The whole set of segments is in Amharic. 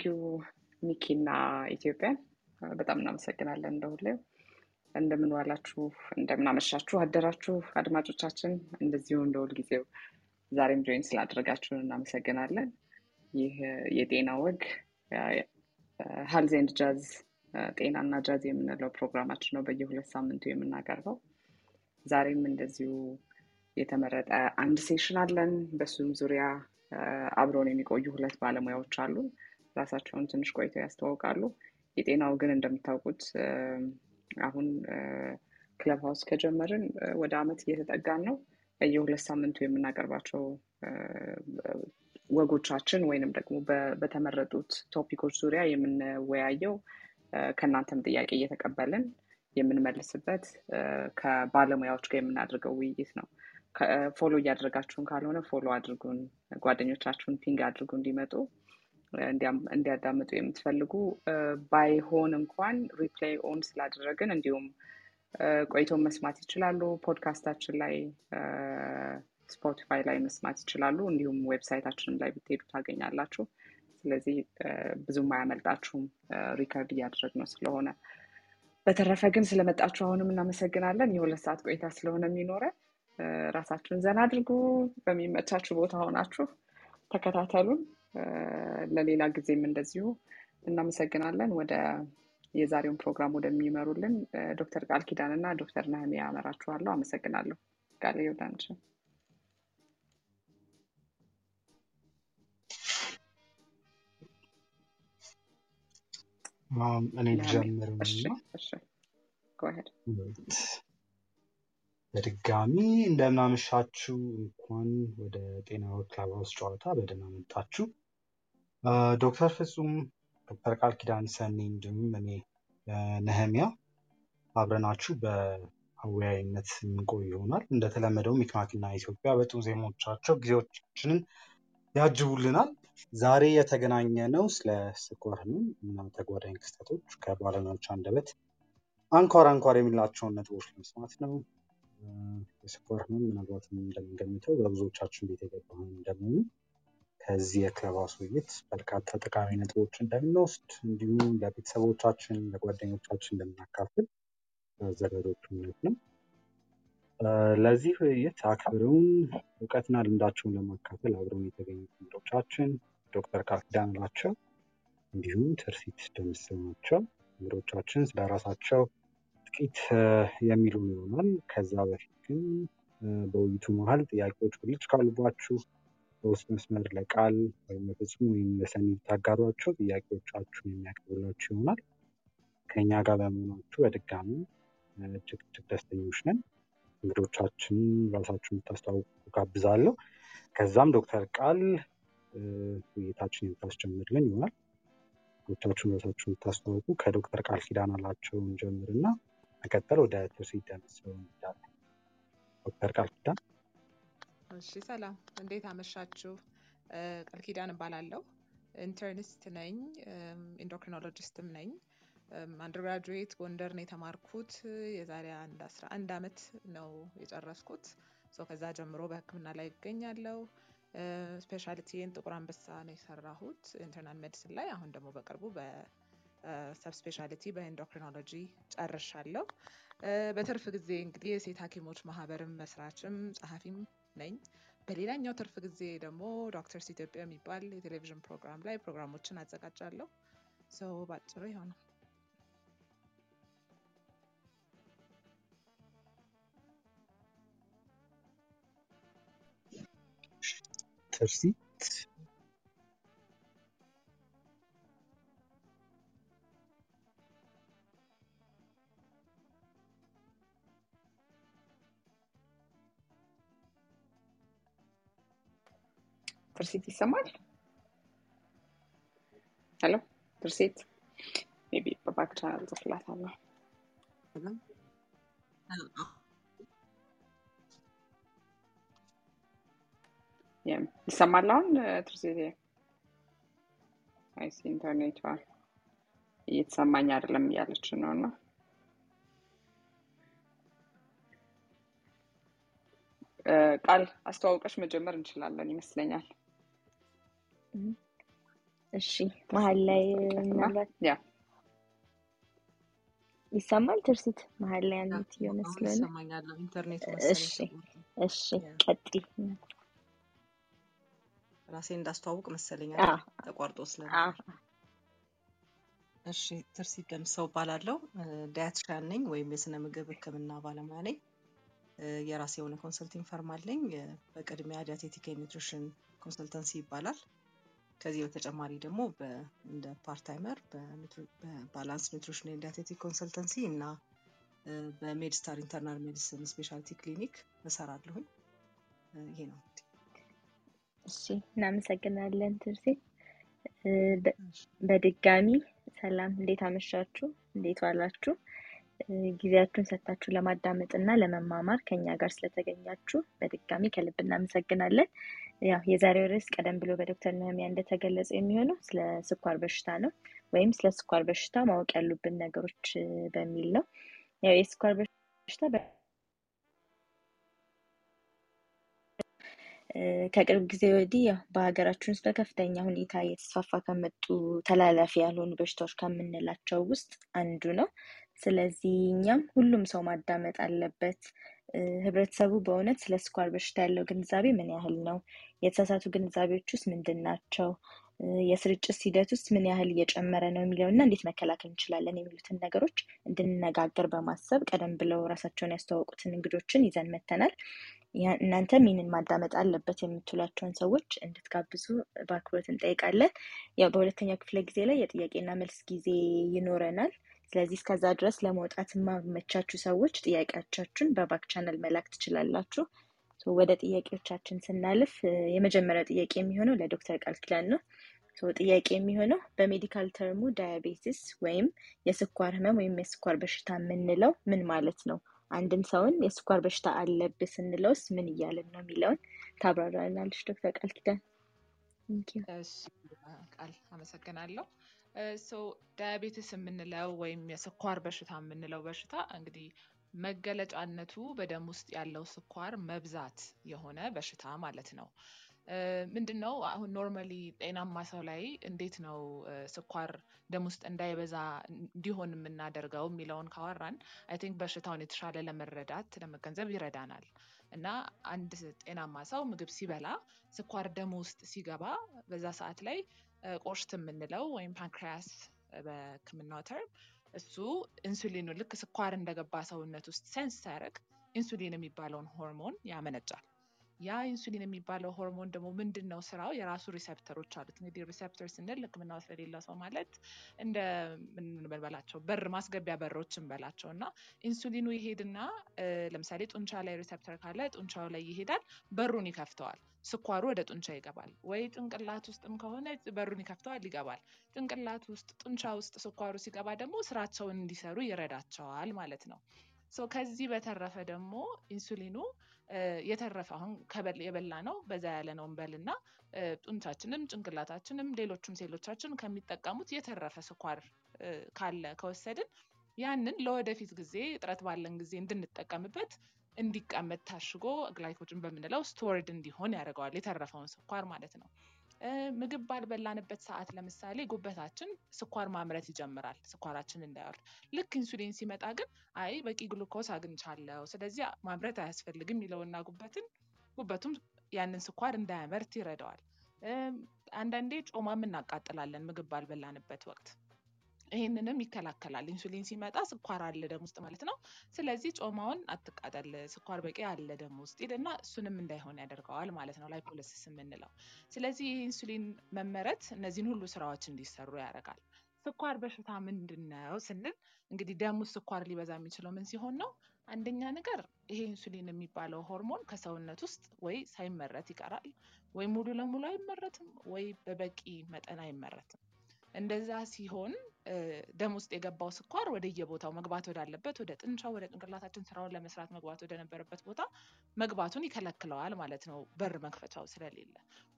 Thank you ሚኪ ኢትዮጵያ በጣም እናመሰግናለን። እንደሁሌው እንደምን ዋላችሁ፣ እንደምን አደራችሁ አድማጮቻችን። እንደዚሁ እንደ ሁልጊዜው ዛሬም join ስላደረጋችሁን እናመሰግናለን። ይህ የጤና ወግ Health and Jazz ጤናና ጃዝ የምንለው ፕሮግራማችን ነው በየሁለት ሳምንቱ የምናቀርበው። ዛሬም እንደዚሁ የተመረጠ አንድ session አለን። በሱም ዙሪያ አብረውን የሚቆዩ ሁለት ባለሙያዎች አሉ። ራሳቸውን ትንሽ ቆይተው ያስተዋውቃሉ። የጤናው ግን እንደምታውቁት አሁን ክለብ ሀውስ ከጀመርን ወደ አመት እየተጠጋን ነው። በየሁለት ሳምንቱ የምናቀርባቸው ወጎቻችን ወይንም ደግሞ በተመረጡት ቶፒኮች ዙሪያ የምንወያየው ከእናንተም ጥያቄ እየተቀበልን የምንመልስበት ከባለሙያዎች ጋር የምናደርገው ውይይት ነው። follow እያደረጋችሁን ካልሆነ follow አድርጉን፣ ጓደኞቻችሁን ping አድርጉ እንዲመጡ እንዲያዳምጡ የምትፈልጉ ባይሆን እንኳን replay on ስላደረግን እንዲሁም ቆይቶ መስማት ይችላሉ። ፖድካስታችን ላይ Spotify ላይ መስማት ይችላሉ። እንዲሁም website ኣችንም ላይ ብትሄዱ ታገኛላችሁ። ስለዚህ ብዙም አያመልጣችሁም record እያደረግ ነው ስለሆነ። በተረፈ ግን ስለመጣችሁ አሁንም እናመሰግናለን። የሁለት ሰዓት ቆይታ ስለሆነ የሚኖረን ራሳችሁን ዘና አድርጉ። በሚመቻችሁ ቦታ ሆናችሁ ተከታተሉን። ለሌላ ጊዜም እንደዚሁ እናመሰግናለን። ወደ የዛሬውን ፕሮግራም ወደሚመሩልን ዶክተር ቃል ኪዳን እና ዶክተር ነህሚያ አመራችኋለሁ። አመሰግናለሁ። ቃል ዮርዳንች እኔ ጀምር በድጋሚ እንደምናመሻችሁ እንኳን ወደ ጤና ክለብ ሀውስ ጨዋታ በደህና መጣችሁ። ዶክተር ፍጹም፣ ዶክተር ቃል ኪዳን ሰኒ እንዲሁም እኔ ነህሚያ አብረናችሁ በአወያይነት የምንቆይ ይሆናል። እንደተለመደው ሚክማኪና ኢትዮጵያ በጥሩ ዜማዎቻቸው ጊዜዎቻችንን ያጅቡልናል። ዛሬ የተገናኘ ነው ስለ ስኳር ህመም ተጓዳኝ ክስተቶች ከባለሙያዎች አንደበት አንኳር አንኳር የሚላቸውን ነጥቦች ለመስማት ነው። የስኳር ህመም ምናልባትም እንደምንገምተው በብዙዎቻችን ቤት የገባ እንደመሆኑ ከዚህ የክለብ ውይይት በርካታ ጠቃሚ ነጥቦች እንደምንወስድ እንዲሁም ለቤተሰቦቻችን፣ ለጓደኞቻችን እንደምናካፍል አዘጋጆቹ እምነት ነው። ለዚህ ውይይት አክብረውን እውቀትና ልምዳቸውን ለማካፈል አብረውን የተገኙ እንግዶቻችን ዶክተር ቃል ኪዳን ናቸው፣ እንዲሁም ትርሲት ደምሰው ናቸው። እንግዶቻችን ስለራሳቸው ጥቂት የሚሉን ይሆናል። ከዛ በፊት ግን በውይይቱ መሀል ጥያቄዎች ብልጭ ካሉባችሁ በውስጥ መስመር ለቃል ወይም ለፍጹም ወይም ለሰኒ ብታጋሯቸው ጥያቄዎቻችሁን የሚያቀርቡላችሁ ይሆናል። ከእኛ ጋር በመሆናችሁ በድጋሚ እጅግ እጅግ ደስተኞች ነን። እንግዶቻችን ራሳችሁን የምታስተዋውቁ ጋብዛለሁ። ከዛም ዶክተር ቃል ውይይታችን የምታስጀምርልን ይሆናል። እንግዶቻችሁን ራሳችሁን የምታስተዋውቁ ከዶክተር ቃል ኪዳን አላቸውን ጀምርና መቀጠል ወደ ደምሰው እንሄዳለን። ዶክተር ቃል ኪዳን እሺ፣ ሰላም እንዴት አመሻችሁ? ቃል ኪዳን እባላለሁ። ኢንተርኒስት ነኝ፣ endocrinologist ም ነኝ። undergraduate ጎንደር ነው የተማርኩት። የዛሬ አንድ አስራ አንድ አመት ነው የጨረስኩት። ከዛ ጀምሮ በሕክምና ላይ ይገኛለሁ። specialty ን ጥቁር አንበሳ ነው የሰራሁት internal medicine ላይ። አሁን ደግሞ በቅርቡ በ sub specialty በ endocrinology ጨርሻለሁ። በትርፍ ጊዜ እንግዲህ የሴት ሐኪሞች ማህበርም መስራችም ጸሐፊም ነኝ። በሌላኛው ትርፍ ጊዜ ደግሞ ዶክተርስ ኢትዮጵያ የሚባል የቴሌቪዥን ፕሮግራም ላይ ፕሮግራሞችን አዘጋጃለሁ። ሰው ባጭሩ ይሆናል። ትርሲት ትርሲት ይሰማል? hello ትርሲት maybe በ back channel ጽፍላታለሁ። ይሰማል አሁን ትርሲት? I see ኢንተርኔቷ እየተሰማኝ አይደለም እያለች ነው እና ቃል አስተዋውቀሽ መጀመር እንችላለን ይመስለኛል። እሺ መሀል ላይ ምናልባት ይሰማል ትርሲት መሀል ላይ አንዲት የሆነ አሁን ስለሆነ ይሰማኛል። እሺ እሺ ቀጥይ ራሴን እንዳስተዋውቅ መሰለኝ አይደል? ተቋርጦ ስለነበር። እሺ፣ ትርሲት ደምሰው እባላለሁ። ዳያትሪያን ነኝ ወይም የስነ ምግብ ሕክምና ባለሙያ ነኝ። የራሴ የሆነ consulting firm አለኝ። በቅድሚያ dietetic nutrition consultancy ይባላል። ከዚህ በተጨማሪ ደግሞ እንደ part timer በ Balance Nutrition and Dietetic Consultancy እና በ Medstar Internal Medicine Specialty Clinic እሰራለሁኝ። ይሄ ነው እሺ እናመሰግናለን እሺ። በድጋሚ ሰላም እንዴት አመሻችሁ? እንዴት ዋላችሁ? ጊዜያችሁን ሰጥታችሁ ለማዳመጥ እና ለመማማር ከኛ ጋር ስለተገኛችሁ በድጋሚ ከልብ እናመሰግናለን ያው የዛሬው ርዕስ ቀደም ብሎ በዶክተር ነህሚያ እንደተገለጸ የሚሆነው ስለ ስኳር በሽታ ነው ወይም ስለ ስኳር በሽታ ማወቅ ያሉብን ነገሮች በሚል ነው ያው የስኳር በሽታ ከቅርብ ጊዜ ወዲህ ያው በሀገራችን ውስጥ በከፍተኛ ሁኔታ እየተስፋፋ ከመጡ ተላላፊ ያልሆኑ በሽታዎች ከምንላቸው ውስጥ አንዱ ነው። ስለዚህ እኛም ሁሉም ሰው ማዳመጥ አለበት። ህብረተሰቡ በእውነት ስለ ስኳር በሽታ ያለው ግንዛቤ ምን ያህል ነው? የተሳሳቱ ግንዛቤዎች ውስጥ ምንድን ናቸው? የስርጭት ሂደት ውስጥ ምን ያህል እየጨመረ ነው የሚለውና እንዴት መከላከል እንችላለን የሚሉትን ነገሮች እንድንነጋገር በማሰብ ቀደም ብለው ራሳቸውን ያስተዋወቁትን እንግዶችን ይዘን መተናል። እናንተም ይህንን ማዳመጥ አለበት የምትሏቸውን ሰዎች እንድትጋብዙ በአክብሮት እንጠይቃለን። ያው በሁለተኛው ክፍለ ጊዜ ላይ የጥያቄና መልስ ጊዜ ይኖረናል። ስለዚህ እስከዛ ድረስ ለመውጣት የማይመቻችሁ ሰዎች ጥያቄዎቻችሁን በ back channel መላክ ትችላላችሁ። ወደ ጥያቄዎቻችን ስናልፍ የመጀመሪያው ጥያቄ የሚሆነው ለዶክተር ቃል ኪዳን ነው። ጥያቄ የሚሆነው በ medical term ኡ diabetes ወይም የስኳር ህመም ወይም የስኳር በሽታ የምንለው ምን ማለት ነው? አንድን ሰውን የስኳር በሽታ አለብህ ስንለውስ ምን እያልን ነው የሚለውን ታብራራናለች ዶክተር ቃል ኪዳን። ቃል አመሰግናለሁ። diabetes የምንለው ወይም የስኳር በሽታ የምንለው በሽታ እንግዲህ መገለጫነቱ በደም ውስጥ ያለው ስኳር መብዛት የሆነ በሽታ ማለት ነው። ምንድን ነው አሁን normally ጤናማ ሰው ላይ እንዴት ነው ስኳር ደም ውስጥ እንዳይበዛ እንዲሆን የምናደርገው የሚለውን ካወራን I think በሽታውን የተሻለ ለመረዳት ለመገንዘብ ይረዳናል። እና አንድ ጤናማ ሰው ምግብ ሲበላ ስኳር ደም ውስጥ ሲገባ በዛ ሰዓት ላይ ቆሽት የምንለው ወይም pancreas በሕክምናው term እሱ ኢንሱሊኑ ልክ ስኳር እንደገባ ሰውነት ውስጥ sense ሲያደርግ ኢንሱሊን የሚባለውን ሆርሞን ያመነጫል። ያ ኢንሱሊን የሚባለው ሆርሞን ደግሞ ምንድን ነው ስራው? የራሱ receptor ኦች አሉት። እንግዲህ receptor ስንል ሕክምና ውስጥ ለሌላ ሰው ማለት እንደ ምን በላቸው በር ማስገቢያ በሮች እንበላቸው እና ኢንሱሊኑ ይሄድና ለምሳሌ ጡንቻ ላይ receptor ካለ ጡንቻው ላይ ይሄዳል፣ በሩን ይከፍተዋል። ስኳሩ ወደ ጡንቻ ይገባል። ወይ ጭንቅላት ውስጥም ከሆነ በሩን ይከፍተዋል፣ ይገባል። ጭንቅላት ውስጥ ጡንቻ ውስጥ ስኳሩ ሲገባ ደግሞ ስራቸውን እንዲሰሩ ይረዳቸዋል ማለት ነው። ከዚህ በተረፈ ደግሞ ኢንሱሊኑ የተረፈ አሁን የበላ ነው በዛ ያለ ነው እንበልና ጡንቻችንም ጭንቅላታችንም ሌሎቹም ሴሎቻችን ከሚጠቀሙት የተረፈ ስኳር ካለ ከወሰድን ያንን ለወደፊት ጊዜ እጥረት ባለን ጊዜ እንድንጠቀምበት እንዲቀመጥ ታሽጎ glycogen በምንለው stored እንዲሆን ያደርገዋል። የተረፈውን ስኳር ማለት ነው። ምግብ ባልበላንበት ሰዓት ለምሳሌ ጉበታችን ስኳር ማምረት ይጀምራል፣ ስኳራችን እንዳይወርድ። ልክ ኢንሱሊን ሲመጣ ግን አይ በቂ ግሉኮስ አግኝቻለሁ፣ ስለዚህ ማምረት አያስፈልግም ይለውና ጉበትን ጉበቱም ያንን ስኳር እንዳያመርት ይረዳዋል። አንዳንዴ ጮማም እናቃጥላለን ምግብ ባልበላንበት ወቅት። ይህንንም ይከላከላል። ኢንሱሊን ሲመጣ ስኳር አለ ደም ውስጥ ማለት ነው። ስለዚህ ጮማውን አትቃጠል፣ ስኳር በቂ አለ ደም ውስጥ ይልና እሱንም እንዳይሆን ያደርገዋል ማለት ነው፣ lipolysis የምንለው። ስለዚህ ይህ ኢንሱሊን መመረት እነዚህን ሁሉ ስራዎች እንዲሰሩ ያደርጋል። ስኳር በሽታ ምንድን ነው ስንል እንግዲህ ደም ውስጥ ስኳር ሊበዛ የሚችለው ምን ሲሆን ነው? አንደኛ ነገር ይሄ ኢንሱሊን የሚባለው ሆርሞን ከሰውነት ውስጥ ወይ ሳይመረት ይቀራል፣ ወይ ሙሉ ለሙሉ አይመረትም፣ ወይ በበቂ መጠን አይመረትም። እንደዛ ሲሆን ደም ውስጥ የገባው ስኳር ወደየቦታው መግባት ወዳለበት ወደ ጡንቻው ወደ ጭንቅላታችን ስራውን ለመስራት መግባት ወደ ነበረበት ቦታ መግባቱን ይከለክለዋል ማለት ነው፣ በር መክፈቻው ስለሌለ።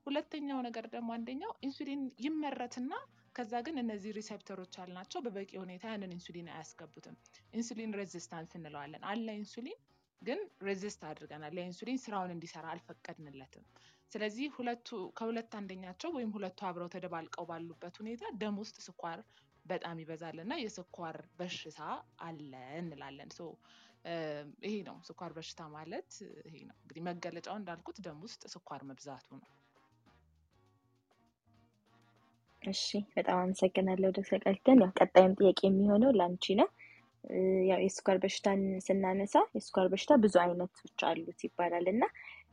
ሁለተኛው ነገር ደግሞ አንደኛው ኢንሱሊን ይመረትና ከዛ ግን እነዚህ receptor ኦች አልናቸው በበቂ ሁኔታ ያንን ኢንሱሊን አያስገቡትም። insulin resistance እንለዋለን። አለ ኢንሱሊን ግን ሬዚስት አድርገናል። ለኢንሱሊን ስራውን እንዲሰራ አልፈቀድንለትም። ስለዚህ ሁለቱ ከሁለት አንደኛቸው ወይም ሁለቱ አብረው ተደባልቀው ባሉበት ሁኔታ ደም ውስጥ ስኳር በጣም ይበዛል እና የስኳር በሽታ አለ እንላለን። ይሄ ነው ስኳር በሽታ ማለት ይሄ ነው እንግዲህ መገለጫው እንዳልኩት ደም ውስጥ ስኳር መብዛቱ ነው። እሺ በጣም አመሰግናለሁ ዶክተር ያው ቀጣዩም ጥያቄ የሚሆነው ለአንቺ ነው። ያው የስኳር በሽታን ስናነሳ የስኳር በሽታ ብዙ አይነቶች አሉት ይባላል እና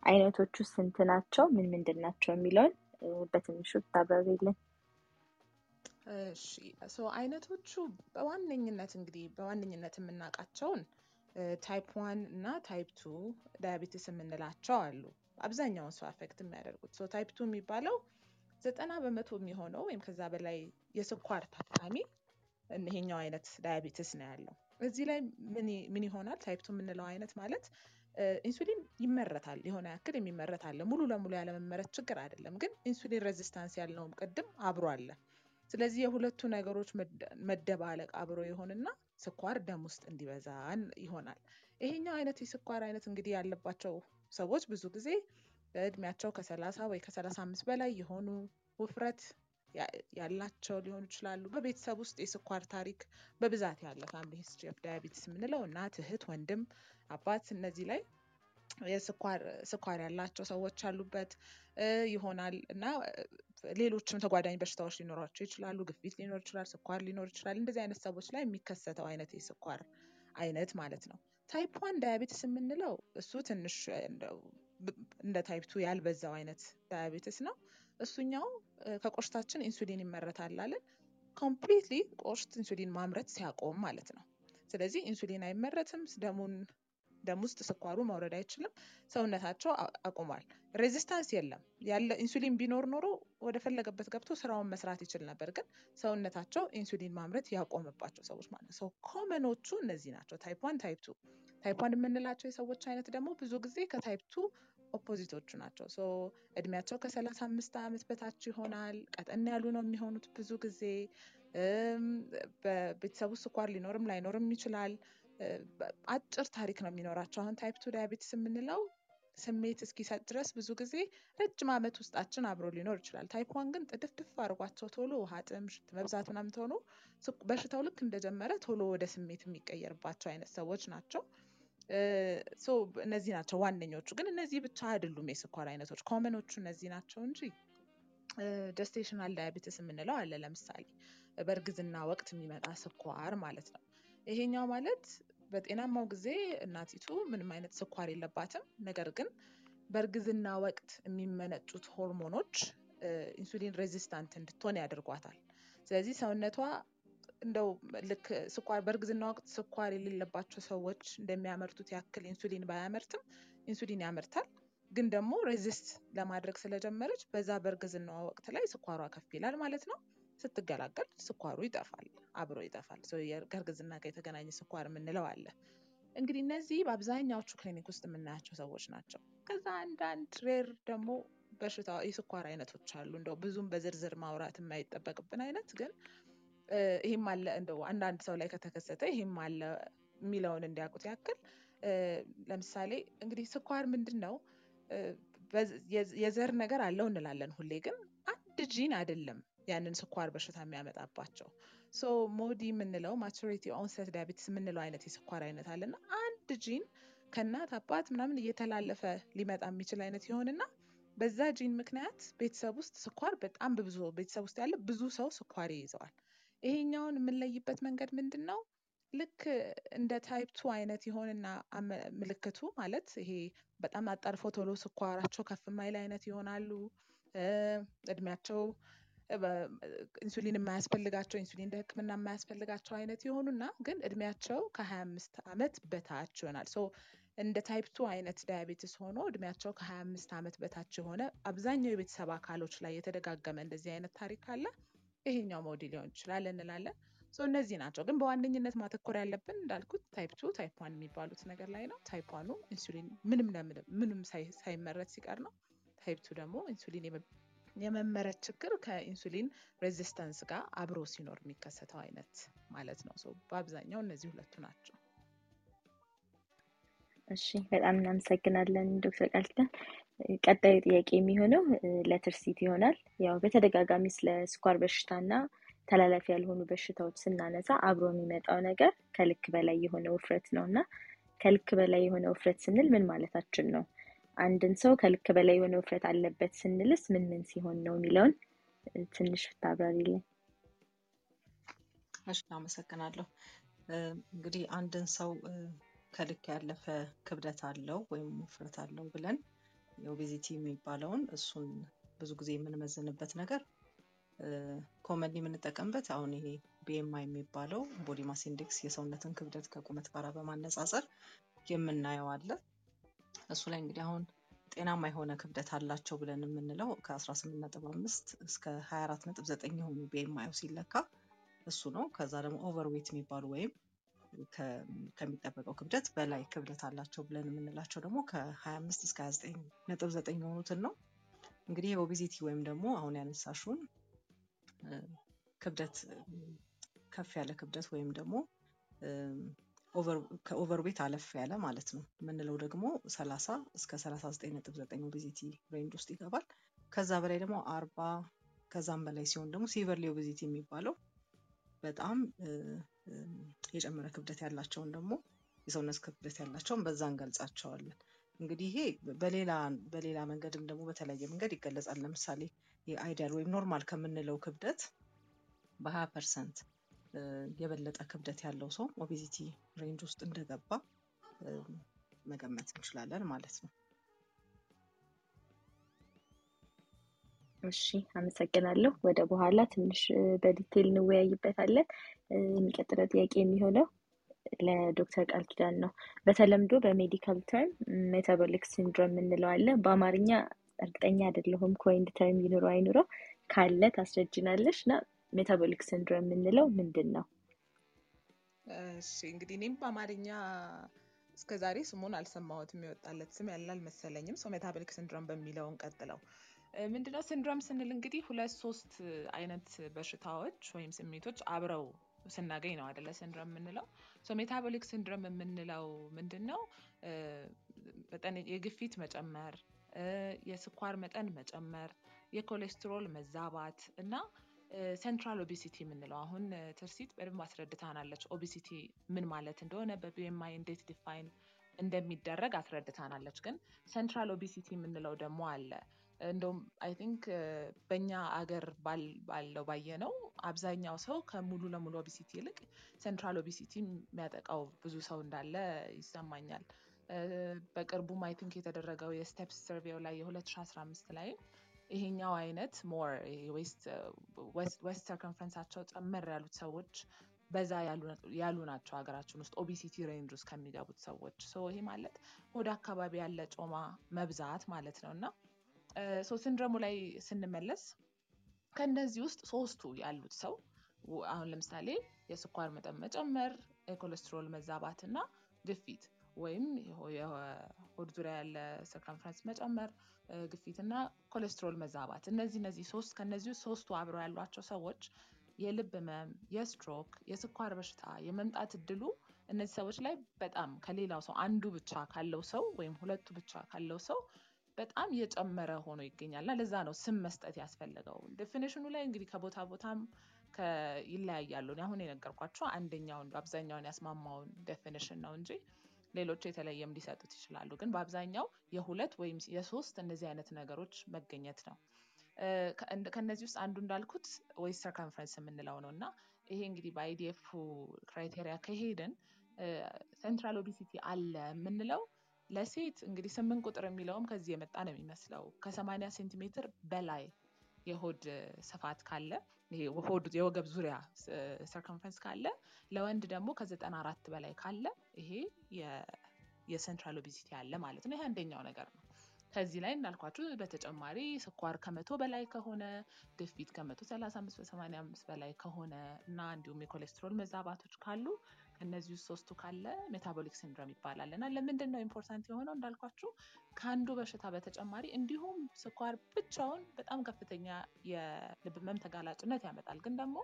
አይነቶቹ ስንት ናቸው? ምን ምንድን ናቸው የሚለውን በትንሹ ብታብራሪልን። እሺ so አይነቶቹ በዋነኝነት እንግዲህ በዋነኝነት የምናውቃቸውን type one እና type two diabetes የምንላቸው አሉ። አብዛኛውን ሰው affect የሚያደርጉት so type two የሚባለው ዘጠና በመቶ የሚሆነው ወይም ከዛ በላይ የስኳር ታካሚ ይሄኛው አይነት diabetes ነው ያለው። እዚህ ላይ ምን ይሆናል? type two የምንለው አይነት ማለት ኢንሱሊን ይመረታል፣ የሆነ ያክል የሚመረት ሙሉ ለሙሉ ያለመመረት ችግር አይደለም፣ ግን insulin resistance ያልነውም ቅድም አብሮ አለ። ስለዚህ የሁለቱ ነገሮች መደባለቅ አብሮ ይሆንና ስኳር ደም ውስጥ እንዲበዛ ይሆናል። ይሄኛው አይነት የስኳር አይነት እንግዲህ ያለባቸው ሰዎች ብዙ ጊዜ እድሜያቸው ከሰላሳ ወይ ከሰላሳ አምስት በላይ የሆኑ ውፍረት ያላቸው ሊሆኑ ይችላሉ። በቤተሰብ ውስጥ የስኳር ታሪክ በብዛት ያለ family history of diabetes የምንለው እናት፣ እህት፣ ወንድም፣ አባት እነዚህ ላይ የስኳር ስኳር ያላቸው ሰዎች ያሉበት ይሆናል እና ሌሎችም ተጓዳኝ በሽታዎች ሊኖሯቸው ይችላሉ። ግፊት ሊኖር ይችላል፣ ስኳር ሊኖር ይችላል። እንደዚህ አይነት ሰዎች ላይ የሚከሰተው አይነት የስኳር አይነት ማለት ነው። type one diabetes የምንለው እሱ ትንሽ እንደ type ያልበዛው አይነት diabetes ነው። እሱኛው ከቆሽታችን ኢንሱሊን ይመረታል አለን። completely ቆሽት ኢንሱሊን ማምረት ሲያቆም ማለት ነው። ስለዚህ ኢንሱሊን አይመረትም፣ ደሙን ደም ውስጥ ስኳሩ መውረድ አይችልም። ሰውነታቸው አቁሟል። resistance የለም። ያለ ኢንሱሊን ቢኖር ኖሮ ወደ ፈለገበት ገብቶ ስራውን መስራት ይችል ነበር። ግን ሰውነታቸው ኢንሱሊን ማምረት ያቆመባቸው ሰዎች ማለት ነው። common ኦቹ እነዚህ ናቸው፣ type one፣ type two። type one የምንላቸው የሰዎች አይነት ደግሞ ብዙ ጊዜ ከ type two opposite ኦቹ ናቸው። so እድሜያቸው ከሰላሳ አምስት ዓመት በታች ይሆናል። ቀጠን ያሉ ነው የሚሆኑት ብዙ ጊዜ በቤተሰቡ ስኳር ሊኖርም ላይኖርም ይችላል። አጭር ታሪክ ነው የሚኖራቸው። አሁን type two diabetes የምንለው ስሜት እስኪሰጥ ድረስ ብዙ ጊዜ ረጅም ዓመት ውስጣችን አብሮ ሊኖር ይችላል። type one ግን ጥድፍድፍ አድርጓቸው ቶሎ ውሃ ጥም፣ ሽንት መብዛት ምናምን ሆኖ በሽታው ልክ እንደጀመረ ቶሎ ወደ ስሜት የሚቀየርባቸው አይነት ሰዎች ናቸው። እነዚህ ናቸው ዋነኞቹ። ግን እነዚህ ብቻ አይደሉም የስኳር አይነቶች። common ኦቹ እነዚህ ናቸው እንጂ gestational diabetes የምንለው አለ። ለምሳሌ በእርግዝና ወቅት የሚመጣ ስኳር ማለት ነው። ይሄኛው ማለት በጤናማው ጊዜ እናቲቱ ምንም አይነት ስኳር የለባትም። ነገር ግን በእርግዝና ወቅት የሚመነጩት ሆርሞኖች insulin resistant እንድትሆን ያደርጓታል። ስለዚህ ሰውነቷ እንደው ልክ ስኳር በእርግዝና ወቅት ስኳር የሌለባቸው ሰዎች እንደሚያመርቱት ያክል ኢንሱሊን ባያመርትም ኢንሱሊን ያመርታል። ግን ደግሞ resist ለማድረግ ስለጀመረች በዛ በእርግዝናዋ ወቅት ላይ ስኳሯ ከፍ ይላል ማለት ነው። ስትገላገል ስኳሩ ይጠፋል፣ አብሮ ይጠፋል። ከእርግዝና ጋር የተገናኘ ስኳር የምንለው አለ። እንግዲህ እነዚህ በአብዛኛዎቹ ክሊኒክ ውስጥ የምናያቸው ሰዎች ናቸው። ከዛ አንዳንድ rare ደግሞ በሽታ የስኳር አይነቶች አሉ። እንደው ብዙም በዝርዝር ማውራት የማይጠበቅብን አይነት ግን ይህም አለ እንደው አንዳንድ ሰው ላይ ከተከሰተ ይህም አለ የሚለውን እንዲያውቁት ያክል ለምሳሌ እንግዲህ ስኳር ምንድን ነው የዘር ነገር አለው እንላለን ሁሌ፣ ግን አንድ ጂን አይደለም ያንን ስኳር በሽታ የሚያመጣባቸው። so MODY የምንለው maturity onset diabetes የምንለው አይነት የስኳር አይነት አለና አንድ ጂን ከእናት አባት ምናምን እየተላለፈ ሊመጣ የሚችል አይነት ይሆንና በዛ ጂን ምክንያት ቤተሰብ ውስጥ ስኳር በጣም በብዙ ቤተሰብ ውስጥ ያለ ብዙ ሰው ስኳር ይይዘዋል። ይሄኛውን የምንለይበት መንገድ ምንድን ነው? ልክ እንደ type two አይነት ይሆንና ምልክቱ ማለት ይሄ በጣም አጣድፎ ቶሎ ስኳራቸው ከፍ ማይል አይነት ይሆናሉ። እድሜያቸው ኢንሱሊን የማያስፈልጋቸው ኢንሱሊን እንደ ህክምና የማያስፈልጋቸው አይነት የሆኑና ግን እድሜያቸው ከሀያ አምስት ዓመት በታች ይሆናል። so እንደ type two አይነት diabetes ሆኖ እድሜያቸው ከሀያ አምስት ዓመት በታች የሆነ አብዛኛው የቤተሰብ አካሎች ላይ የተደጋገመ እንደዚህ አይነት ታሪክ ካለ ይሄኛው MODY ሊሆን ይችላል እንላለን። እነዚህ ናቸው። ግን በዋነኝነት ማተኮር ያለብን እንዳልኩት type two type one የሚባሉት ነገር ላይ ነው። type one ኡ ኢንሱሊን ምንም ለምንም ምንም ሳይመረት ሲቀር ነው። type two ደግሞ ኢንሱሊን የመመረት ችግር ከ insulin resistance ጋር አብሮ ሲኖር የሚከሰተው አይነት ማለት ነው። በአብዛኛው እነዚህ ሁለቱ ናቸው። እሺ በጣም እናመሰግናለን ዶክተር ቃል ኪዳን። ቀጣዩ ጥያቄ የሚሆነው ለትርሲት ይሆናል። ያው በተደጋጋሚ ስለ ስኳር በሽታና ተላላፊ ያልሆኑ በሽታዎች ስናነሳ አብሮ የሚመጣው ነገር ከልክ በላይ የሆነ ውፍረት ነው እና ከልክ በላይ የሆነ ውፍረት ስንል ምን ማለታችን ነው? አንድን ሰው ከልክ በላይ የሆነ ውፍረት አለበት ስንልስ ምን ምን ሲሆን ነው የሚለውን ትንሽ ብታብራሪልን። እሺ አመሰግናለሁ። እንግዲህ አንድን ሰው ከልክ ያለፈ ክብደት አለው ወይም ውፍረት አለው ብለን የ obesity የሚባለውን እሱን ብዙ ጊዜ የምንመዝንበት ነገር commonly የምንጠቀምበት አሁን ይሄ BMI የሚባለው body mass index የሰውነትን ክብደት ከቁመት ጋር በማነጻጸር የምናየው አለ። እሱ ላይ እንግዲህ አሁን ጤናማ የሆነ ክብደት አላቸው ብለን የምንለው ከ18.5 እስከ 24.9 የሆኑ BMI ኡ ሲለካ እሱ ነው። ከዛ ደግሞ overweight የሚባሉ ወይም ከሚጠበቀው ክብደት በላይ ክብደት አላቸው ብለን የምንላቸው ደግሞ ከ25 እስከ 29.9 የሆኑትን ነው። እንግዲህ የ obesity ወይም ደግሞ አሁን ያነሳሽውን ክብደት ከፍ ያለ ክብደት ወይም ደግሞ ከ overweight አለፍ ያለ ማለት ነው የምንለው ደግሞ 30 እስከ 39.9 obesity range ውስጥ ይገባል። ከዛ በላይ ደግሞ አርባ ከዛም በላይ ሲሆን ደግሞ severely obesity የሚባለው በጣም የጨመረ ክብደት ያላቸውን ደግሞ የሰውነት ክብደት ያላቸውን በዛ እንገልጻቸዋለን። እንግዲህ ይሄ በሌላ በሌላ መንገድም ደግሞ በተለያየ መንገድ ይገለጻል። ለምሳሌ የ ideal ወይም normal ከምንለው ክብደት በሀያ percent የበለጠ ክብደት ያለው ሰው obesity range ውስጥ እንደገባ መገመት እንችላለን ማለት ነው። እሺ አመሰግናለሁ። ወደ በኋላ ትንሽ በ detail እንወያይበታለን። የሚቀጥለው ጥያቄ የሚሆነው ለዶክተር ቃል ኪዳን ነው። በተለምዶ በ medical term metabolic syndrome አለ። በአማርኛ እርግጠኛ አይደለሁም coined term ይኑረው አይኑረው፣ ካለ ታስረጅናለሽ እና ሜታቦሊክ ሲንድሮም የምንለው ምንድን ነው? እሺ እንግዲህ እኔም በአማርኛ እስከ ዛሬ ስሙን አልሰማሁትም። የወጣለት ስም ያለ አልመሰለኝም። so metabolic syndrome በሚለው እንቀጥለው። ምንድነው syndrome ስንል እንግዲህ ሁለት ሶስት አይነት በሽታዎች ወይም ስሜቶች አብረው ስናገኝ ነው አደለ syndrome የምንለው። metabolic syndrome የምንለው ምንድን ነው? መጠን የግፊት መጨመር፣ የስኳር መጠን መጨመር፣ የኮሌስትሮል መዛባት እና central obesity የምንለው አሁን ትርሲት በደንብ አስረድታናለች። obesity ምን ማለት እንደሆነ በ BMI እንዴት define እንደሚደረግ አስረድታናለች። ግን central obesity የምንለው ደግሞ አለ። እንደውም I think በእኛ አገር ባለው ባየ ነው አብዛኛው ሰው ከሙሉ ለሙሉ obesity ይልቅ central obesity የሚያጠቃው ብዙ ሰው እንዳለ ይሰማኛል። በቅርቡም I think የተደረገው የ STEPS survey ው ላይ የ2015 ላይ ይሄኛው አይነት more waist circumference ኣቸው ጨመር ያሉት ሰዎች በዛ ያሉ ናቸው ሀገራችን ውስጥ obesity range ውስጥ ከሚገቡት ሰዎች። ይሄ ማለት ወደ አካባቢ ያለ ጮማ መብዛት ማለት ነው እና so syndrome ኡ ላይ ስንመለስ ከእነዚህ ውስጥ ሶስቱ ያሉት ሰው አሁን ለምሳሌ የስኳር መጠን መጨመር፣ የኮሌስትሮል መዛባት እና ግፊት ወይም የሆድ ዙሪያ ያለ circumference መጨመር፣ ግፊት እና ኮሌስትሮል መዛባት እነዚህ እነዚህ ሶስት ከነዚህ ሶስቱ አብረው ያሏቸው ሰዎች የልብ ህመም፣ የስትሮክ፣ የስኳር በሽታ የመምጣት እድሉ እነዚህ ሰዎች ላይ በጣም ከሌላው ሰው አንዱ ብቻ ካለው ሰው ወይም ሁለቱ ብቻ ካለው ሰው በጣም እየጨመረ ሆኖ ይገኛል እና ለዛ ነው ስም መስጠት ያስፈለገው። definition ኡ ላይ እንግዲህ ከቦታ ቦታም ይለያያሉ። አሁን የነገርኳቸው አንደኛውን በአብዛኛውን ያስማማውን definition ነው እንጂ ሌሎች የተለየም ሊሰጡት ይችላሉ። ግን በአብዛኛው የሁለት ወይም የሶስት እንደዚህ አይነት ነገሮች መገኘት ነው። ከእነዚህ ውስጥ አንዱ እንዳልኩት waist circumference የምንለው ነው እና ይሄ እንግዲህ በ IDF criteria ከሄድን central obesity አለ የምንለው ለሴት እንግዲህ ስምንት ቁጥር የሚለውም ከዚህ የመጣ ነው የሚመስለው ከሰማንያ ሴንቲሜትር በላይ የሆድ ስፋት ካለ ሆድ የወገብ ዙሪያ circumference ካለ ለወንድ ደግሞ ከዘጠና አራት በላይ ካለ ይሄ የ central obesity አለ ማለት ነው። ይሄ አንደኛው ነገር ነው። ከዚህ ላይ እንዳልኳችሁ በተጨማሪ ስኳር ከመቶ በላይ ከሆነ ግፊት ከመቶ ሰላሳ አምስት በሰማንያ አምስት በላይ ከሆነ እና እንዲሁም የኮሌስትሮል መዛባቶች ካሉ ከእነዚህ ውስጥ ሶስቱ ካለ metabolic syndrome ይባላል እና ለምንድን ነው important የሆነው እንዳልኳችሁ ከአንዱ በሽታ በተጨማሪ እንዲሁም ስኳር ብቻውን በጣም ከፍተኛ የልብ ህመም ተጋላጭነት ያመጣል። ግን ደግሞ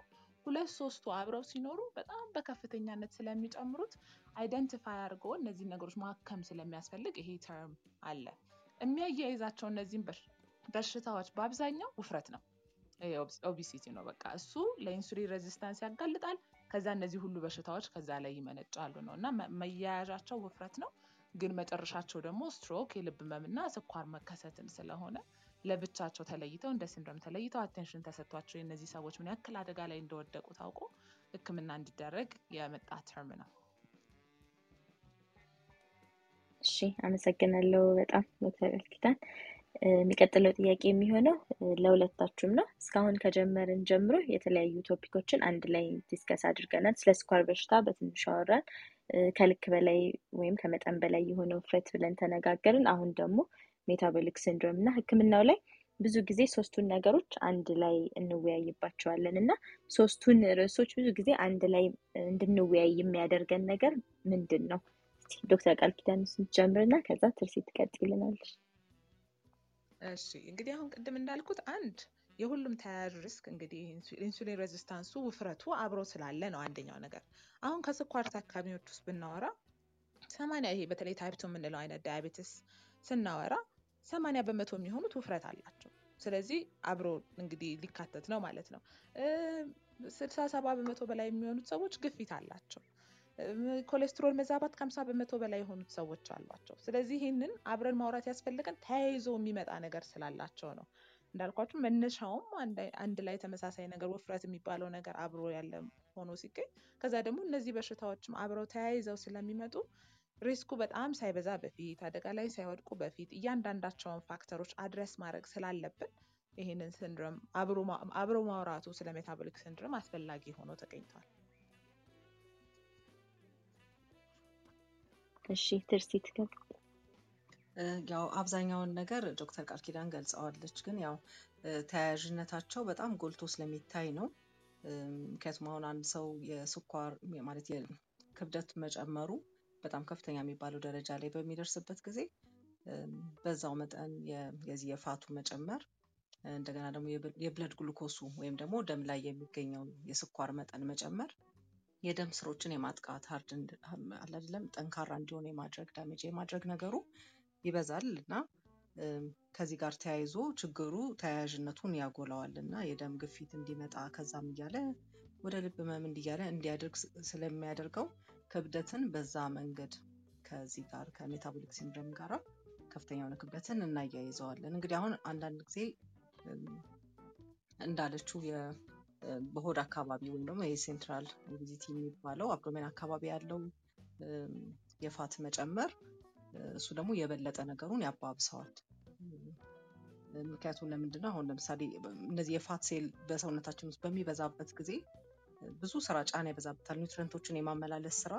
ሁለት ሶስቱ አብረው ሲኖሩ በጣም በከፍተኛነት ስለሚጨምሩት identify አድርጎ እነዚህን ነገሮች ማከም ስለሚያስፈልግ ይሄ term አለ። የሚያያይዛቸው እነዚህን በሽታዎች በአብዛኛው ውፍረት ነው። obesity ነው በቃ እሱ ለ insulin resistance ያጋልጣል። ከዛ እነዚህ ሁሉ በሽታዎች ከዛ ላይ ይመነጫሉ ነው እና መያያዣቸው ውፍረት ነው። ግን መጨረሻቸው ደግሞ ስትሮክ፣ የልብ ህመምና ስኳር መከሰትን ስለሆነ ለብቻቸው ተለይተው እንደ syndrome ተለይተው attention ተሰጥቷቸው የእነዚህ ሰዎች ምን ያክል አደጋ ላይ እንደወደቁ ታውቆ ሕክምና እንዲደረግ የመጣ term ነው። እሺ አመሰግናለሁ በጣም ዶክተር ቃልኪዳን። የሚቀጥለው ጥያቄ የሚሆነው ለሁለታችሁም ነው። እስካሁን ከጀመርን ጀምሮ የተለያዩ topic ኦችን አንድ ላይ discuss አድርገናል። ስለ ስኳር በሽታ በትንሹ አወራን። ከልክ በላይ ወይም ከመጠን በላይ የሆነ ውፍረት ብለን ተነጋገርን። አሁን ደግሞ metabolic syndrome እና ህክምናው ላይ ብዙ ጊዜ ሶስቱን ነገሮች አንድ ላይ እንወያይባቸዋለን እና ሶስቱን ርዕሶች ብዙ ጊዜ አንድ ላይ እንድንወያይ የሚያደርገን ነገር ምንድን ነው? ዶክተር ቃል ኪዳን ስንጀምርና ከዛ ትርሲ ትቀጥልናለች። እሺ እንግዲህ አሁን ቅድም እንዳልኩት አንድ የሁሉም ተያያዥ risk እንግዲህ insulin resistance ኡ ውፍረቱ አብሮ ስላለ ነው አንደኛው ነገር። አሁን ከስኳር ታካሚዎች ውስጥ ብናወራ ሰማንያ ይሄ በተለይ type two የምንለው አይነት diabetes ስናወራ ሰማንያ በመቶ የሚሆኑት ውፍረት አላቸው። ስለዚህ አብሮ እንግዲህ ሊካተት ነው ማለት ነው። ስልሳ ሰባ በመቶ በላይ የሚሆኑት ሰዎች ግፊት አላቸው። ኮሌስትሮል መዛባት ከሀምሳ በመቶ በላይ የሆኑት ሰዎች አሏቸው። ስለዚህ ይህንን አብረን ማውራት ያስፈልገን ተያይዞ የሚመጣ ነገር ስላላቸው ነው። እንዳልኳችሁ መነሻውም አንድ ላይ ተመሳሳይ ነገር ውፍረት የሚባለው ነገር አብሮ ያለ ሆኖ ሲገኝ ከዛ ደግሞ እነዚህ በሽታዎችም አብረው ተያይዘው ስለሚመጡ risk ኡ በጣም ሳይበዛ በፊት አደጋ ላይ ሳይወድቁ በፊት እያንዳንዳቸውን factor ኦች address ማድረግ ስላለብን ይህንን syndrome አብሮ ማውራቱ ስለ metabolic syndrome አስፈላጊ ሆኖ ተገኝቷል። እሺ ትርሲት ያው አብዛኛውን ነገር ዶክተር ቃል ኪዳን ገልጸዋለች። ግን ያው ተያያዥነታቸው በጣም ጎልቶ ስለሚታይ ነው። ምክንያቱም አሁን አንድ ሰው የስኳር ማለት የክብደት መጨመሩ በጣም ከፍተኛ የሚባለው ደረጃ ላይ በሚደርስበት ጊዜ በዛው መጠን የዚህ የፋቱ መጨመር እንደገና ደግሞ የብለድ ግሉኮሱ ወይም ደግሞ ደም ላይ የሚገኘው የስኳር መጠን መጨመር የደም ስሮችን የማጥቃት ሀርድ አይደለም ጠንካራ እንዲሆን የማድረግ damage የማድረግ ነገሩ ይበዛል እና ከዚህ ጋር ተያይዞ ችግሩ ተያያዥነቱን ያጎላዋል እና የደም ግፊት እንዲመጣ ከዛም እያለ ወደ ልብ ህመም እንዲያለ እንዲያደርግ ስለሚያደርገው ክብደትን በዛ መንገድ ከዚህ ጋር ከ metabolic syndrome ጋር ከፍተኛ የሆነ ክብደትን እናያይዘዋለን። እንግዲህ አሁን አንዳንድ ጊዜ እንዳለችው በሆድ አካባቢ ወይም ደግሞ የ central obesity የሚባለው abdomen አካባቢ ያለው የ fat መጨመር እሱ ደግሞ የበለጠ ነገሩን ያባብሰዋል። ምክንያቱም ለምንድን ነው አሁን ለምሳሌ እነዚህ የ fat cell በሰውነታችን ውስጥ በሚበዛበት ጊዜ ብዙ ስራ ጫና ይበዛበታል። nutrient ኦችን የማመላለስ ስራ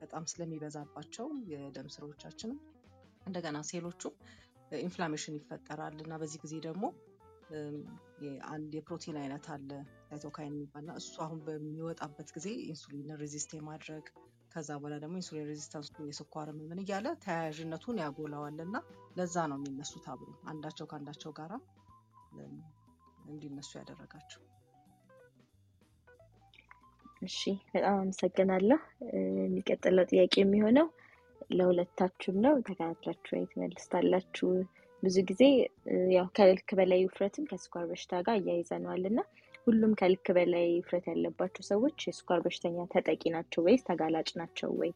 በጣም ስለሚበዛባቸው የደም ስሮቻችንም እንደገና cell ኦቹ inflammation ይፈጠራል እና በዚህ ጊዜ ደግሞ አንድ የፕሮቲን አይነት አለ cytokine የሚባልና እሱ አሁን በሚወጣበት ጊዜ insulin resist የማድረግ ከዛ በኋላ ደግሞ insulin resistance የስኳር ምን እያለ ተያያዥነቱን ያጎላዋል እና ለዛ ነው የሚነሱት አብሮ አንዳቸው ከአንዳቸው ጋራ እንዲነሱ ያደረጋቸው። እሺ በጣም አመሰግናለሁ። የሚቀጥለው ጥያቄ የሚሆነው ለሁለታችሁም ነው። ተከታትላችሁ ትመልሱታላችሁ። ብዙ ጊዜ ያው ከልክ በላይ ውፍረትን ከስኳር በሽታ ጋር አያይዘነዋል እና ሁሉም ከልክ በላይ ውፍረት ያለባቸው ሰዎች የስኳር በሽተኛ ተጠቂ ናቸው ወይስ ተጋላጭ ናቸው ወይ?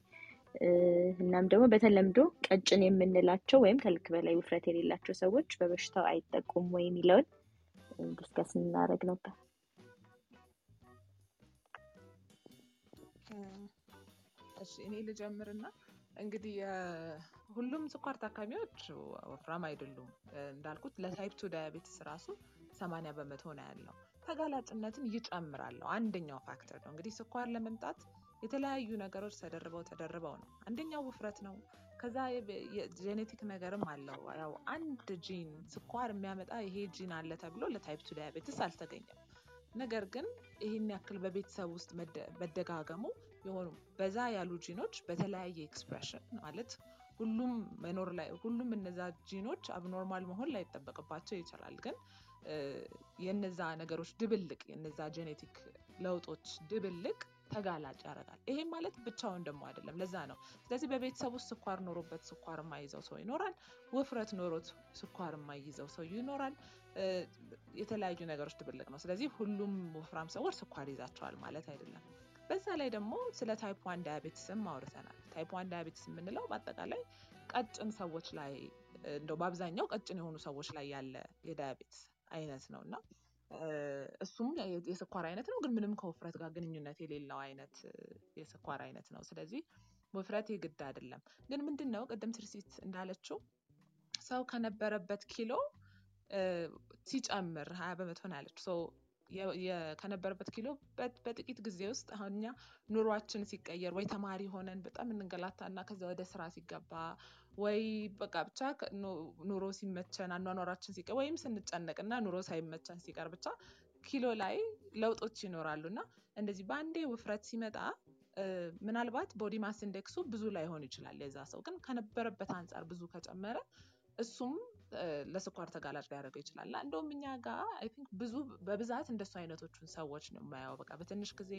እናም ደግሞ በተለምዶ ቀጭን የምንላቸው ወይም ከልክ በላይ ውፍረት የሌላቸው ሰዎች በበሽታው አይጠቁም ወይ የሚለውን discuss እናደርግ ነበር። እኔ ልጀምርና እንግዲህ ሁሉም ስኳር ታካሚዎች ወፍራም አይደሉም። እንዳልኩት ለ type two diabetes ራሱ ሰማንያ በመቶ ነው ያለው። ተጋላጭነትን ይጨምራል። አንደኛው factor ነው እንግዲህ ስኳር ለመምጣት የተለያዩ ነገሮች ተደርበው ተደርበው ነው። አንደኛው ውፍረት ነው። ከዛ የ genetic ነገርም አለው። ያው አንድ ጂን ስኳር የሚያመጣ ይሄ ጂን አለ ተብሎ ለ type two diabetes አልተገኘም። ነገር ግን ይህን ያክል በቤተሰብ ውስጥ መደጋገሙ የሆኑ በዛ ያሉ ጂኖች በተለያየ expression ማለት ሁሉም መኖር ላይ ሁሉም እነዛ gene ኦች abnormal መሆን ላይጠበቅባቸው ይችላል። ግን የነዛ ነገሮች ድብልቅ የነዛ genetic ለውጦች ድብልቅ ተጋላጭ ያደርጋል። ይሄም ማለት ብቻውን ደግሞ አይደለም። ለዛ ነው ስለዚህ በቤተሰብ ውስጥ ስኳር ኖሮበት ስኳር የማይይዘው ሰው ይኖራል። ውፍረት ኖሮት ስኳር የማይይዘው ሰው ይኖራል። የተለያዩ ነገሮች ድብልቅ ነው። ስለዚህ ሁሉም ወፍራም ሰዎች ስኳር ይዛቸዋል ማለት አይደለም። በዛ ላይ ደግሞ ስለ type one diabetes ም አውርተናል። type one diabetes የምንለው በአጠቃላይ ቀጭን ሰዎች ላይ እንደው በአብዛኛው ቀጭን የሆኑ ሰዎች ላይ ያለ የ diabetes አይነት ነው እና እሱም የስኳር አይነት ነው፣ ግን ምንም ከውፍረት ጋር ግንኙነት የሌለው አይነት የስኳር አይነት ነው። ስለዚህ ውፍረት የግድ አይደለም። ግን ምንድን ነው ቅድም ትርሲት እንዳለችው ሰው ከነበረበት ኪሎ ሲጨምር ሀያ በመቶ ነው ያለችው ከነበረበት ኪሎ በጥቂት ጊዜ ውስጥ አሁን እኛ ኑሯችን ሲቀየር ወይ ተማሪ ሆነን በጣም እንንገላታና ከዛ ወደ ስራ ሲገባ ወይ በቃ ብቻ ኑሮ ሲመቸን አኗኗራችን ሲቀየር ወይም ስንጨነቅ እና ኑሮ ሳይመቸን ሲቀር ብቻ ኪሎ ላይ ለውጦች ይኖራሉ። እና እንደዚህ በአንዴ ውፍረት ሲመጣ ምናልባት body mass index ኡ ብዙ ላይሆን ይችላል የዛ ሰው ግን ከነበረበት አንጻር ብዙ ከጨመረ እሱም ለስኳር ተጋላጭ ሊያደርገው ይችላል። እንደውም እኛ ጋር አይ ብዙ በብዛት እንደሱ አይነቶቹን ሰዎች ነው የማየው። በቃ በትንሽ ጊዜ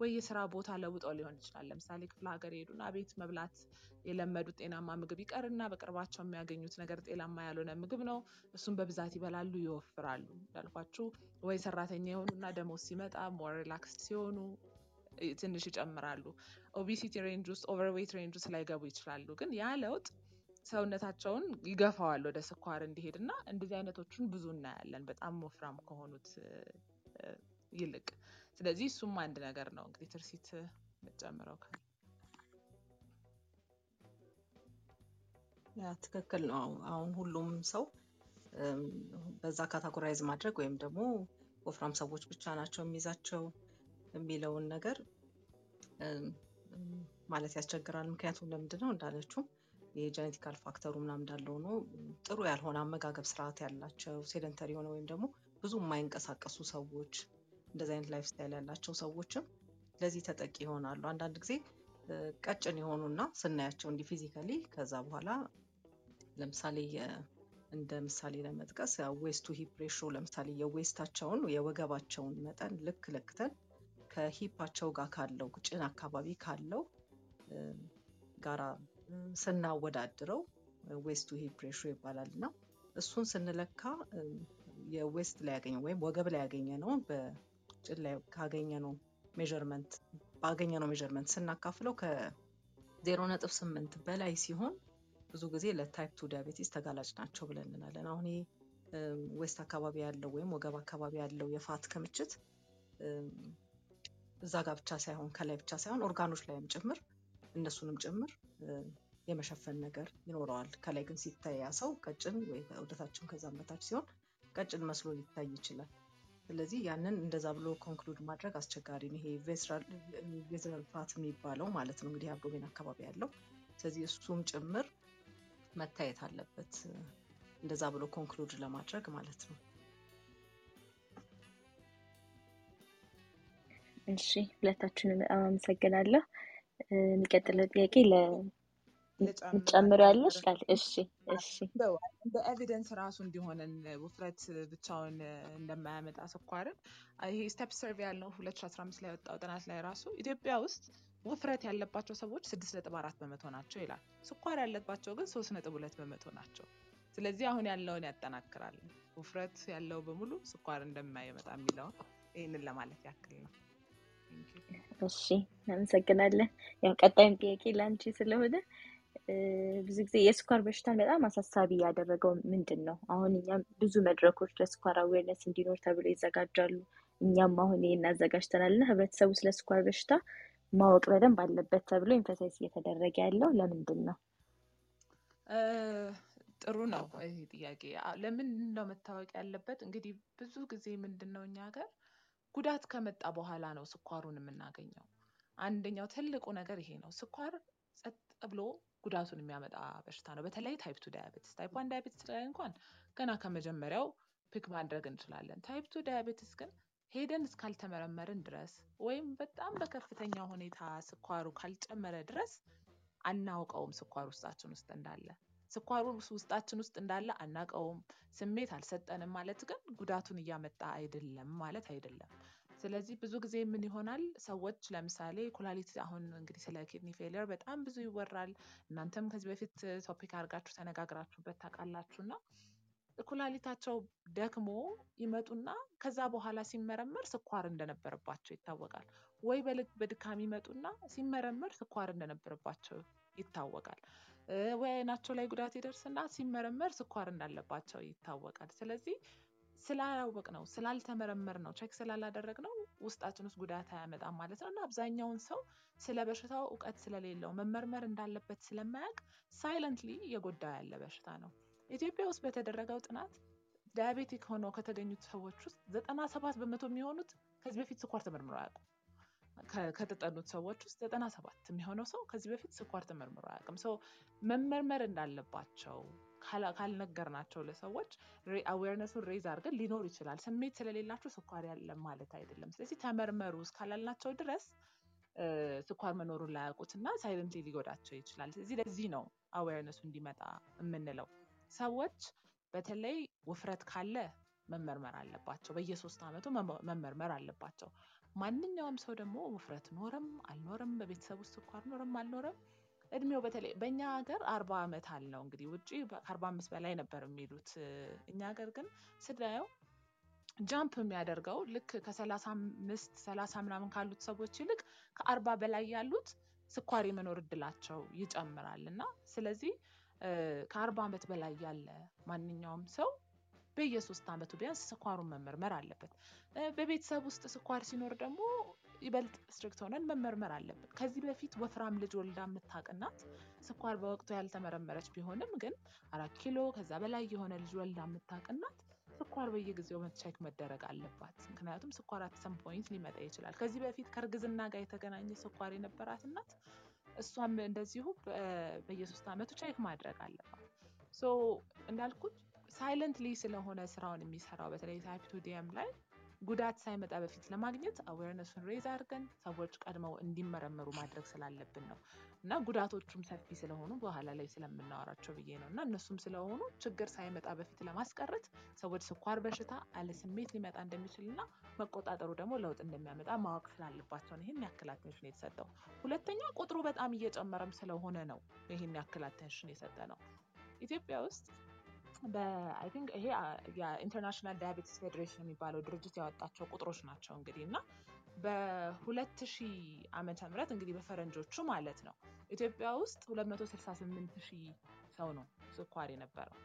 ወይ የስራ ቦታ ለውጠው ሊሆን ይችላል። ለምሳሌ ክፍለ ሀገር የሄዱና ቤት መብላት የለመዱት ጤናማ ምግብ ይቀርና በቅርባቸው የሚያገኙት ነገር ጤናማ ያልሆነ ምግብ ነው። እሱም በብዛት ይበላሉ፣ ይወፍራሉ። እንዳልኳችሁ ወይ ሰራተኛ የሆኑና ደሞዝ ሲመጣ more relaxed ሲሆኑ ትንሽ ይጨምራሉ። obesity range ውስጥ overweight range ውስጥ ላይገቡ ይችላሉ። ግን ያ ለውጥ ሰውነታቸውን ይገፋዋል ወደ ስኳር እንዲሄድ እና እንደዚህ አይነቶቹን ብዙ እናያለን በጣም ወፍራም ከሆኑት ይልቅ። ስለዚህ እሱም አንድ ነገር ነው እንግዲህ ትርሲት የምትጨምረው ትክክል ነው። አሁን ሁሉም ሰው በዛ categorize ማድረግ ወይም ደግሞ ወፍራም ሰዎች ብቻ ናቸው የሚይዛቸው የሚለውን ነገር ማለት ያስቸግራል። ምክንያቱም ለምንድን ነው እንዳለችው የ genetical factor ኡ ምናምን እንዳለው ነው። ጥሩ ያልሆነ አመጋገብ ስርዓት ያላቸው sedentary የሆነ ወይም ደግሞ ብዙ የማይንቀሳቀሱ ሰዎች እንደዚህ አይነት lifestyle ያላቸው ሰዎችም ለዚህ ተጠቂ ይሆናሉ። አንዳንድ ጊዜ ቀጭን የሆኑና ስናያቸው እንዲህ physically ከዛ በኋላ ለምሳሌ እንደ ምሳሌ ለመጥቀስ waist hip ratio ለምሳሌ የ waist ኣቸውን የወገባቸውን መጠን ልክ ለክተን ከ hip ኣቸው ጋር ካለው ጭን አካባቢ ካለው ጋራ ስናወዳድረው waist to hip ratio ይባላል እና እሱን ስንለካ የ waist ላይ ያገኘ ወይም ወገብ ላይ ያገኘነው በጭን ላይ ካገኘነው measurement ባገኘነው measurement ስናካፍለው ከዜሮ ነጥብ ስምንት በላይ ሲሆን ብዙ ጊዜ ለ type two diabetes ተጋላጭ ናቸው ብለን እንላለን። አሁን waist አካባቢ ያለው ወይም ወገብ አካባቢ ያለው የ fat ክምችት እዛ ጋር ብቻ ሳይሆን ከላይ ብቻ ሳይሆን ኦርጋኖች ላይም ጭምር እነሱንም ጭምር የመሸፈን ነገር ይኖረዋል። ከላይ ግን ሲታይ ያ ሰው ቀጭን ወይ ወደታችን ከዛም በታች ሲሆን ቀጭን መስሎ ሊታይ ይችላል። ስለዚህ ያንን እንደዛ ብሎ conclude ማድረግ አስቸጋሪ ነው። ይሄ visceral fat የሚባለው ማለት ነው እንግዲህ abdomen አካባቢ ያለው። ስለዚህ እሱም ጭምር መታየት አለበት እንደዛ ብሎ conclude ለማድረግ ማለት ነው። እሺ ሁለታችሁንም በጣም አመሰግናለሁ። የሚቀጥለው ጥያቄ ልጨምር ያለሽ ቃል? እሺ እሺ እንደ evidence ራሱ እንዲሆነን ውፍረት ብቻውን እንደማያመጣ ስኳርን ይሄ STEP survey ያልነው 2015 ላይ ወጣው ጥናት ላይ ራሱ ኢትዮጵያ ውስጥ ውፍረት ያለባቸው ሰዎች 6.4 በመቶ ናቸው ይላል። ስኳር ያለባቸው ግን 3.2 በመቶ ናቸው። ስለዚህ አሁን ያለውን ያጠናክራል። ውፍረት ያለው በሙሉ ስኳር እንደማይመጣ የሚለውን ይህንን ለማለት ያክል ነው። እሺ እናመሰግናለን። ያው ቀጣዩን ጥያቄ ለአንቺ ስለሆነ ብዙ ጊዜ የስኳር በሽታን በጣም አሳሳቢ ያደረገው ምንድን ነው? አሁን እኛም ብዙ መድረኮች ለስኳር አዌርነስ እንዲኖር ተብሎ ይዘጋጃሉ። እኛም አሁን ይህን አዘጋጅተናል እና ህብረተሰቡ ስለ ስኳር በሽታ ማወቅ በደንብ አለበት ተብሎ emphasize እየተደረገ ያለው ለምንድን ነው? ጥሩ ነው ይሄ ጥያቄ። ለምን ነው መታወቅ ያለበት? እንግዲህ ብዙ ጊዜ ምንድን ነው እኛ ሀገር ጉዳት ከመጣ በኋላ ነው ስኳሩን የምናገኘው። አንደኛው ትልቁ ነገር ይሄ ነው። ስኳር ጸጥ ብሎ ጉዳቱን የሚያመጣ በሽታ ነው። በተለይ type two diabetes። type one diabetes ላይ እንኳን ገና ከመጀመሪያው pick ማድረግ እንችላለን። type two diabetes ግን ሄደን እስካልተመረመርን ድረስ ወይም በጣም በከፍተኛ ሁኔታ ስኳሩ ካልጨመረ ድረስ አናውቀውም ስኳር ውስጣችን ውስጥ እንዳለ። ስኳሩ ውስጣችን ውስጥ እንዳለ አናውቀውም፣ ስሜት አልሰጠንም ማለት ግን ጉዳቱን እያመጣ አይደለም ማለት አይደለም። ስለዚህ ብዙ ጊዜ ምን ይሆናል ሰዎች ለምሳሌ ኩላሊት አሁን እንግዲህ ስለ kidney failure በጣም ብዙ ይወራል። እናንተም ከዚህ በፊት topic አድርጋችሁ ተነጋግራችሁበት ታውቃላችሁ እና ኩላሊታቸው ደክሞ ይመጡና ከዛ በኋላ ሲመረመር ስኳር እንደነበረባቸው ይታወቃል። ወይ በድካም ይመጡና ሲመረመር ስኳር እንደነበረባቸው ይታወቃል። ወይ አይናቸው ላይ ጉዳት ይደርስና ሲመረመር ስኳር እንዳለባቸው ይታወቃል። ስለዚህ ስላላወቅ ነው ስላልተመረመር ነው ቼክ ስላላደረግ ነው ውስጣችን ውስጥ ጉዳት አያመጣም ማለት ነው እና አብዛኛውን ሰው ስለ በሽታው እውቀት ስለሌለው መመርመር እንዳለበት ስለማያውቅ silently እየጎዳ ያለ በሽታ ነው። ኢትዮጵያ ውስጥ በተደረገው ጥናት diabetic ሆነው ከተገኙት ሰዎች ውስጥ ዘጠና ሰባት በመቶ የሚሆኑት ከዚህ በፊት ስኳር ተመርምረው አያውቁም። ከተጠኑት ሰዎች ውስጥ ዘጠና ሰባት የሚሆነው ሰው ከዚህ በፊት ስኳር ተመርምሮ አያውቅም። ሰው መመርመር እንዳለባቸው ካልነገርናቸው ለሰዎች awareness ኡን raise አድርገን ሊኖር ይችላል። ስሜት ስለሌላቸው ስኳር የለም ማለት አይደለም። ስለዚህ ተመርመሩ እስካላልናቸው ድረስ ስኳር መኖሩን ላያውቁት እና silently ሊጎዳቸው ይችላል። ስለዚህ ለዚህ ነው awareness ኡ እንዲመጣ የምንለው። ሰዎች በተለይ ውፍረት ካለ መመርመር አለባቸው። በየሶስት ዓመቱ መመ- መመርመር አለባቸው። ማንኛውም ሰው ደግሞ ውፍረት ኖረም አልኖረም በቤተሰብ ውስጥ ስኳር ኖረም አልኖረም እድሜው በተለይ በእኛ ሀገር አርባ ዓመት አልነው እንግዲህ ውጭ ከአርባ አምስት በላይ ነበር የሚሉት እኛ ሀገር ግን ስናየው jump የሚያደርገው ልክ ከሰላሳ አምስት ሰላሳ ምናምን ካሉት ሰዎች ይልቅ ከአርባ በላይ ያሉት ስኳር የመኖር እድላቸው ይጨምራል እና ስለዚህ ከአርባ ዓመት በላይ ያለ ማንኛውም ሰው በየሶስት ዓመቱ ቢያንስ ስኳሩን መመርመር አለበት። በቤተሰብ ውስጥ ስኳር ሲኖር ደግሞ ይበልጥ strict ሆነን መመርመር አለብን። ከዚህ በፊት ወፍራም ልጅ ወልዳ የምታውቅ እናት ስኳር በወቅቱ ያልተመረመረች ቢሆንም ግን አራት ኪሎ ከዛ በላይ የሆነ ልጅ ወልዳ የምታውቅ እናት ስኳር በየጊዜው check መደረግ አለባት። ምክንያቱም ስኳር at some point ሊመጣ ይችላል። ከዚህ በፊት ከእርግዝና ጋር የተገናኘ ስኳር የነበራት እናት እሷም እንደዚሁ በየሶስት ዓመቱ check ማድረግ አለባት። so እንዳልኩት silently ስለሆነ ስራውን የሚሰራው በተለይ type two DM ላይ ጉዳት ሳይመጣ በፊት ለማግኘት awareness ኡን raise አድርገን ሰዎች ቀድመው እንዲመረመሩ ማድረግ ስላለብን ነው እና ጉዳቶቹም ሰፊ ስለሆኑ በኋላ ላይ ስለምናወራቸው ብዬ ነው እና እነሱም ስለሆኑ ችግር ሳይመጣ በፊት ለማስቀረት ሰዎች ስኳር በሽታ አለ ስሜት ሊመጣ እንደሚችል እና መቆጣጠሩ ደግሞ ለውጥ እንደሚያመጣ ማወቅ ስላለባቸው ነው ይህን ያክል attention የተሰጠው። ሁለተኛ ቁጥሩ በጣም እየጨመረም ስለሆነ ነው ይህን ያክል attention የሰጠነው። ኢትዮጵያ ውስጥ በ I think ይሄ የ International Diabetes Federation የሚባለው ድርጅት ያወጣቸው ቁጥሮች ናቸው እንግዲህ እና በሁለት ሺህ ዓመተ ምህረት እንግዲህ በፈረንጆቹ ማለት ነው ኢትዮጵያ ውስጥ 268 ሺህ ሰው ነው ስኳር የነበረው።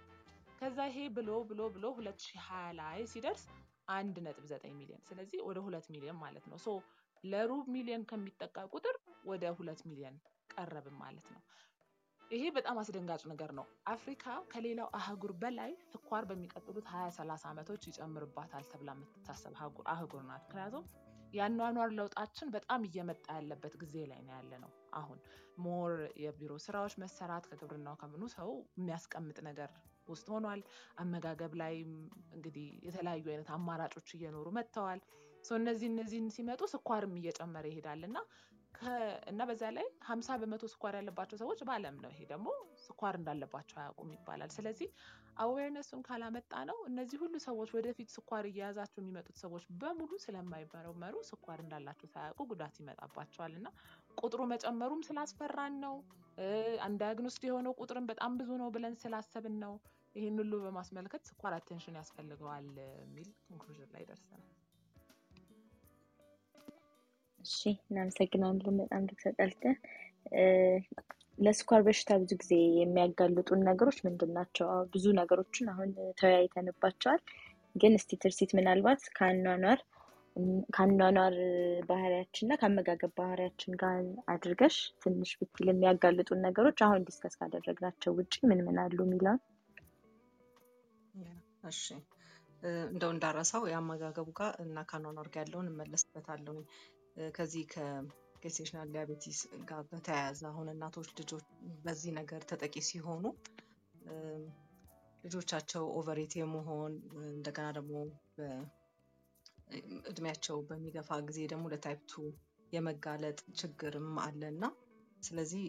ከዛ ይሄ ብሎ ብሎ ብሎ 2020 ላይ ሲደርስ አንድ ነጥብ ዘጠኝ ሚሊዮን ስለዚህ ወደ ሁለት ሚሊዮን ማለት ነው። ለሩብ ሚሊዮን ከሚጠጋ ቁጥር ወደ ሁለት ሚሊዮን ቀረብን ማለት ነው። ይሄ በጣም አስደንጋጭ ነገር ነው። አፍሪካ ከሌላው አህጉር በላይ ስኳር በሚቀጥሉት ሀያ ሰላሳ ዓመቶች ይጨምርባታል ተብላ የምትታሰብ አህጉር ናት። ምክንያቱም የአኗኗር ለውጣችን በጣም እየመጣ ያለበት ጊዜ ላይ ነው ያለነው። አሁን more የቢሮ ስራዎች መሰራት ከግብርናው ከምኑ ሰው የሚያስቀምጥ ነገር ውስጥ ሆኗል። አመጋገብ ላይ እንግዲህ የተለያዩ አይነት አማራጮች እየኖሩ መጥተዋል። እነዚህ እነዚህን ሲመጡ ስኳርም እየጨመረ ይሄዳል እና እና በዛ ላይ ሀምሳ በመቶ ስኳር ያለባቸው ሰዎች በዓለም ነው። ይሄ ደግሞ ስኳር እንዳለባቸው አያውቁም ይባላል። ስለዚህ አዌርነሱን ካላመጣ ነው እነዚህ ሁሉ ሰዎች ወደፊት ስኳር እየያዛቸው የሚመጡት ሰዎች በሙሉ ስለማይመረመሩ ስኳር እንዳላቸው ሳያውቁ ጉዳት ይመጣባቸዋል እና ቁጥሩ መጨመሩም ስላስፈራን ነው። አንዳያግኖስድ የሆነው ቁጥርም በጣም ብዙ ነው ብለን ስላሰብን ነው። ይህን ሁሉ በማስመልከት ስኳር attention ያስፈልገዋል የሚል conclusion ላይ ደርሰናል። እሺ እናመሰግናለን በጣም ዶክተር ጠልቀን ለስኳር በሽታ ብዙ ጊዜ የሚያጋልጡን ነገሮች ምንድን ናቸው? ብዙ ነገሮችን አሁን ተወያይተንባቸዋል። ግን እስቲ ትርሲት ምናልባት ከአኗኗር ከአኗኗር ባህሪያችን እና ከአመጋገብ ባህሪያችን ጋር አድርገሽ ትንሽ ብትል የሚያጋልጡን ነገሮች አሁን discuss ካደረግናቸው ውጭ ምን ምን አሉ የሚለውን እሺ እንደው እንዳረሳው የአመጋገቡ ጋር እና ከአኗኗር ጋር ያለውን እመለስበታለሁ። ከዚህ ከ gestational diabetes ጋር በተያያዘ አሁን እናቶች ልጆች በዚህ ነገር ተጠቂ ሲሆኑ ልጆቻቸው overweight የመሆን እንደገና ደግሞ እድሜያቸው በሚገፋ ጊዜ ደግሞ ለ type two የመጋለጥ ችግርም አለ እና ስለዚህ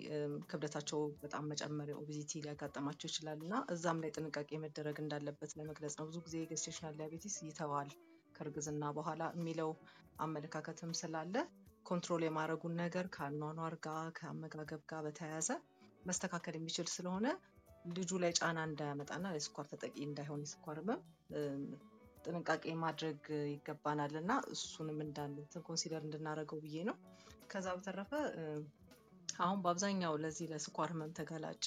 ክብደታቸው በጣም መጨመር obesity ሊያጋጠማቸው ይችላል እና እዛም ላይ ጥንቃቄ መደረግ እንዳለበት ለመግለጽ ነው። ብዙ ጊዜ gestational diabetes ይተዋል ከእርግዝና በኋላ የሚለው አመለካከትም ስላለ control የማድረጉን ነገር ከአኗኗር ጋር ከአመጋገብ ጋር በተያያዘ መስተካከል የሚችል ስለሆነ ልጁ ላይ ጫና እንዳያመጣና የስኳር ተጠቂ እንዳይሆን የስኳር ህመም ጥንቃቄ ማድረግ ይገባናል እና እሱንም እንዳንትን consider እንድናደርገው ብዬ ነው። ከዛ በተረፈ አሁን በአብዛኛው ለዚህ ለስኳር ህመም ተጋላጭ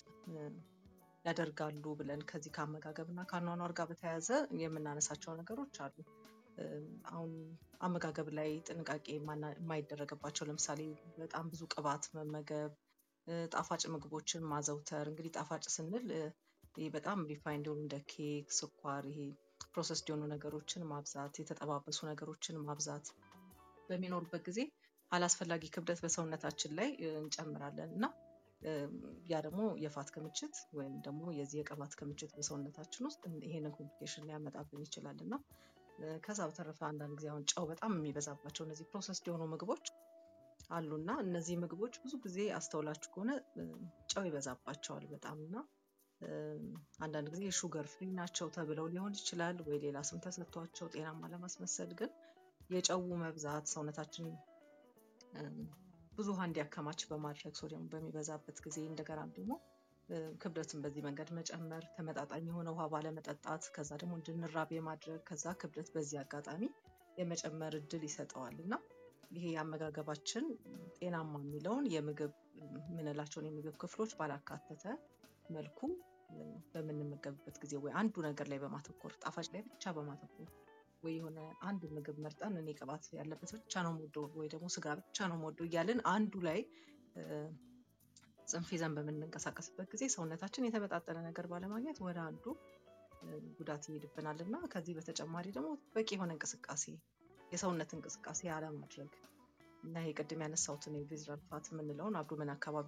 ያደርጋሉ ብለን ከዚህ ከአመጋገብ እና ከአኗኗር ጋር በተያያዘ የምናነሳቸው ነገሮች አሉ። አሁን አመጋገብ ላይ ጥንቃቄ የማይደረግባቸው ለምሳሌ በጣም ብዙ ቅባት መመገብ፣ ጣፋጭ ምግቦችን ማዘውተር። እንግዲህ ጣፋጭ ስንል በጣም refined የሆኑ እንደ ኬክ፣ ስኳር፣ ይሄ processed የሆኑ ነገሮችን ማብዛት፣ የተጠባበሱ ነገሮችን ማብዛት በሚኖሩበት ጊዜ አላስፈላጊ ክብደት በሰውነታችን ላይ እንጨምራለን እና ያ ደግሞ የ fat ክምችት ወይም ደግሞ የዚህ የቅባት ክምችት በሰውነታችን ውስጥ ይሄንን complication ሊያመጣብን ይችላል እና ከዛ በተረፈ አንዳንድ ጊዜ አሁን ጨው በጣም የሚበዛባቸው እነዚህ processed የሆኑ ምግቦች አሉ እና እነዚህ ምግቦች ብዙ ጊዜ አስተውላችሁ ከሆነ ጨው ይበዛባቸዋል በጣም እና አንዳንድ ጊዜ sugar free ናቸው ተብለው ሊሆን ይችላል ወይ ሌላ ስም ተሰጥቷቸው ጤናማ ለማስመሰል ግን የጨው መብዛት ሰውነታችን ብዙ ውሃ እንዲያከማች በማድረግ ሶዲየም በሚበዛበት ጊዜ እንደገና ደግሞ ክብደትን በዚህ መንገድ መጨመር፣ ተመጣጣኝ የሆነ ውሃ ባለመጠጣት፣ ከዛ ደግሞ እንድንራብ የማድረግ ከዛ ክብደት በዚህ አጋጣሚ የመጨመር እድል ይሰጠዋል። እና ይሄ የአመጋገባችን ጤናማ የሚለውን የምግብ የምንላቸውን የምግብ ክፍሎች ባላካተተ መልኩ በምንመገብበት ጊዜ ወይ አንዱ ነገር ላይ በማተኮር ጣፋጭ ላይ ብቻ በማተኮር ወይ የሆነ አንድ ምግብ መርጠን እኔ ቅባት ያለበት ብቻ ነው የምወደው ወይ ደግሞ ስጋ ብቻ ነው የምወደው እያልን አንዱ ላይ ጽንፍ ይዘን በምንንቀሳቀስበት ጊዜ ሰውነታችን የተመጣጠነ ነገር ባለማግኘት ወደ አንዱ ጉዳት ይሄድብናል። እና ከዚህ በተጨማሪ ደግሞ በቂ የሆነ እንቅስቃሴ የሰውነት እንቅስቃሴ አለማድረግ እና ይሄ ቅድም ያነሳሁትን የቪዝራል ፋት የምንለውን አብዶመን አካባቢ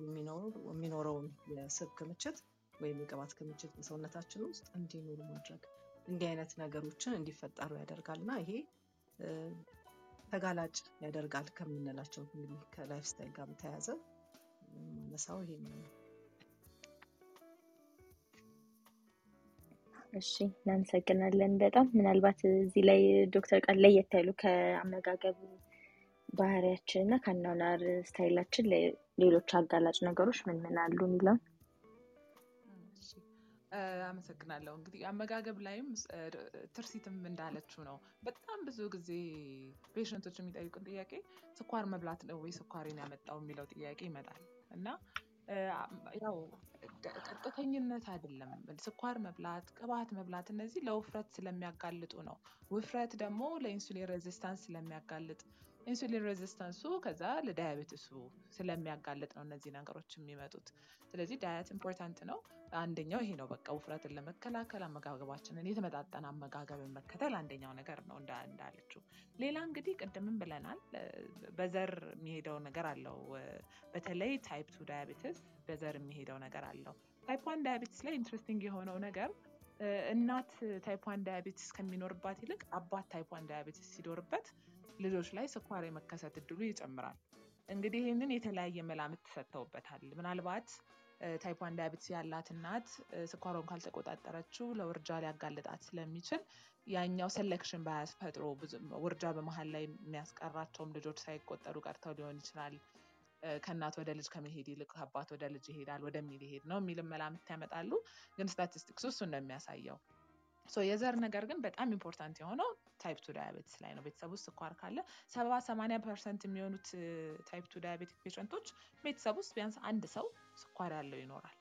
የሚኖረውን የስብ ክምችት ወይም የቅባት ክምችት በሰውነታችን ውስጥ እንዲኖር ማድረግ እንዲህ አይነት ነገሮችን እንዲፈጠሩ ያደርጋል። እና ይሄ ተጋላጭ ያደርጋል ከምንላቸው እንግዲህ ከ lifestyle ጋር በተያያዘ ማነሳው ይሄ ነው። እሺ እናመሰግናለን በጣም ምናልባት እዚህ ላይ ዶክተር ቃል ለየት ያሉ ከአመጋገብ ባህሪያችን እና ከአኗኗር style ኣችን ሌሎች አጋላጭ ነገሮች ምን ምን አሉ የሚለውን አመሰግናለሁ። እንግዲህ አመጋገብ ላይም ትርሲትም እንዳለችው ነው። በጣም ብዙ ጊዜ patient ኦች የሚጠይቁን ጥያቄ ስኳር መብላት ነው ወይ ስኳሬን ያመጣው የሚለው ጥያቄ ይመጣል እና ያው ቀጥተኝነት አይደለም። ስኳር መብላት፣ ቅባት መብላት እነዚህ ለውፍረት ስለሚያጋልጡ ነው። ውፍረት ደግሞ ለ insulin resistance ስለሚያጋልጥ insulin resistance ኡ ከዛ ለ diabetes ኡ ስለሚያጋልጥ ነው እነዚህ ነገሮች የሚመጡት። ስለዚህ diet important ነው። አንደኛው ይሄ ነው። በቃ ውፍረትን ለመከላከል አመጋገባችንን የተመጣጠነ አመጋገብን መከተል አንደኛው ነገር ነው እንዳለችው። ሌላ እንግዲህ ቅድምም ብለናል፣ በዘር የሚሄደው ነገር አለው። በተለይ type two diabetes በዘር የሚሄደው ነገር አለው። type one diabetes ላይ interesting የሆነው ነገር እናት type one diabetes ከሚኖርባት ይልቅ አባት type one diabetes ሲኖርበት ልጆች ላይ ስኳር የመከሰት እድሉ ይጨምራል። እንግዲህ ይህንን የተለያየ መላምት ሰጥተውበታል። ምናልባት type one diabetes ያላት እናት ስኳሯን ካልተቆጣጠረችው ለውርጃ ሊያጋልጣት ስለሚችል ያኛው selection bias ፈጥሮ ውርጃ በመሀል ላይ የሚያስቀራቸውም ልጆች ሳይቆጠሩ ቀርተው ሊሆን ይችላል። ከእናት ወደ ልጅ ከመሄድ ይልቅ አባት ወደ ልጅ ይሄዳል ወደሚል ይሄድ ነው የሚልም መላምት ያመጣሉ። ግን ስታቲስቲክሱ እሱን ነው የሚያሳየው። የዘር ነገር ግን በጣም important የሆነው type two diabetes ላይ ነው። ቤተሰብ ውስጥ ስኳር ካለ ሰባ ሰማንያ percent የሚሆኑት type two diabetic patient ኦች ቤተሰብ ውስጥ ቢያንስ አንድ ሰው ስኳር ያለው ይኖራል።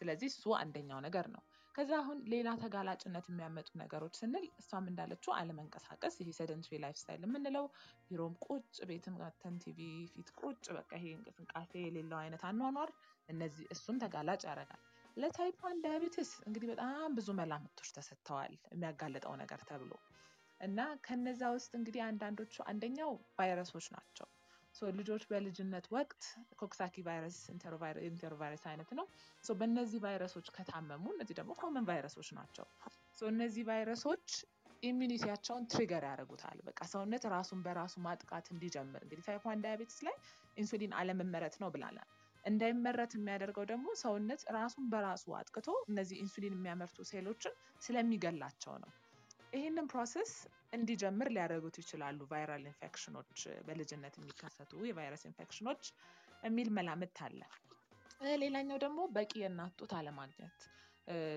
ስለዚህ እሱ አንደኛው ነገር ነው። ከዛ አሁን ሌላ ተጋላጭነት የሚያመጡ ነገሮች ስንል እሷም እንዳለችው አለመንቀሳቀስ፣ ይሄ sedentary lifestyle የምንለው ቢሮም ቁጭ ቤትም ገብተን ቲቪ ፊት ቁጭ በቃ ይሄ እንቅስቃሴ የሌለው አይነት አኗኗር እነዚህ እሱም ተጋላጭ ያደርጋል። ለ type one diabetes እንግዲህ በጣም ብዙ መላምቶች ተሰጥተዋል የሚያጋልጠው ነገር ተብሎ እና ከነዛ ውስጥ እንግዲህ አንዳንዶቹ አንደኛው ቫይረሶች ናቸው። ልጆች በልጅነት ወቅት coxsackie virus enterovirus አይነት ነው። በእነዚህ ቫይረሶች ከታመሙ እነዚህ ደግሞ common ቫይረሶች ናቸው። እነዚህ ቫይረሶች immunity ያቸውን trigger ያደርጉታል። በቃ ሰውነት ራሱን በራሱ ማጥቃት እንዲጀምር እንግዲህ type one diabetes ላይ ኢንሱሊን አለመመረት ነው ብለናል። እንዳይመረት የሚያደርገው ደግሞ ሰውነት ራሱን በራሱ አጥቅቶ እነዚህ ኢንሱሊን የሚያመርቱ ሴሎችን ስለሚገላቸው ነው። ይህንን process እንዲጀምር ሊያደርጉት ይችላሉ viral infection ኦች፣ በልጅነት የሚከሰቱ የቫይረስ ኢንፌክሽኖች የሚል መላምት አለ። ሌላኛው ደግሞ በቂ የእናት ጡት አለማግኘት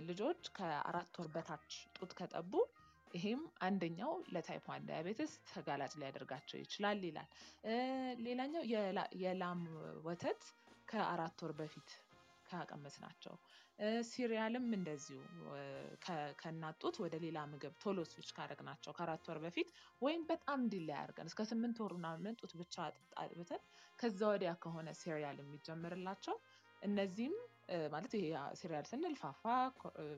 ልጆች ከአራት ወር በታች ጡት ከጠቡ ይሄም አንደኛው ለ type one diabetes ተጋላጭ ሊያደርጋቸው ይችላል ይላል። ሌላኛው የላም ወተት ከአራት ወር በፊት ካቀመስ ናቸው። ሲሪያልም እንደዚሁ ከእናት ጡት ወደ ሌላ ምግብ ቶሎ ስዊች ካደረግናቸው ከአራት ወር በፊት ወይም በጣም እንዲለይ አድርገን እስከ ስምንት ወር ምናምን ጡት ብቻ አጥብተን ከዛ ወዲያ ከሆነ ሲሪያል የሚጀምርላቸው እነዚህም ማለት ይሄ ሲሪያል ስንል ፋፋ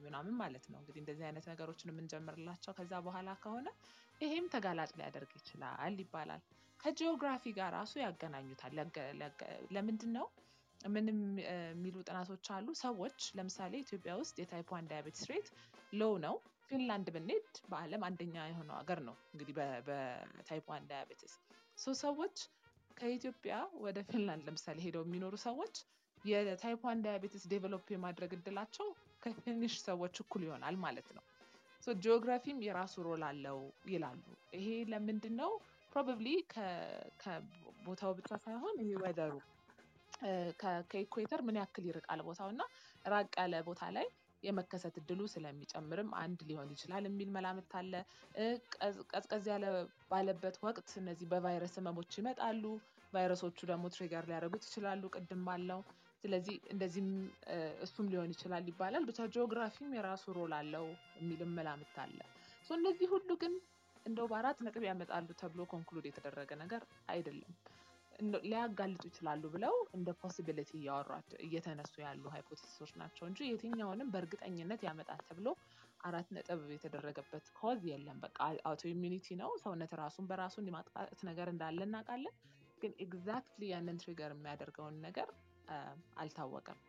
ምናምን ማለት ነው። እንግዲህ እንደዚህ አይነት ነገሮችን የምንጀምርላቸው ከዛ በኋላ ከሆነ ይሄም ተጋላጭ ሊያደርግ ይችላል ይባላል። ከጂኦግራፊ ጋር ራሱ ያገናኙታል። ለምንድን ነው? ምንም የሚሉ ጥናቶች አሉ። ሰዎች ለምሳሌ ኢትዮጵያ ውስጥ የ type one diabetes rate low ነው። ፊንላንድ ብንሄድ በዓለም አንደኛ የሆነው ሀገር ነው እንግዲህ በ type diabetes። ሰዎች ከኢትዮጵያ ወደ ፊንላንድ ለምሳሌ ሄደው የሚኖሩ ሰዎች የ type one diabetes develop የማድረግ እድላቸው ከ Finnish ሰዎች እኩል ይሆናል ማለት ነው። ጂኦግራፊም የራሱ role አለው ይላሉ። ይሄ ለምንድን ነው? probably ከቦታው ብቻ ሳይሆን ይሄ weather ኡ ከ equator ምን ያክል ይርቃል ቦታው እና ራቅ ያለ ቦታ ላይ የመከሰት እድሉ ስለሚጨምርም አንድ ሊሆን ይችላል የሚል መላምት አለ። ቀዝቀዝ ያለ ባለበት ወቅት እነዚህ በቫይረስ ህመሞች ይመጣሉ። ቫይረሶቹ ደግሞ trigger ሊያደርጉት ይችላሉ ቅድም ባለው። ስለዚህ እንደዚህም እሱም ሊሆን ይችላል ይባላል። ብቻ ጂኦግራፊም የራሱ role አለው የሚልም መላምት አለ። እነዚህ ሁሉ ግን እንደው በአራት ነጥብ ያመጣሉ ተብሎ conclude የተደረገ ነገር አይደለም። ሊያጋልጡ ይችላሉ ብለው እንደ possibility እያወሯቸው እየተነሱ ያሉ hypothesis ኦች ናቸው እንጂ የትኛውንም በእርግጠኝነት ያመጣል ተብሎ አራት ነጥብ የተደረገበት cause የለም። በቃ autoimmunity ነው። ሰውነት ራሱን በራሱን የማጥቃት ነገር እንዳለ እናውቃለን። ግን exactly ያንን trigger የሚያደርገውን ነገር አልታወቀም።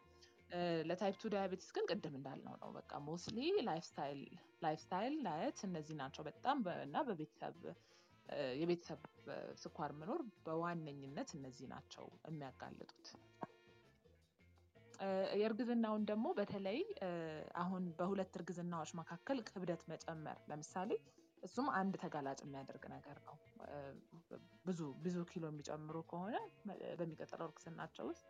ለ type two diabetes ግን ቅድም እንዳልነው ነው። በቃ mostly lifestyle diet እነዚህ ናቸው በጣም እና በቤተሰብ የቤተሰብ ስኳር መኖር በዋነኝነት እነዚህ ናቸው የሚያጋልጡት። የእርግዝናውን ደግሞ በተለይ አሁን በሁለት እርግዝናዎች መካከል ክብደት መጨመር ለምሳሌ እሱም አንድ ተጋላጭ የሚያደርግ ነገር ነው። ብዙ ብዙ ኪሎ የሚጨምሩ ከሆነ በሚቀጥለው እርግዝናቸው ውስጥ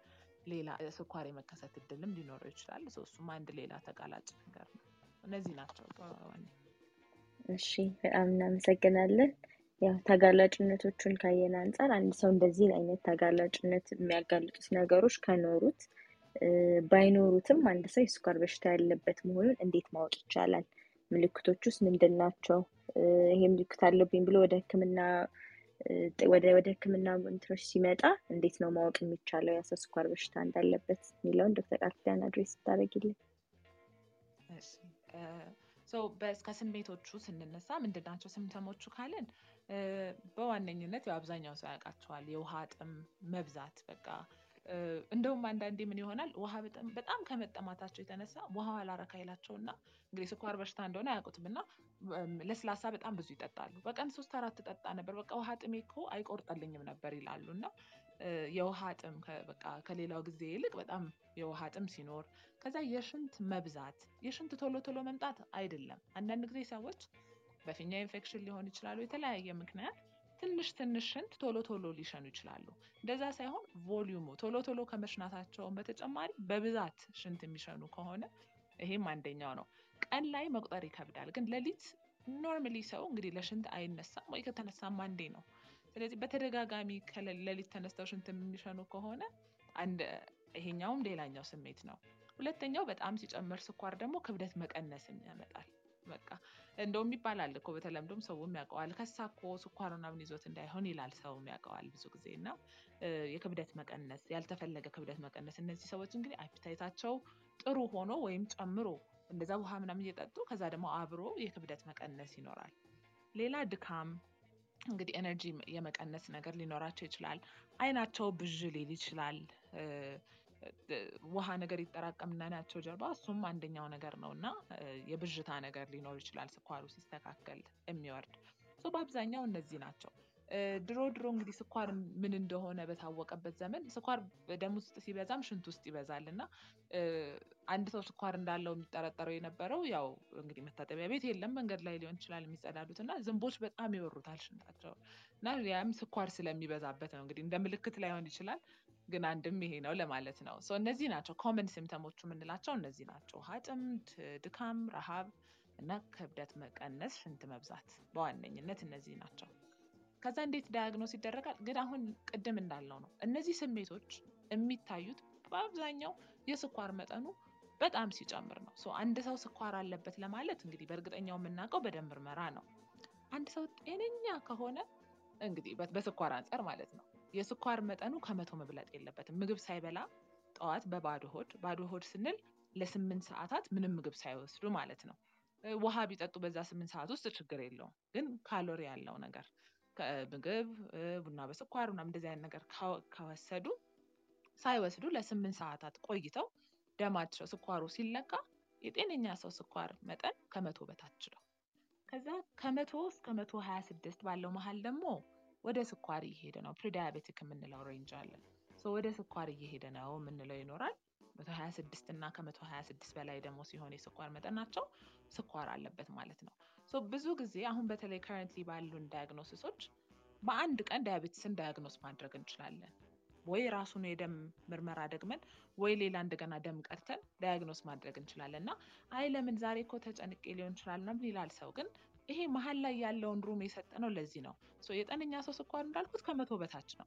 ሌላ ስኳር የመከሰት እድልም ሊኖረው ይችላል። እሱም አንድ ሌላ ተጋላጭ ነገር ነው። እነዚህ ናቸው እሺ፣ በጣም እናመሰግናለን። ያው ተጋላጭነቶቹን ካየን አንጻር አንድ ሰው እንደዚህ አይነት ተጋላጭነት የሚያጋልጡት ነገሮች ከኖሩት ባይኖሩትም አንድ ሰው የስኳር በሽታ ያለበት መሆኑን እንዴት ማወቅ ይቻላል? ምልክቶች ውስጥ ምንድን ናቸው? ይሄ ምልክት አለብኝ ብሎ ወደ ሕክምና ወደ ወደ ሕክምና እንትኖች ሲመጣ እንዴት ነው ማወቅ የሚቻለው ያ ሰው ስኳር በሽታ እንዳለበት የሚለውን ዶክተር ቃል ኪዳን address ብታደርጊልን። ከስሜቶቹ ስንነሳ ምንድን ናቸው symptom ኦቹ በዋነኝነት አብዛኛው ሰው ያውቃቸዋል። የውሃ ጥም መብዛት በቃ እንደውም አንዳንዴ ምን ይሆናል ውሃ በጣም ከመጠማታቸው የተነሳ ውሃው አላረካ ይላቸውና እንግዲህ ስኳር በሽታ እንደሆነ አያውቁትም እና ለስላሳ በጣም ብዙ ይጠጣሉ። በቀን ሶስት አራት ጠጣ ነበር በቃ ውሃ ጥሜ እኮ አይቆርጠልኝም ነበር ይላሉ እና የውሃ ጥም በቃ ከሌላው ጊዜ ይልቅ በጣም የውሃ ጥም ሲኖር፣ ከዛ የሽንት መብዛት የሽንት ቶሎ ቶሎ መምጣት አይደለም። አንዳንድ ጊዜ ሰዎች በፊኛ ኢንፌክሽን ሊሆን ይችላሉ የተለያየ ምክንያት ትንሽ ትንሽ ሽንት ቶሎ ቶሎ ሊሸኑ ይችላሉ። እንደዛ ሳይሆን volume ኡ ቶሎ ቶሎ ከመሽናታቸውን በተጨማሪ በብዛት ሽንት የሚሸኑ ከሆነ ይሄም አንደኛው ነው። ቀን ላይ መቁጠር ይከብዳል፣ ግን ሌሊት normally ሰው እንግዲህ ለሽንት አይነሳም ወይ ከተነሳም አንዴ ነው። ስለዚህ በተደጋጋሚ ከሌሊት ተነስተው ሽንት የሚሸኑ ከሆነ አንድ ይሄኛውም ሌላኛው ስሜት ነው። ሁለተኛው በጣም ሲጨምር ስኳር ደግሞ ክብደት መቀነስን ያመጣል። በቃ እንደውም ይባላል እኮ በተለምዶም ሰውም ያውቀዋል። ከሳ እኮ ስኳር ምናምን ይዞት እንዳይሆን ይላል ሰውም ያውቀዋል ብዙ ጊዜ እና የክብደት መቀነስ ያልተፈለገ ክብደት መቀነስ እነዚህ ሰዎች እንግዲህ appetite ኣቸው ጥሩ ሆኖ ወይም ጨምሮ እንደዛ ውሃ ምናምን እየጠጡ ከዛ ደግሞ አብሮ የክብደት መቀነስ ይኖራል። ሌላ ድካም እንግዲህ ኤነርጂ የመቀነስ ነገር ሊኖራቸው ይችላል። አይናቸው ብዥ ሊል ይችላል። ውሃ ነገር ይጠራቀምና አይናቸው ጀርባ እሱም አንደኛው ነገር ነው እና የብዥታ ነገር ሊኖር ይችላል ስኳሩ ሲስተካከል የሚወርድ በአብዛኛው እነዚህ ናቸው። ድሮ ድሮ እንግዲህ ስኳር ምን እንደሆነ በታወቀበት ዘመን ስኳር በደም ውስጥ ሲበዛም ሽንት ውስጥ ይበዛል እና አንድ ሰው ስኳር እንዳለው የሚጠረጠረው የነበረው ያው እንግዲህ መታጠቢያ ቤት የለም፣ መንገድ ላይ ሊሆን ይችላል የሚጸዳዱት እና ዝንቦች በጣም ይወሩታል ሽንታቸው እና ያም ስኳር ስለሚበዛበት ነው። እንግዲህ እንደ ምልክት ላይሆን ይችላል፣ ግን አንድም ይሄ ነው ለማለት ነው። እነዚህ ናቸው ኮመን ሲምተሞቹ የምንላቸው እነዚህ ናቸው። ጥም፣ ድካም፣ ረሃብ እና ክብደት መቀነስ፣ ሽንት መብዛት በዋነኝነት እነዚህ ናቸው። ከዛ እንዴት ዳያግኖስ ይደረጋል? ግን አሁን ቅድም እንዳልነው ነው እነዚህ ስሜቶች የሚታዩት በአብዛኛው የስኳር መጠኑ በጣም ሲጨምር ነው። አንድ ሰው ስኳር አለበት ለማለት እንግዲህ በእርግጠኛው የምናውቀው በደም ምርመራ ነው። አንድ ሰው ጤነኛ ከሆነ እንግዲህ በስኳር አንጻር ማለት ነው የስኳር መጠኑ ከመቶ መብለጥ የለበትም። ምግብ ሳይበላ ጠዋት በባዶ ሆድ ባዶ ሆድ ስንል ለስምንት ሰዓታት ምንም ምግብ ሳይወስዱ ማለት ነው። ውሃ ቢጠጡ በዛ ስምንት ሰዓት ውስጥ ችግር የለውም። ግን ካሎሪ ያለው ነገር ከምግብ እ፣ ቡና በስኳር ምናምን እንደዚህ አይነት ነገር ከወሰዱ ሳይወስዱ ለስምንት ሰዓታት ቆይተው ደማቸው ስኳሩ ሲለካ የጤነኛ ሰው ስኳር መጠን ከመቶ በታች ነው። ከዛ ከመቶ እስከ መቶ ሀያ ስድስት ባለው መሀል ደግሞ ወደ ስኳር እየሄደ ነው። prediabetic የምንለው range አለ። ወደ ስኳር እየሄደ ነው የምንለው ይኖራል። መቶ ሀያ ስድስት እና ከመቶ ሀያ ስድስት በላይ ደግሞ ሲሆን የስኳር መጠናቸው ስኳር አለበት ማለት ነው። ብዙ ጊዜ አሁን በተለይ currently ባሉን diagnosis ኦች በአንድ ቀን diabetes ን diagnose ማድረግ እንችላለን። ወይ ራሱን የደም ምርመራ ደግመን ወይ ሌላ እንደገና ደም ቀድተን diagnose ማድረግ እንችላለን እና አይ ለምን ዛሬ እኮ ተጨንቄ ሊሆን ይችላል ይላል ሰው። ግን ይሄ መሀል ላይ ያለውን room የሰጠነው ለዚህ ነው። so የጤነኛ ሰው ስኳር እንዳልኩት ከመቶ በታች ነው።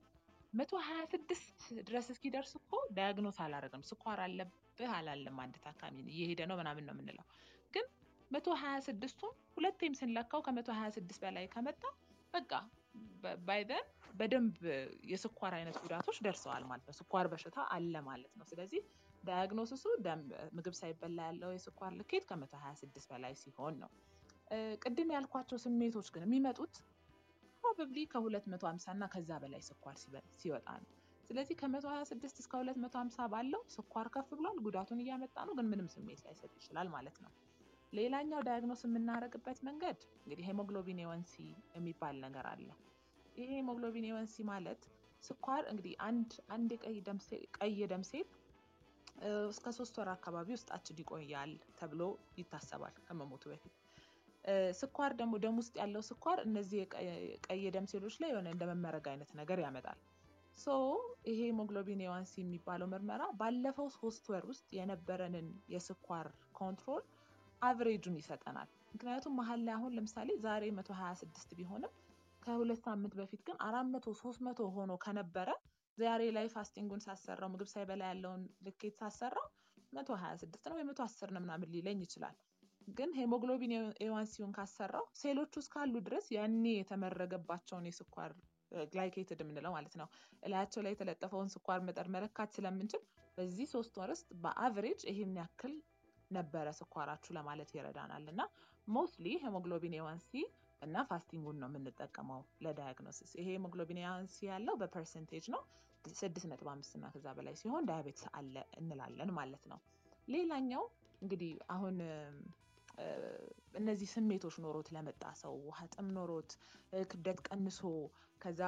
መቶ ሀያ ስድስት ድረስ እስኪደርስ እኮ ዳያግኖስ አላደረግም። ስኳር አለብህ አላለም አንድ ታካሚ እየሄደ ነው ምናምን ነው የምንለው። ግን መቶ ሀያ ስድስቱን ሁለቴም ስንለካው ከመቶ ሀያ ስድስት በላይ ከመጣ በቃ ባይዘን በደንብ የስኳር አይነት ጉዳቶች ደርሰዋል ማለት ነው። ስኳር በሽታ አለ ማለት ነው። ስለዚህ ዳያግኖሲሱ ምግብ ሳይበላ ያለው የስኳር ልኬት ከመቶ ሀያ ስድስት በላይ ሲሆን ነው። ቅድም ያልኳቸው ስሜቶች ግን የሚመጡት probably ከ250 እና ከዛ በላይ ስኳር ሲወጣ ነው። ስለዚህ ከ126 እስከ 250 ባለው ስኳር ከፍ ብሏል፣ ጉዳቱን እያመጣ ነው፣ ግን ምንም ስሜት ላይሰጥ ይችላል ማለት ነው። ሌላኛው diagnose የምናደርግበት መንገድ እንግዲህ hemoglobin A1C የሚባል ነገር አለ። ይሄ hemoglobin A1C ማለት ስኳር እንግዲህ አንድ አንድ የቀይ ደም ሴል ቀይ እስከ ሶስት ወር አካባቢ ውስጣችን ይቆያል ተብሎ ይታሰባል ከመሞቱ በፊት። ስኳር ደግሞ ደም ውስጥ ያለው ስኳር እነዚህ ቀይ የደም ሴሎች ላይ የሆነ እንደ መመረግ አይነት ነገር ያመጣል። so ይሄ hemoglobin A1C የሚባለው ምርመራ ባለፈው ሶስት ወር ውስጥ የነበረንን የስኳር control average ኡን ይሰጠናል። ምክንያቱም መሀል ላይ አሁን ለምሳሌ ዛሬ 126 ቢሆንም ከሁለት ሳምንት በፊት ግን 400 300 ሆኖ ከነበረ ዛሬ ላይ fasting ኡን ሳሰራው ምግብ ሳይበላ ያለውን ልኬት ሳሰራው 126 ነው ወይ 110 ነው ምናምን ሊለኝ ይችላል። ግን hemoglobin A1C ውን ካሰራው ሴሎቹ እስካሉ ድረስ ያኔ የተመረገባቸውን የስኳር glycated የምንለው ማለት ነው እላያቸው ላይ የተለጠፈውን ስኳር መጠን መለካት ስለምንችል በዚህ ሶስት ወር ውስጥ በ average ይህን ያክል ነበረ ስኳራችሁ ለማለት ይረዳናል። እና mostly hemoglobin A1C እና fasting ኡን ነው የምንጠቀመው ለ diagnosis። ይሄ hemoglobin A1C ያለው በ percentage ነው ስድስት ነጥብ አምስት እና ከዛ በላይ ሲሆን ዳያቤትስ አለ እንላለን ማለት ነው። ሌላኛው እንግዲህ አሁን እነዚህ ስሜቶች ኖሮት ለመጣ ሰው ውሃ ጥም ኖሮት ክብደት ቀንሶ ከዛ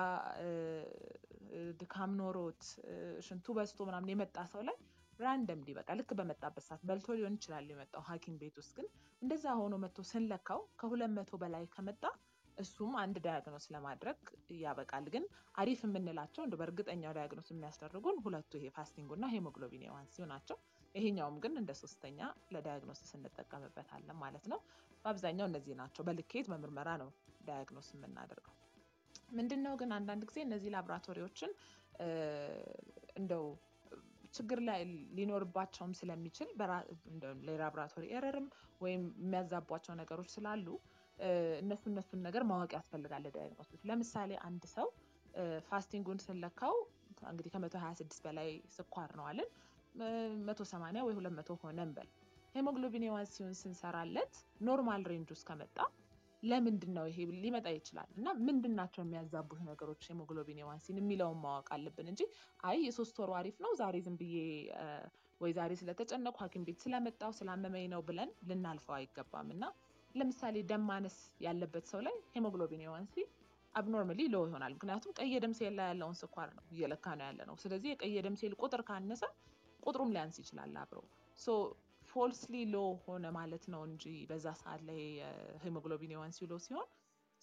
ድካም ኖሮት ሽንቱ በዝቶ ምናምን የመጣ ሰው ላይ ራንደምሊ በቃ ልክ በመጣበት ሰዓት በልቶ ሊሆን ይችላል የመጣው ሐኪም ቤት ውስጥ ግን እንደዛ ሆኖ መጥቶ ስንለካው ከሁለት መቶ በላይ ከመጣ እሱም አንድ diagnose ለማድረግ ያበቃል። ግን አሪፍ የምንላቸው እንደ በእርግጠኛው diagnose የሚያስደርጉን ሁለቱ ይሄ fasting ኡ እና hemoglobin A1C ው ናቸው። ይሄኛውም ግን እንደ ሶስተኛ ለ diagnosis እንጠቀምበታለን ማለት ነው። በአብዛኛው እነዚህ ናቸው። በልኬት በምርመራ ነው diagnose የምናደርገው። ምንድን ነው ግን አንዳንድ ጊዜ እነዚህ ላብራቶሪዎችን እንደው ችግር ላይ ሊኖርባቸውም ስለሚችል laboratory error ም ወይም የሚያዛቧቸው ነገሮች ስላሉ እነሱ እነሱን ነገር ማወቅ ያስፈልጋል ለ diagnosis። ለምሳሌ አንድ ሰው fasting ኡን ስንለካው እንግዲህ ከመቶ ሀያ ስድስት በላይ ስኳር ነው አልን 180 ወይ 200 ሆነ እንበል። hemoglobin A1C ውን ስንሰራለት normal range ውስጥ ከመጣ ለምንድን ነው ይሄ ሊመጣ ይችላል? እና ምንድን ናቸው የሚያዛቡት ነገሮች hemoglobin A1C ን የሚለውን ማወቅ አለብን እንጂ አይ የሶስት ወሩ አሪፍ ነው ዛሬ ዝም ብዬ ወይ ዛሬ ስለተጨነቁ ሐኪም ቤት ስለመጣው ስላመመኝ ነው ብለን ልናልፈው አይገባም። እና ለምሳሌ ደም ማነስ ያለበት ሰው ላይ hemoglobin A1C abnormally low ይሆናል። ምክንያቱም ቀይ ደም ሴል ላይ ያለውን ስኳር ነው እየለካ ነው ያለ ነው። ስለዚህ የቀይ ደም ሴል ቁጥር ካነሰ ቁጥሩም ሊያንስ ይችላል አብሮ falsely low ሆነ ማለት ነው እንጂ በዛ ሰዓት ላይ hemoglobin A1C low ሲሆን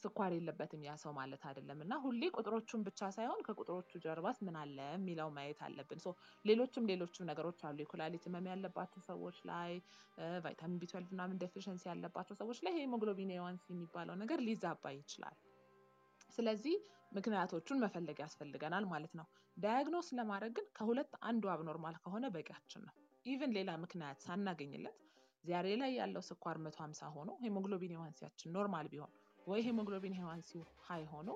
ስኳር የለበትም ያ ሰው ማለት አይደለም። እና ሁሌ ቁጥሮቹን ብቻ ሳይሆን ከቁጥሮቹ ጀርባስ ምን አለ የሚለው ማየት አለብን። ሌሎችም ሌሎችም ነገሮች አሉ። የኩላሊት ህመም ያለባቸው ሰዎች ላይ vitamin B12 ምናምን deficiency ያለባቸው ሰዎች ላይ hemoglobin A1C የሚባለው ነገር ሊዛባ ይችላል። ስለዚህ ምክንያቶቹን መፈለግ ያስፈልገናል ማለት ነው። diagnose ለማድረግ ግን ከሁለት አንዱ abnormal ከሆነ በቂያችን ነው። even ሌላ ምክንያት ሳናገኝለት ዛሬ ላይ ያለው ስኳር መቶ ሀምሳ ሆኖ hemoglobin A1C ያችን normal ቢሆን ወይ hemoglobin A1C ው high ሆኖ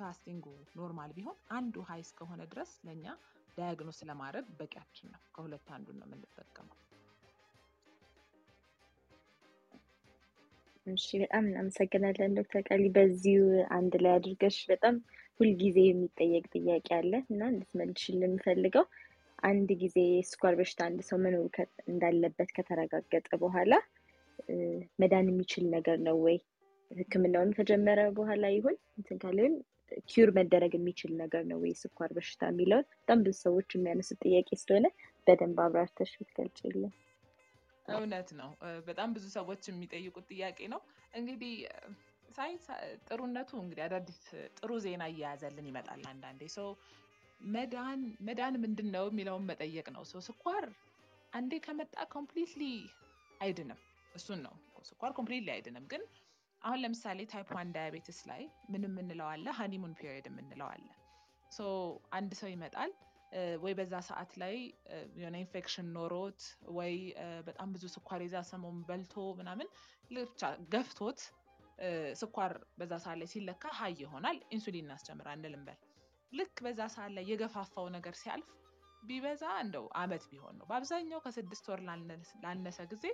fasting ኡ normal ቢሆን አንዱ high እስከሆነ ድረስ ለእኛ diagnose ለማድረግ በቂያችን ነው። ከሁለት አንዱን ነው የምንጠቀመው። እሺ በጣም እናመሰግናለን ዶክተር ቀሊ በዚሁ አንድ ላይ አድርገሽ በጣም ሁልጊዜ የሚጠየቅ ጥያቄ አለ እና እንድትመልሽልን የምፈልገው አንድ ጊዜ ስኳር በሽታ አንድ ሰው መኖር እንዳለበት ከተረጋገጠ በኋላ መዳን የሚችል ነገር ነው ወይ? ሕክምናውን ከጀመረ በኋላ ይሁን እንትን ካለ ወይም cure መደረግ የሚችል ነገር ነው ወይ ስኳር በሽታ የሚለውን በጣም ብዙ ሰዎች የሚያነሱት ጥያቄ ስለሆነ በደንብ አብራርተሽ ብትገልጪልን። እውነት ነው። በጣም ብዙ ሰዎች የሚጠይቁት ጥያቄ ነው። እንግዲህ ሳይንስ ጥሩነቱ እንግዲህ አዳዲስ ጥሩ ዜና እየያዘልን ይመጣል አንዳንዴ ሰው መዳን መዳን ምንድን ነው የሚለውን መጠየቅ ነው። ሰው ስኳር አንዴ ከመጣ completely አይድንም። እሱን ነው ስኳር completely አይድንም። ግን አሁን ለምሳሌ type one diabetes ላይ ምን የምንለው አለ? honeymoon period የምንለው አለ። አንድ ሰው ይመጣል ወይ በዛ ሰዓት ላይ የሆነ ኢንፌክሽን ኖሮት ወይ በጣም ብዙ ስኳር የዛ ሰሞን በልቶ ምናምን ብቻ ገፍቶት ስኳር በዛ ሰዓት ላይ ሲለካ high ይሆናል። ኢንሱሊን እናስጀምር አንልም በል ልክ በዛ ሰዓት ላይ የገፋፋው ነገር ሲያልፍ ቢበዛ እንደው አመት ቢሆን ነው። በአብዛኛው ከስድስት ወር ላነሰ ጊዜ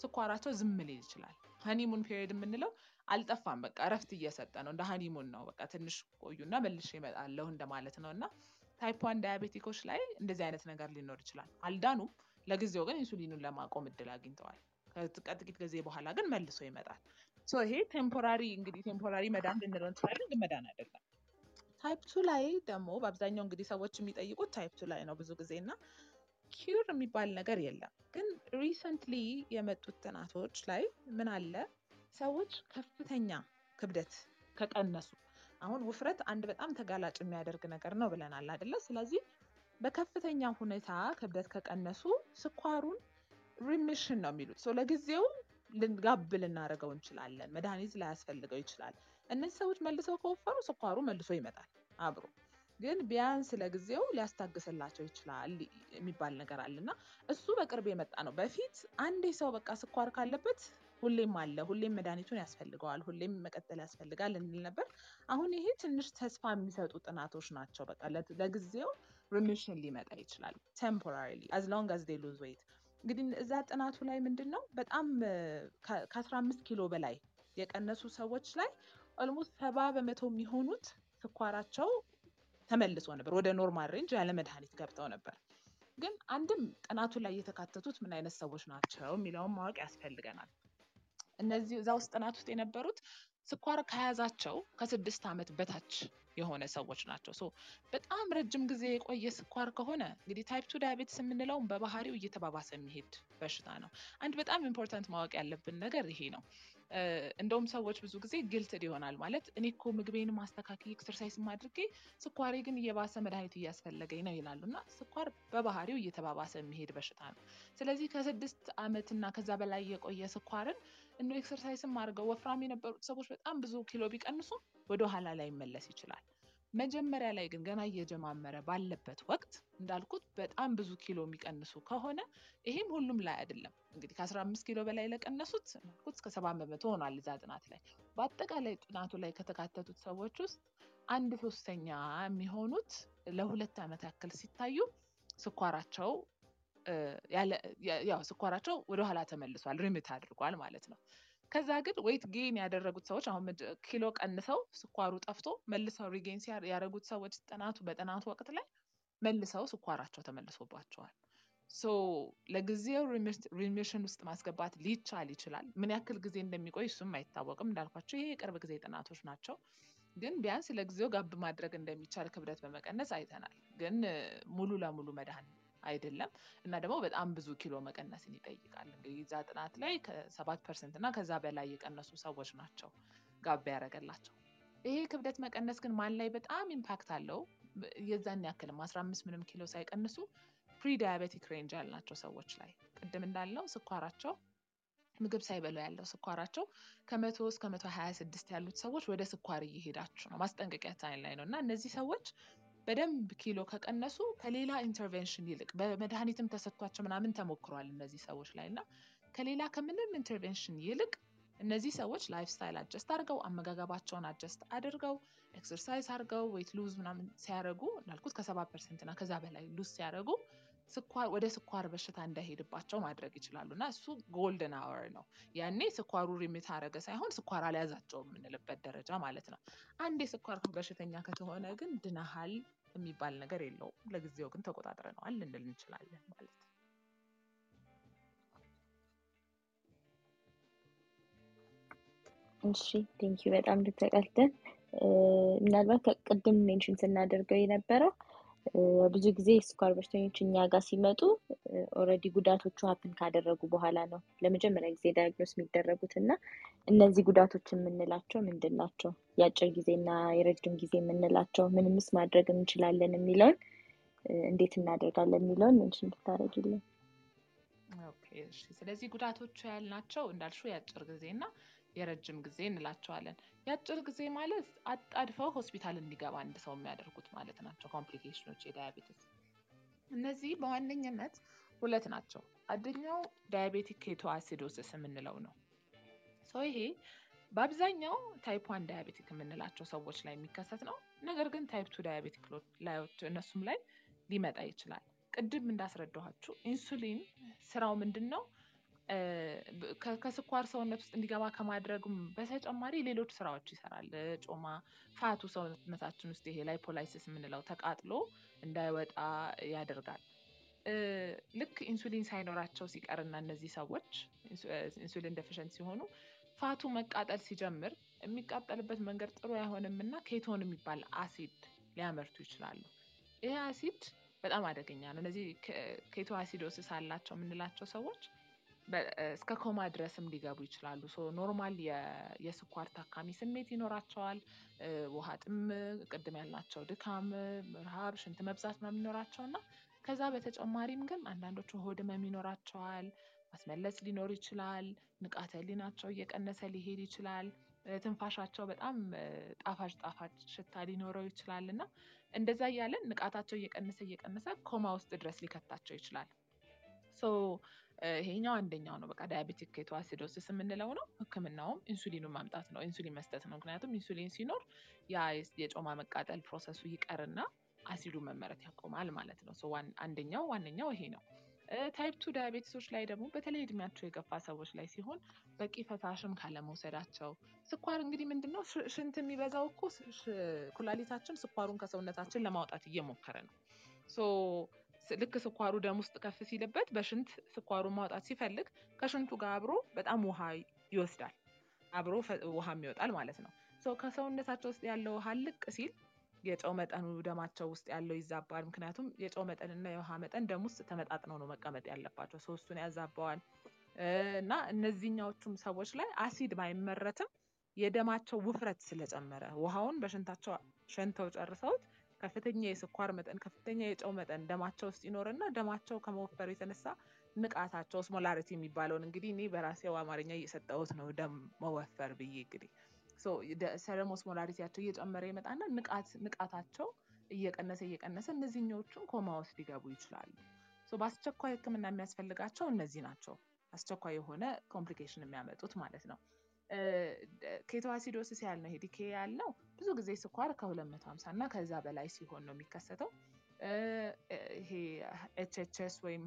ስኳራቸው ዝም ሊል ይችላል። honeymoon period የምንለው አልጠፋም፣ በቃ እረፍት እየሰጠ ነው። እንደ honeymoon ነው። በቃ ትንሽ ቆዩና መልሼ እመጣለሁ እንደማለት ነው እና type one diabetic ኦች ላይ እንደዚህ አይነት ነገር ሊኖር ይችላል። አልዳኑም። ለጊዜው ግን ኢንሱሊኑን ለማቆም እድል አግኝተዋል። ከጥቂት ጊዜ በኋላ ግን መልሶ ይመጣል። ይሄ temporary እንግዲህ temporary መዳን ልንለው እንችላለን፣ ግን መዳን አይደለም። type two ላይ ደግሞ በአብዛኛው እንግዲህ ሰዎች የሚጠይቁት type two ላይ ነው ብዙ ጊዜ እና cure የሚባል ነገር የለም። ግን recently የመጡት ጥናቶች ላይ ምን አለ ሰዎች ከፍተኛ ክብደት ከቀነሱ አሁን ውፍረት አንድ በጣም ተጋላጭ የሚያደርግ ነገር ነው ብለናል አይደለ? ስለዚህ በከፍተኛ ሁኔታ ክብደት ከቀነሱ ስኳሩን remission ነው የሚሉት ለጊዜው ልንጋብ ልናደርገው እንችላለን። መድኃኒት ላያስፈልገው ይችላል። እነዚህ ሰዎች መልሰው ከወፈሩ ስኳሩ መልሶ ይመጣል አብሮ ግን ቢያንስ ለጊዜው ሊያስታግስላቸው ይችላል የሚባል ነገር አለ እና እሱ በቅርብ የመጣ ነው። በፊት አንዴ ሰው በቃ ስኳር ካለበት ሁሌም አለ፣ ሁሌም መድኃኒቱን ያስፈልገዋል፣ ሁሌም መቀጠል ያስፈልጋል እንል ነበር። አሁን ይሄ ትንሽ ተስፋ የሚሰጡ ጥናቶች ናቸው። በቃ ለጊዜው remission ሊመጣ ይችላል temporarily as long as they lose weight። እንግዲህ እዛ ጥናቱ ላይ ምንድን ነው በጣም ከአስራ አምስት ኪሎ በላይ የቀነሱ ሰዎች ላይ almost ሰባ በመቶ የሚሆኑት ስኳራቸው ተመልሶ ነበር ወደ normal range ያለ መድኃኒት ገብተው ነበር። ግን አንድም ጥናቱ ላይ የተካተቱት ምን አይነት ሰዎች ናቸው የሚለውን ማወቅ ያስፈልገናል። እነዚህ እዛ ውስጥ ጥናት ውስጥ የነበሩት ስኳር ከያዛቸው ከስድስት ዓመት በታች የሆነ ሰዎች ናቸው። በጣም ረጅም ጊዜ የቆየ ስኳር ከሆነ እንግዲህ type two diabetes የምንለውን በባህሪው እየተባባሰ የሚሄድ በሽታ ነው። አንድ በጣም important ማወቅ ያለብን ነገር ይሄ ነው። እንደውም ሰዎች ብዙ ጊዜ guilted ይሆናል ማለት እኔ እኮ ምግቤን ማስተካከል exercise አድርጌ ስኳሬ ግን እየባሰ መድኃኒት እያስፈለገኝ ነው ይላሉ እና ስኳር በባህሪው እየተባባሰ የሚሄድ በሽታ ነው። ስለዚህ ከስድስት ዓመትና ከዛ በላይ የቆየ ስኳርን እንደ exercise ም አድርገው ወፍራም የነበሩት ሰዎች በጣም ብዙ ኪሎ ቢቀንሱ ወደ ኋላ ላይ ይመለስ ይችላል። መጀመሪያ ላይ ግን ገና እየጀማመረ ባለበት ወቅት እንዳልኩት በጣም ብዙ ኪሎ የሚቀንሱ ከሆነ ይሄም ሁሉም ላይ አይደለም። እንግዲህ ከ15 ኪሎ በላይ ለቀነሱት እንዳልኩት እስከ ሰባ በመቶ ሆኗል እዛ ጥናት ላይ። በአጠቃላይ ጥናቱ ላይ ከተካተቱት ሰዎች ውስጥ አንድ ሶስተኛ የሚሆኑት ለሁለት ዓመት ያክል ሲታዩ ስኳራቸው ያው ስኳራቸው ወደኋላ ተመልሷል፣ remit አድርጓል ማለት ነው። ከዛ ግን weight gain ያደረጉት ሰዎች አሁን ኪሎ ቀንሰው ስኳሩ ጠፍቶ መልሰው regain ያደረጉት ሰዎች ጥናቱ በጥናቱ ወቅት ላይ መልሰው ስኳራቸው ተመልሶባቸዋል። so ለጊዜው remission ውስጥ ማስገባት ሊቻል ይችላል። ምን ያክል ጊዜ እንደሚቆይ እሱም አይታወቅም። እንዳልኳቸው ይሄ የቅርብ ጊዜ ጥናቶች ናቸው። ግን ቢያንስ ለጊዜው ጋብ ማድረግ እንደሚቻል ክብደት በመቀነስ አይተናል። ግን ሙሉ ለሙሉ መዳን አይደለም እና ደግሞ በጣም ብዙ ኪሎ መቀነስን ይጠይቃል። እንግዲህ እዛ ጥናት ላይ ከሰባት percent እና ከዛ በላይ የቀነሱ ሰዎች ናቸው ጋብ ያደረገላቸው። ይሄ ክብደት መቀነስ ግን ማን ላይ በጣም impact አለው? የዛን ያክልም አስራ አምስት ምንም ኪሎ ሳይቀንሱ pre diabetic range ያልናቸው ሰዎች ላይ ቅድም እንዳልነው ስኳራቸው ምግብ ሳይበሉ ያለው ስኳራቸው ከመቶ እስከ መቶ ሀያ ስድስት ያሉት ሰዎች ወደ ስኳር እየሄዳችሁ ነው። ማስጠንቀቂያ sign ላይ ነው እና እነዚህ ሰዎች በደንብ ኪሎ ከቀነሱ ከሌላ intervention ይልቅ በመድኃኒትም ተሰጥቷቸው ምናምን ተሞክሯል እነዚህ ሰዎች ላይ እና ከሌላ ከምንም intervention ይልቅ እነዚህ ሰዎች lifestyle adjust አድርገው አመጋገባቸውን adjust አድርገው exercise አድርገው weight lose ምናምን ሲያደርጉ እንዳልኩት ከሰባ percent እና ከዛ በላይ lose ሲያደርጉ ስኳር ወደ ስኳር በሽታ እንዳይሄድባቸው ማድረግ ይችላሉ እና እሱ golden hour ነው። ያኔ ስኳሩ remit አረገ ሳይሆን ስኳር አልያዛቸው የምንልበት ደረጃ ማለት ነው። አንድ የስኳር በሽተኛ ከተሆነ ግን ድናሃል የሚባል ነገር የለውም። ለጊዜው ግን ተቆጣጥረነዋል ልንል እንችላለን ማለት ነው። እሺ thank you በጣም ልተቀልተን ምናልባት ቅድም mention ስናደርገው የነበረው ብዙ ጊዜ የስኳር በሽተኞች እኛ ጋር ሲመጡ already ጉዳቶቹ happen ካደረጉ በኋላ ነው ለመጀመሪያ ጊዜ diagnose የሚደረጉት እና እነዚህ ጉዳቶች የምንላቸው ምንድን ናቸው? የአጭር ጊዜና የረጅም ጊዜ የምንላቸው ምንምስ ማድረግ እንችላለን የሚለውን እንዴት እናደርጋለን የሚለውን mention ብታደርጊልን። ስለዚህ ጉዳቶቹ ያልናቸው እንዳልሽው የአጭር ጊዜ እና የረጅም ጊዜ እንላቸዋለን። የአጭር ጊዜ ማለት አጣድፈው ሆስፒታል እንዲገባ አንድ ሰው የሚያደርጉት ማለት ናቸው complication ኦች የ diabetes። እነዚህ በዋነኝነት ሁለት ናቸው። አንደኛው diabetic ketoacidosis የምንለው ነው። ሰው ይሄ በአብዛኛው type one diabetic የምንላቸው ሰዎች ላይ የሚከሰት ነው። ነገር ግን type two diabetic ላዮች እነሱም ላይ ሊመጣ ይችላል። ቅድም እንዳስረዳኋችሁ ኢንሱሊን ስራው ምንድን ነው? ከስኳር ሰውነት ውስጥ እንዲገባ ከማድረጉም በተጨማሪ ሌሎች ስራዎች ይሰራል። ጮማ fat ኡ ሰውነታችን ውስጥ ይሄ lipolysis የምንለው ተቃጥሎ እንዳይወጣ ያደርጋል። ልክ ኢንሱሊን ሳይኖራቸው ሲቀርና እነዚህ ሰዎች insulin deficient ሲሆኑ fat ኡ መቃጠል ሲጀምር የሚቃጠልበት መንገድ ጥሩ አይሆንም እና ketone የሚባል አሲድ ሊያመርቱ ይችላሉ። ይህ አሲድ በጣም አደገኛ ነው። እነዚህ ketoacidosis አላቸው የምንላቸው ሰዎች እስከ ኮማ ድረስም ሊገቡ ይችላሉ። normal የስኳር ታካሚ ስሜት ይኖራቸዋል። ውሃ ጥም፣ ቅድም ያልናቸው ድካም፣ ረሃብ፣ ሽንት መብዛት ምናምን ይኖራቸው እና ከዛ በተጨማሪም ግን አንዳንዶቹ ሆድ ህመም ይኖራቸዋል። ማስመለስ ሊኖር ይችላል። ንቃተ ህሊናቸው እየቀነሰ ሊሄድ ይችላል። ትንፋሻቸው በጣም ጣፋጭ ጣፋጭ ሽታ ሊኖረው ይችላል እና እንደዛ እያለን ንቃታቸው እየቀነሰ እየቀነሰ ኮማ ውስጥ ድረስ ሊከታቸው ይችላል። ይሄኛው አንደኛው ነው። በቃ diabetic acidosis የምንለው ነው። ህክምናውም ኢንሱሊኑን ማምጣት ነው፣ ኢንሱሊን መስጠት ነው። ምክንያቱም ኢንሱሊን ሲኖር ያ የጮማ መቃጠል process ኡ ይቀርና አሲዱ መመረት ያቆማል ማለት ነው። አንደኛው ዋነኛው ይሄ ነው። type two diabetes ኦች ላይ ደግሞ በተለይ እድሜያቸው የገፋ ሰዎች ላይ ሲሆን በቂ ፈሳሽም ካለመውሰዳቸው፣ ስኳር እንግዲህ ምንድነው ሽንት የሚበዛው እኮ ኩላሊታችን ስኳሩን ከሰውነታችን ለማውጣት እየሞከረ ነው። ልክ ስኳሩ ደም ውስጥ ከፍ ሲልበት በሽንት ስኳሩን ማውጣት ሲፈልግ ከሽንቱ ጋር አብሮ በጣም ውሃ ይወስዳል፣ አብሮ ውሃም ይወጣል ማለት ነው። ከሰውነታቸው ውስጥ ያለው ውሃ ልቅ ሲል የጨው መጠኑ ደማቸው ውስጥ ያለው ይዛባል። ምክንያቱም የጨው መጠንና የውሃ መጠን ደም ውስጥ ተመጣጥነው ነው መቀመጥ ያለባቸው። ሶስቱን ያዛባዋል እና እነዚህኛዎቹም ሰዎች ላይ አሲድ ባይመረትም የደማቸው ውፍረት ስለጨመረ ውሃውን በሽንታቸው ሸንተው ጨርሰውት ከፍተኛ የስኳር መጠን፣ ከፍተኛ የጨው መጠን ደማቸው ውስጥ ይኖርና ደማቸው ከመወፈሩ የተነሳ ንቃታቸው osmolarity የሚባለውን እንግዲህ እኔ በራሴው አማርኛ እየሰጠሁት ነው ደም መወፈር ብዬ እንግዲህ serum osmolarity ያቸው እየጨመረ ይመጣና ንቃታቸው እየቀነሰ እየቀነሰ እነዚህኞቹን ኮማ ውስጥ ሊገቡ ይችላሉ። በአስቸኳይ ሕክምና የሚያስፈልጋቸው እነዚህ ናቸው። አስቸኳይ የሆነ complication የሚያመጡት ማለት ነው። ketoacidosis ያልነው ይሄ DKA ያልነው ብዙ ጊዜ ስኳር ከ250 እና ከዛ በላይ ሲሆን ነው የሚከሰተው። ይሄ HHS ወይም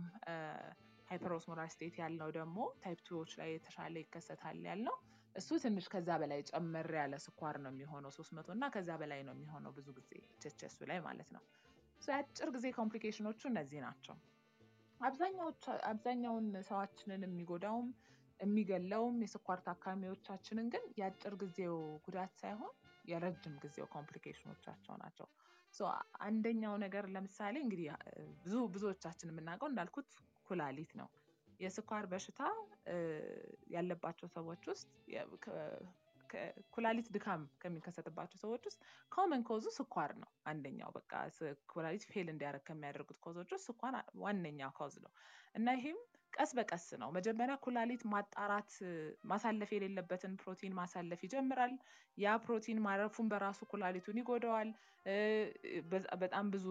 hyperosmolar state ያልነው ደግሞ type two ዎች ላይ የተሻለ ይከሰታል ያልነው እሱ ትንሽ ከዛ በላይ ጨመር ያለ ስኳር ነው የሚሆነው ሶስት መቶ እና ከዛ በላይ ነው የሚሆነው ብዙ ጊዜ HHS ኡ ላይ ማለት ነው። የአጭር ጊዜ complication ኦቹ እነዚህ ናቸው። አብዛኛውን ሰዋችንን የሚጎዳውም የሚገለውም የስኳር ታካሚዎቻችንን ግን የአጭር ጊዜው ጉዳት ሳይሆን የረጅም ጊዜው complication ኦቻቸው ናቸው። አንደኛው ነገር ለምሳሌ እንግዲህ ብዙ ብዙዎቻችን የምናውቀው እንዳልኩት ኩላሊት ነው። የስኳር በሽታ ያለባቸው ሰዎች ውስጥ ኩላሊት ድካም ከሚከሰትባቸው ሰዎች ውስጥ common cause ኡ ስኳር ነው። አንደኛው በቃ ኩላሊት fail እንዲያደርግ ከሚያደርጉት cause ኦች ውስጥ ስኳር ዋነኛ cause ነው እና ይሄም ቀስ በቀስ ነው። መጀመሪያ ኩላሊት ማጣራት ማሳለፍ የሌለበትን ፕሮቲን ማሳለፍ ይጀምራል። ያ ፕሮቲን ማለፉ በራሱ ኩላሊቱን ይጎዳዋል። በጣም ብዙ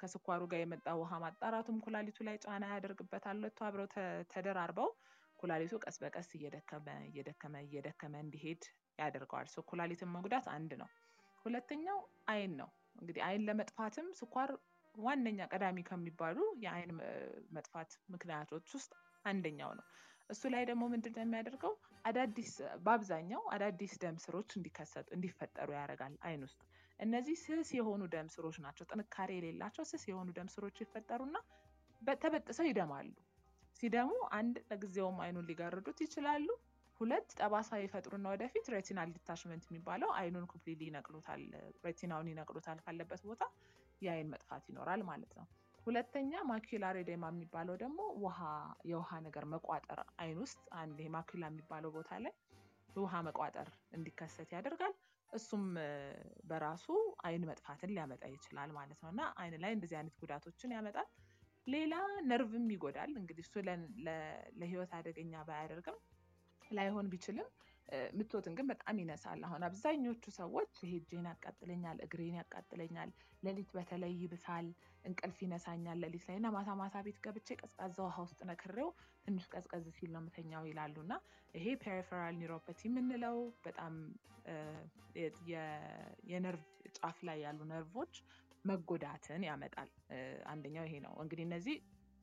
ከስኳሩ ጋር የመጣ ውሃ ማጣራቱም ኩላሊቱ ላይ ጫና ያደርግበታል። ሁለቱ አብረው ተደራርበው ኩላሊቱ ቀስ በቀስ እየደከመ እየደከመ እየደከመ እንዲሄድ ያደርገዋል። So ኩላሊትን መጉዳት አንድ ነው። ሁለተኛው አይን ነው። እንግዲህ አይን ለመጥፋትም ስኳር ዋነኛ ቀዳሚ ከሚባሉ የአይን መጥፋት ምክንያቶች ውስጥ አንደኛው ነው። እሱ ላይ ደግሞ ምንድን ነው የሚያደርገው? አዳዲስ በአብዛኛው አዳዲስ ደም ስሮች እንዲከሰቱ እንዲፈጠሩ ያደርጋል አይን ውስጥ። እነዚህ ስስ የሆኑ ደም ስሮች ናቸው። ጥንካሬ የሌላቸው ስስ የሆኑ ደም ስሮች ይፈጠሩና ተበጥሰው ይደማሉ። ሲደሙ አንድ ለጊዜውም አይኑን ሊጋርዱት ይችላሉ። ሁለት ጠባሳ ይፈጥሩና ወደፊት retinal detachment የሚባለው አይኑን completely ይነቅሉታል፣ retina ውን ይነቅሉታል ካለበት ቦታ የአይን መጥፋት ይኖራል ማለት ነው። ሁለተኛ macular edema የሚባለው ደግሞ ውሃ የውሃ ነገር መቋጠር አይን ውስጥ አንድ macula የሚባለው ቦታ ላይ ውሃ መቋጠር እንዲከሰት ያደርጋል። እሱም በራሱ አይን መጥፋትን ሊያመጣ ይችላል ማለት ነው እና አይን ላይ እንደዚህ አይነት ጉዳቶችን ያመጣል። ሌላ ነርቭም ይጎዳል። እንግዲህ እሱ ለህይወት አደገኛ ባያደርግም ላይሆን ቢችልም ምቾትን ግን በጣም ይነሳል። አሁን አብዛኞቹ ሰዎች ይሄ እጄን ያቃጥለኛል፣ እግሬን ያቃጥለኛል፣ ሌሊት በተለይ ይብሳል፣ እንቅልፍ ይነሳኛል ሌሊት ላይ እና ማታ ማታ ቤት ገብቼ ቀዝቃዛ ውሃ ውስጥ ነክሬው ትንሽ ቀዝቀዝ ሲል ነው የምተኛው ይላሉ እና ይሄ ፔሪፌራል ኒውሮፓቲ የምንለው በጣም የነርቭ ጫፍ ላይ ያሉ ነርቮች መጎዳትን ያመጣል። አንደኛው ይሄ ነው። እንግዲህ እነዚህ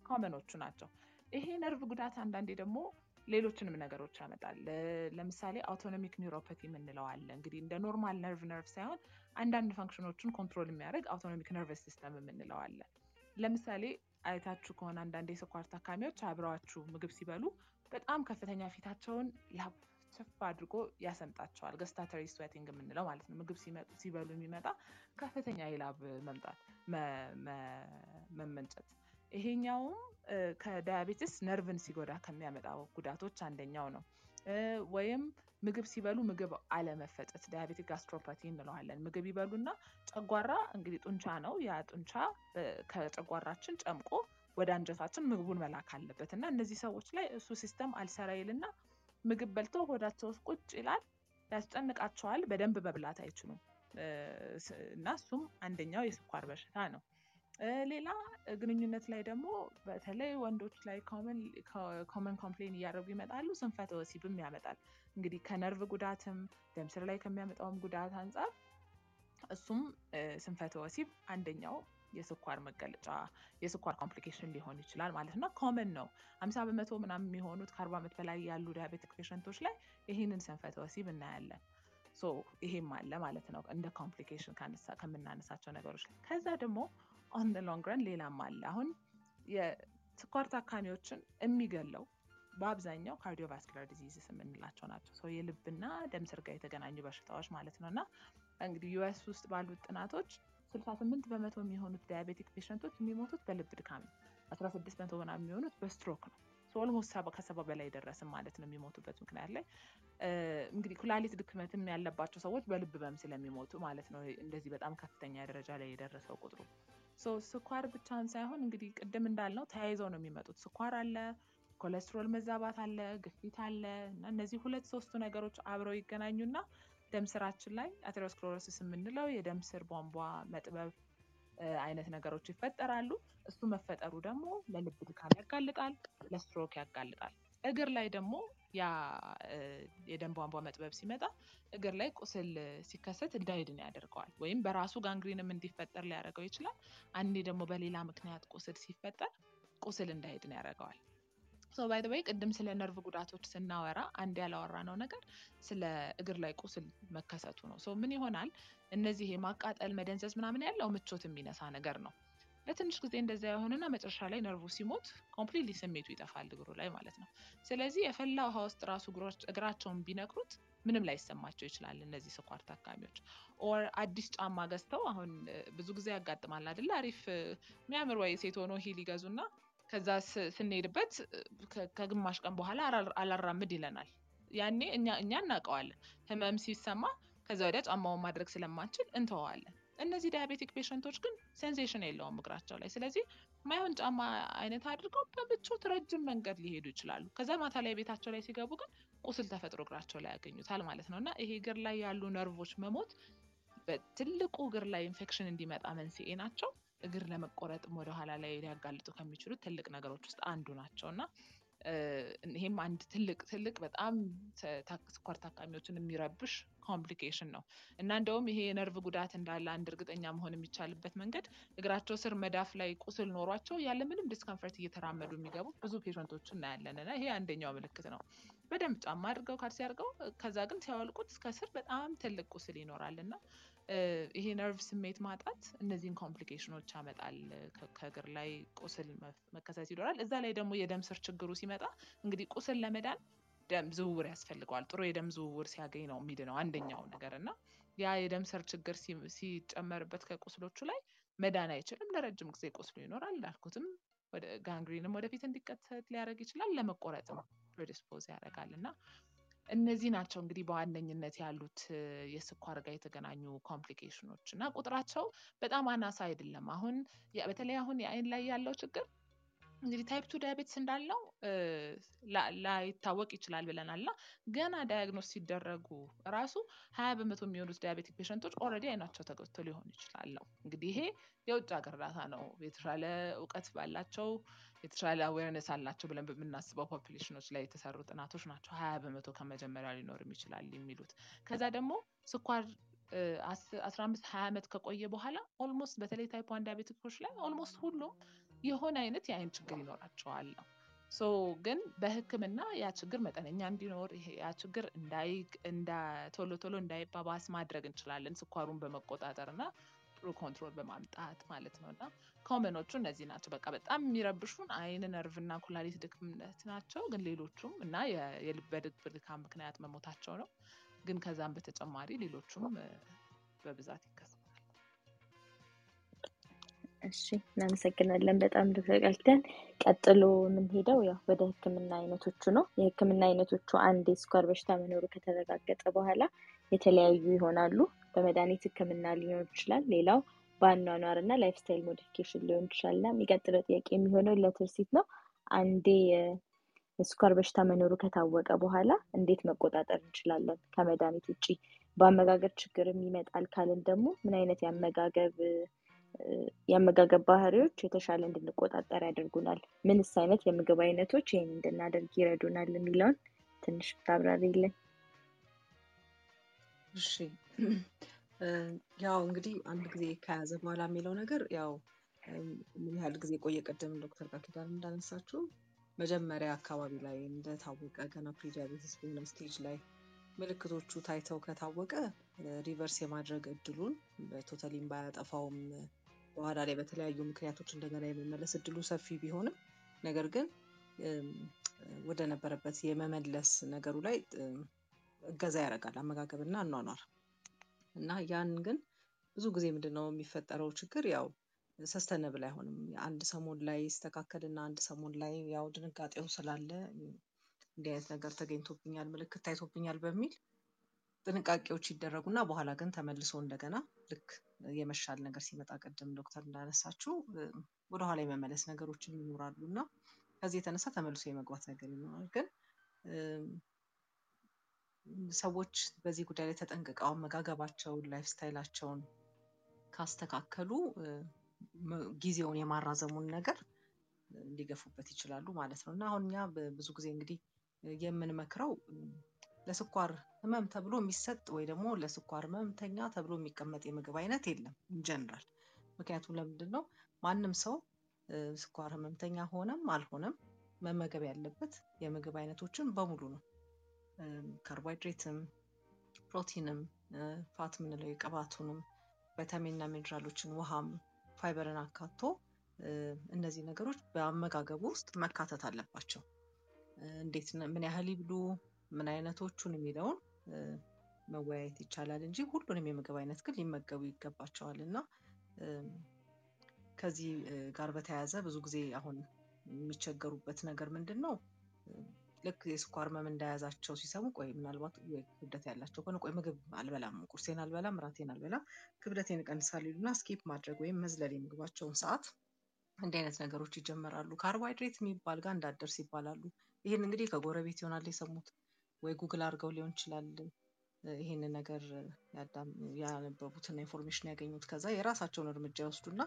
common ኦቹ ናቸው። ይሄ ነርቭ ጉዳት አንዳንዴ ደግሞ ሌሎችንም ነገሮች ያመጣል። ለምሳሌ autonomic neuropathy የምንለው አለ። እንግዲህ እንደ normal ነርቭ ነርቭ ሳይሆን አንዳንድ function ኦችን control የሚያደርግ autonomic nervous system የምንለው አለ። ለምሳሌ አይታችሁ ከሆነ አንዳንድ የስኳር ታካሚዎች አብረዋችሁ ምግብ ሲበሉ በጣም ከፍተኛ ፊታቸውን ላብ ችፍ አድርጎ ያሰምጣቸዋል። gustatory sweating የምንለው ማለት ነው። ምግብ ሲበሉ የሚመጣ ከፍተኛ የላብ መምጣት መመንጨት ይሄኛውም ከ diabetes ነርቭን ሲጎዳ ከሚያመጣው ጉዳቶች አንደኛው ነው። ወይም ምግብ ሲበሉ ምግብ አለመፈጨት diabetic gastropathy እንለዋለን። ምግብ ይበሉና ጨጓራ እንግዲህ ጡንቻ ነው። ያ ጡንቻ ከጨጓራችን ጨምቆ ወደ አንጀታችን ምግቡን መላክ አለበት እና እነዚህ ሰዎች ላይ እሱ system አልሰራ ይልና ምግብ በልተው ሆዳቸው ውስጥ ቁጭ ይላል፣ ያስጨንቃቸዋል። በደንብ መብላት አይችሉም እና እሱም አንደኛው የስኳር በሽታ ነው። ሌላ ግንኙነት ላይ ደግሞ በተለይ ወንዶች ላይ common complain እያደረጉ ይመጣሉ። ስንፈተ ወሲብም ያመጣል። እንግዲህ ከነርቭ ጉዳትም ደም ላይ ከሚያመጣውም ጉዳት አንጻር እሱም ስንፈተ ወሲብ አንደኛው የስኳር መገለጫ የስኳር complication ሊሆን ይችላል ማለት ነው። common ነው። ሀምሳ በመቶ ምናምን የሚሆኑት ከአርባ ዓመት በላይ ያሉ diabetic patient ኦች ላይ ይህንን ስንፈተ ወሲብ እናያለን። So ይሄም አለ ማለት ነው እንደ complication ከምናነሳቸው ነገሮች ላይ ከዛ ደግሞ on long run ሌላም አለ። አሁን የስኳር ታካሚዎችን የሚገለው በአብዛኛው cardiovascular diseases የምንላቸው ናቸው። ሰው የልብና ደም ስር ጋር የተገናኙ በሽታዎች ማለት ነው እና እንግዲህ US ውስጥ ባሉት ጥናቶች 68 በመቶ የሚሆኑት diabetic patient ኦች የሚሞቱት በልብ ድካም ነው። 16 በመቶ ምናምን የሚሆኑት በስትሮክ ነው። almost ከሰባ በላይ ደረስም ማለት ነው የሚሞቱበት ምክንያት ላይ እንግዲህ ኩላሊት ድክመትም ያለባቸው ሰዎች በልብ ህመም ስለሚሞቱ ማለት ነው እንደዚህ በጣም ከፍተኛ ደረጃ ላይ የደረሰው ቁጥሩ። ስኳር ብቻን ሳይሆን እንግዲህ ቅድም እንዳልነው ተያይዘው ነው የሚመጡት። ስኳር አለ፣ ኮሌስትሮል መዛባት አለ፣ ግፊት አለ እና እነዚህ ሁለት ሶስቱ ነገሮች አብረው ይገናኙና ደም ስራችን ላይ atherosclerosis የምንለው የደም ስር ቧንቧ መጥበብ አይነት ነገሮች ይፈጠራሉ። እሱ መፈጠሩ ደግሞ ለልብ ድካም ያጋልጣል፣ ለስትሮክ ያጋልጣል። እግር ላይ ደግሞ ያ የደም ቧንቧ መጥበብ ሲመጣ እግር ላይ ቁስል ሲከሰት እንዳይድን ያደርገዋል። ወይም በራሱ gangrene ም እንዲፈጠር ሊያደርገው ይችላል። አንዴ ደግሞ በሌላ ምክንያት ቁስል ሲፈጠር ቁስል እንዳይድን ያደርገዋል። So by the way ቅድም ስለ ነርቭ ጉዳቶች ስናወራ አንድ ያላወራነው ነገር ስለ እግር ላይ ቁስል መከሰቱ ነው። ምን ይሆናል? እነዚህ የማቃጠል መደንዘዝ ምናምን ያለው ምቾት የሚነሳ ነገር ነው። ለትንሽ ጊዜ እንደዚያ የሆነና መጨረሻ ላይ ነርቭ ሲሞት completely ስሜቱ ይጠፋል እግሩ ላይ ማለት ነው። ስለዚህ የፈላ ውሃ ውስጥ ራሱ እግራቸውን ቢነክሩት ምንም ላይሰማቸው ይችላል። እነዚህ ስኳር ታካሚዎች or አዲስ ጫማ ገዝተው አሁን ብዙ ጊዜ ያጋጥማል አይደለ? አሪፍ የሚያምር ወይ ሴት ሆኖ heel ይገዙና ከዛ ስንሄድበት ከግማሽ ቀን በኋላ አላራምድ ይለናል። ያኔ እኛ እኛ እናውቀዋለን ህመም ሲሰማ ከዛ ወዲያ ጫማውን ማድረግ ስለማንችል እንተዋለን። እነዚህ diabetic patient ኦች ግን sensation የለውም እግራቸው ላይ። ስለዚህ ማይሆን ጫማ አይነት አድርገው በምቾት ረጅም መንገድ ሊሄዱ ይችላሉ። ከዛ ማታ ላይ ቤታቸው ላይ ሲገቡ ግን ቁስል ተፈጥሮ እግራቸው ላይ ያገኙታል ማለት ነው እና ይሄ እግር ላይ ያሉ ነርቮች መሞት በትልቁ እግር ላይ ኢንፌክሽን እንዲመጣ መንስኤ ናቸው። እግር ለመቆረጥም ወደኋላ ላይ ሊያጋልጡ ከሚችሉት ትልቅ ነገሮች ውስጥ አንዱ ናቸው። እና ይሄም አንድ ትልቅ ትልቅ በጣም ስኳር ታካሚዎችን የሚረብሽ complication ነው። እና እንደውም ይሄ የነርቭ ጉዳት እንዳለ አንድ እርግጠኛ መሆን የሚቻልበት መንገድ እግራቸው ስር መዳፍ ላይ ቁስል ኖሯቸው ያለ ምንም discomfort እየተራመዱ የሚገቡ ብዙ patient ኦች እናያለን። እና ይሄ አንደኛው ምልክት ነው። በደንብ ጫማ አድርገው ካልሲ አድርገው ከዛ ግን ሲያወልቁት እስከ ስር በጣም ትልቅ ቁስል ይኖራል። እና ይሄ ነርቭ ስሜት ማጣት እነዚህን complication ኦች ያመጣል። ከእግር ላይ ቁስል መከሰት ይኖራል። እዛ ላይ ደግሞ የደም ስር ችግሩ ሲመጣ እንግዲህ ቁስል ለመዳን ደም ዝውውር ያስፈልገዋል። ጥሩ የደም ዝውውር ሲያገኝ ነው የሚድነው አንደኛው ነገር እና ያ የደም ስር ችግር ሲጨመርበት ከቁስሎቹ ላይ መዳን አይችልም። ለረጅም ጊዜ ቁስሉ ይኖራል። እንዳልኩትም gangrene ም ወደፊት እንዲከሰት ሊያደርግ ይችላል። ለመቆረጥም predispose ያደርጋል እና እነዚህ ናቸው እንግዲህ በዋነኝነት ያሉት የስኳር ጋር የተገናኙ complication ኦች እና ቁጥራቸው በጣም አናሳ አይደለም። አሁን በተለይ አሁን የአይን ላይ ያለው ችግር እንግዲህ type two diabetes እንዳለው ላይታወቅ ይችላል ብለናል ገና diagnose ሲደረጉ ራሱ ሀያ በመቶ የሚሆኑት diabetic patient ኦች already አይናቸው ተጎድቶ ሊሆን ይችላል እንግዲህ ይሄ የውጭ ሀገር data ነው። የተሻለ እውቀት ባላቸው የተሻለ awareness አላቸው ብለን በምናስበው population ኦች ላይ የተሰሩ ጥናቶች ናቸው ሀያ በመቶ ከመጀመሪያ ሊኖርም ይችላል የሚሉት። ከዛ ደግሞ ስኳር አስራ አምስት ሀያ ዓመት ከቆየ በኋላ almost በተለይ type one diabetic ኦች ላይ almost ሁሉም የሆነ አይነት የአይን ችግር ይኖራቸዋል ነው። so ግን በሕክምና ያ ችግር መጠነኛ እንዲኖር ያ ችግር ቶሎ ቶሎ እንዳይባባስ ማድረግ እንችላለን ስኳሩን በመቆጣጠር እና ጥሩ control በማምጣት ማለት ነው። እና common ኦቹ እነዚህ ናቸው። በቃ በጣም የሚረብሹን አይን፣ ነርቭ እና ኩላሊት ድክመት ናቸው። ግን ሌሎቹም እና የልብ ድካም ምክንያት መሞታቸው ነው። ግን ከዛም በተጨማሪ ሌሎቹም በብዛት ይከሰታል። እሺ እናመሰግናለን በጣም ኪዳን። ቀጥሎ የምንሄደው ያው ወደ ህክምና አይነቶቹ ነው። የህክምና አይነቶቹ አንድ የስኳር በሽታ መኖሩ ከተረጋገጠ በኋላ የተለያዩ ይሆናሉ። በመድኃኒት ህክምና ሊሆን ይችላል። ሌላው በአኗኗር እና lifestyle modification ሊሆን ይችላል። እና የሚቀጥለው ጥያቄ የሚሆነው ለትርሲት ነው። አንዴ የስኳር በሽታ መኖሩ ከታወቀ በኋላ እንዴት መቆጣጠር እንችላለን? ከመድኃኒት ውጭ በአመጋገብ ችግርም ይመጣል ካልን ደግሞ ምን አይነት የአመጋገብ የአመጋገብ ባህሪዎች የተሻለ እንድንቆጣጠር ያደርጉናል? ምንስ አይነት የምግብ አይነቶች ይህን እንድናደርግ ይረዱናል? የሚለውን ትንሽ ብታብራሪልን። እሺ ያው እንግዲህ አንድ ጊዜ ከያዘ በኋላ የሚለው ነገር ያው ምን ያህል ጊዜ ቆየ? ቅድም ዶክተር ቃል ኪዳን እንዳነሳችው መጀመሪያ አካባቢ ላይ እንደታወቀ ገና prediabetes በሆነ stage ላይ ምልክቶቹ ታይተው ከታወቀ reverse የማድረግ እድሉን በ totally ም ባያጠፋውም በኋላ ላይ በተለያዩ ምክንያቶች እንደገና የመመለስ እድሉ ሰፊ ቢሆንም ነገር ግን ወደ ነበረበት የመመለስ ነገሩ ላይ እገዛ ያደርጋል አመጋገብ እና አኗኗር እና ያን ግን ብዙ ጊዜ ምንድን ነው የሚፈጠረው ችግር ያው ሰስተነብል አይሆንም። አንድ ሰሞን ላይ ይስተካከል እና አንድ ሰሞን ላይ ያው ድንጋጤው ስላለ እንዲህ አይነት ነገር ተገኝቶብኛል፣ ምልክት ታይቶብኛል በሚል ጥንቃቄዎች ይደረጉና በኋላ ግን ተመልሶ እንደገና ልክ የመሻል ነገር ሲመጣ ቅድም ዶክተር እንዳነሳችው ወደኋላ የመመለስ ነገሮችን ይኖራሉ እና ከዚህ የተነሳ ተመልሶ የመግባት ነገር ይኖራል። ግን ሰዎች በዚህ ጉዳይ ላይ ተጠንቅቀው አመጋገባቸውን lifestyle ኣቸውን ካስተካከሉ ጊዜውን የማራዘሙን ነገር ሊገፉበት ይችላሉ ማለት ነው። እና አሁን እኛ ብዙ ጊዜ እንግዲህ የምንመክረው ለስኳር ህመም ተብሎ የሚሰጥ ወይ ደግሞ ለስኳር ህመምተኛ ተብሎ የሚቀመጥ የምግብ አይነት የለም ጀነራል። ምክንያቱም ለምንድን ነው ማንም ሰው ስኳር ህመምተኛ ሆነም አልሆነም መመገብ ያለበት የምግብ አይነቶችን በሙሉ ነው። ካርቦሃይድሬትም፣ ፕሮቲንም፣ fat የምንለው የቅባቱንም፣ ቫይታሚንና ሚኔራሎችን፣ ውሃም፣ ፋይበርን አካቶ እነዚህ ነገሮች በአመጋገቡ ውስጥ መካተት አለባቸው። እንዴት ምን ያህል ይብሉ፣ ምን አይነቶቹን የሚለውን መወያየት ይቻላል እንጂ ሁሉንም የምግብ አይነት ግን ሊመገቡ ይገባቸዋል እና ከዚህ ጋር በተያያዘ ብዙ ጊዜ አሁን የሚቸገሩበት ነገር ምንድን ነው? ልክ የስኳር ህመም እንደያዛቸው ሲሰሙ ቆይ ምናልባት ክብደት ያላቸው ከሆነ ቆይ ምግብ አልበላም፣ ቁርሴን አልበላም፣ ራቴን አልበላም፣ ክብደቴን እቀንሳለሁ ይሉና ስኪፕ ማድረግ ወይም መዝለል የምግባቸውን ሰዓት እንዲህ አይነት ነገሮች ይጀመራሉ። ካርቦሃይድሬት የሚባል ጋር እንዳደርስ ይባላሉ። ይህን እንግዲህ ከጎረቤት ይሆናል የሰሙት ወይ ጉግል አድርገው ሊሆን ይችላል ይህንን ነገር ያነበቡትና information ያገኙት ከዛ የራሳቸውን እርምጃ ይወስዱና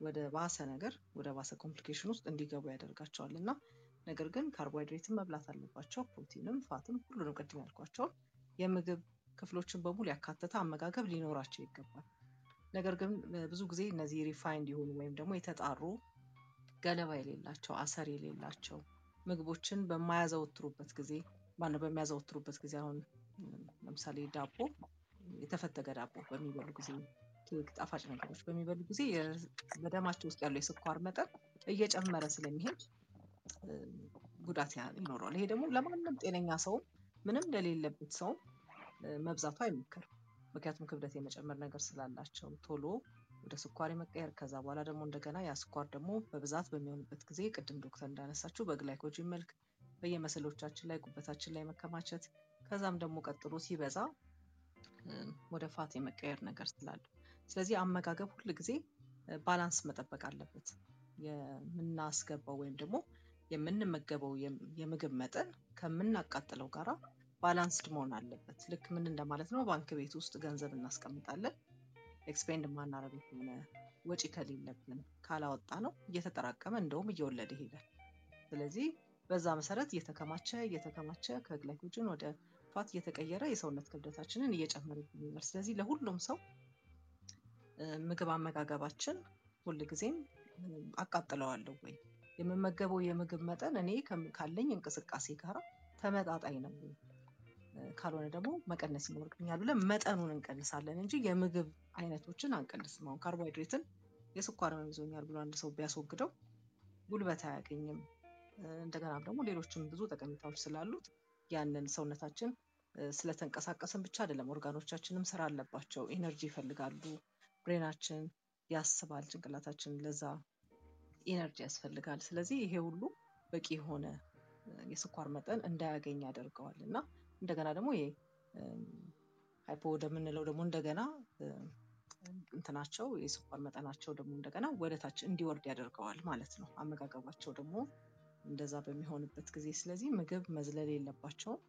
ወደ ባሰ ነገር ወደ ባሰ complication ውስጥ እንዲገቡ ያደርጋቸዋል እና ነገር ግን ካርቦሃይድሬትን መብላት አለባቸው። ፕሮቲንም fat ም ሁሉንም ቅድም ያልኳቸውን የምግብ ክፍሎችን በሙሉ ያካተተ አመጋገብ ሊኖራቸው ይገባል። ነገር ግን ብዙ ጊዜ እነዚህ refined የሆኑ ወይም ደግሞ የተጣሩ ገለባ የሌላቸው አሰር የሌላቸው ምግቦችን በማያዘወትሩበት ጊዜ ማነው በሚያዘወትሩበት ጊዜ አሁን ለምሳሌ ዳቦ የተፈተገ ዳቦ በሚበሉ ጊዜ ኬክ፣ ጣፋጭ ነገሮች በሚበሉ ጊዜ በደማቸው ውስጥ ያለው የስኳር መጠን እየጨመረ ስለሚሄድ ጉዳት ይኖረዋል። ይሄ ደግሞ ለማንም ጤነኛ ሰውም ምንም ለሌለበት ሰውም መብዛቱ አይመከርም። ምክንያቱም ክብደት የመጨመር ነገር ስላላቸው ቶሎ ወደ ስኳር የመቀየር ከዛ በኋላ ደግሞ እንደገና ያ ስኳር ደግሞ በብዛት በሚሆንበት ጊዜ ቅድም ዶክተር እንዳነሳችው በ glycogen መልክ በየ muscle ኦቻችን ላይ ጉበታችን ላይ መከማቸት ከዛም ደግሞ ቀጥሎ ሲበዛ ወደ fat የመቀየር ነገር ስላለው ስለዚህ አመጋገብ ሁል ጊዜ balance መጠበቅ አለበት። የምናስገባው ወይም ደግሞ የምንመገበው የምግብ መጠን ከምናቃጥለው ጋራ balanced መሆን አለበት። ልክ ምን እንደማለት ነው? ባንክ ቤት ውስጥ ገንዘብ እናስቀምጣለን። expend የማናረግ ከሆነ ወጪ ከሌለብን ካላወጣ ነው እየተጠራቀመ እንደውም እየወለደ ይሄዳል። ስለዚህ በዛ መሰረት እየተከማቸ እየተከማቸ ከ glycogen ወደ fat እየተቀየረ የሰውነት ክብደታችንን እየጨመረብን ይሄዳል። ስለዚህ ለሁሉም ሰው ምግብ አመጋገባችን ሁልጊዜም አቃጥለዋለሁ ወይ የምመገበው የምግብ መጠን እኔ ካለኝ እንቅስቃሴ ጋር ተመጣጣኝ ነው ካልሆነ ደግሞ መቀነስ ይኖርብኛል ብለን መጠኑን እንቀንሳለን እንጂ የምግብ አይነቶችን አንቀንስም። አሁን ካርቦሃይድሬትን የስኳር ይዞኛል ብሎ አንድ ሰው ቢያስወግደው ጉልበት አያገኝም። እንደገና ደግሞ ሌሎችም ብዙ ጠቀሜታዎች ስላሉት ያንን ሰውነታችን ስለተንቀሳቀስን ብቻ አይደለም፣ ኦርጋኖቻችንም ስራ አለባቸው፣ energy ይፈልጋሉ። brain ኣችን ያስባል፣ ጭንቅላታችን ለዛ energy ያስፈልጋል። ስለዚህ ይሄ ሁሉ በቂ የሆነ የስኳር መጠን እንዳያገኝ ያደርገዋል እና እንደገና ደግሞ ይሄ ሃይፖ ወደምንለው ደግሞ እንደገና እንትናቸው የስኳር መጠናቸው ደግሞ እንደገና ወደታች እንዲወርድ ያደርገዋል ማለት ነው። አመጋገባቸው ደግሞ እንደዛ በሚሆንበት ጊዜ ስለዚህ ምግብ መዝለል የለባቸውም።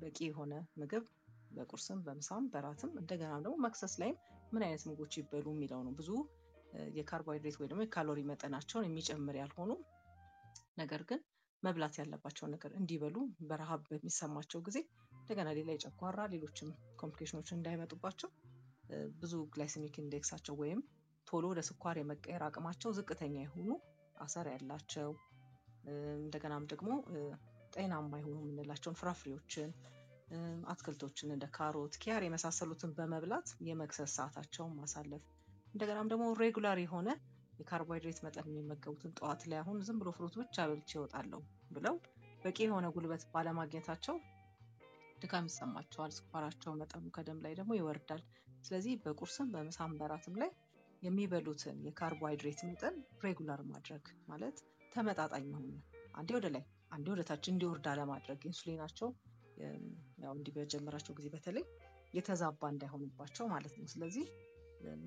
በቂ የሆነ ምግብ በቁርስም በምሳም በራትም እንደገና ደግሞ መክሰስ ላይም ምን አይነት ምግቦች ይበሉ የሚለው ነው። ብዙ የካርቦሃይድሬት ወይ ደግሞ የካሎሪ መጠናቸውን የሚጨምር ያልሆኑ ነገር ግን መብላት ያለባቸውን ነገር እንዲበሉ በረሃብ በሚሰማቸው ጊዜ እንደገና ሌላ የጨጓራ ሌሎችም complication ኦች እንዳይመጡባቸው ብዙ glycemic index ኣቸው ወይም ቶሎ ወደ ስኳር የመቀየር አቅማቸው ዝቅተኛ የሆኑ አሰር ያላቸው እንደገናም ደግሞ ጤናማ የሆኑ የምንላቸውን ፍራፍሬዎችን፣ አትክልቶችን እንደ ካሮት፣ ኪያር የመሳሰሉትን በመብላት የመክሰስ ሰዓታቸውን ማሳለፍ እንደገናም ደግሞ regular የሆነ የካርቦሃይድሬት መጠን የሚመገቡትን ጠዋት ላይ አሁን ዝም ብሎ fruit ብቻ በልቼ እወጣለሁ ብለው በቂ የሆነ ጉልበት ባለማግኘታቸው ድካም ይሰማቸዋል። ስኳራቸው መጠኑ ከደም ላይ ደግሞ ይወርዳል። ስለዚህ በቁርስም በምሳም በራትም ላይ የሚበሉትን የካርቦሃይድሬት መጠን regular ማድረግ ማለት ተመጣጣኝ መሆን አንዴ ወደ ላይ አንዴ ወደ ታች እንዲወርድ አለማድረግ ኢንሱሊናቸው ያው እንዲህ በጀመራቸው ጊዜ በተለይ የተዛባ እንዳይሆንባቸው ማለት ነው። ስለዚህ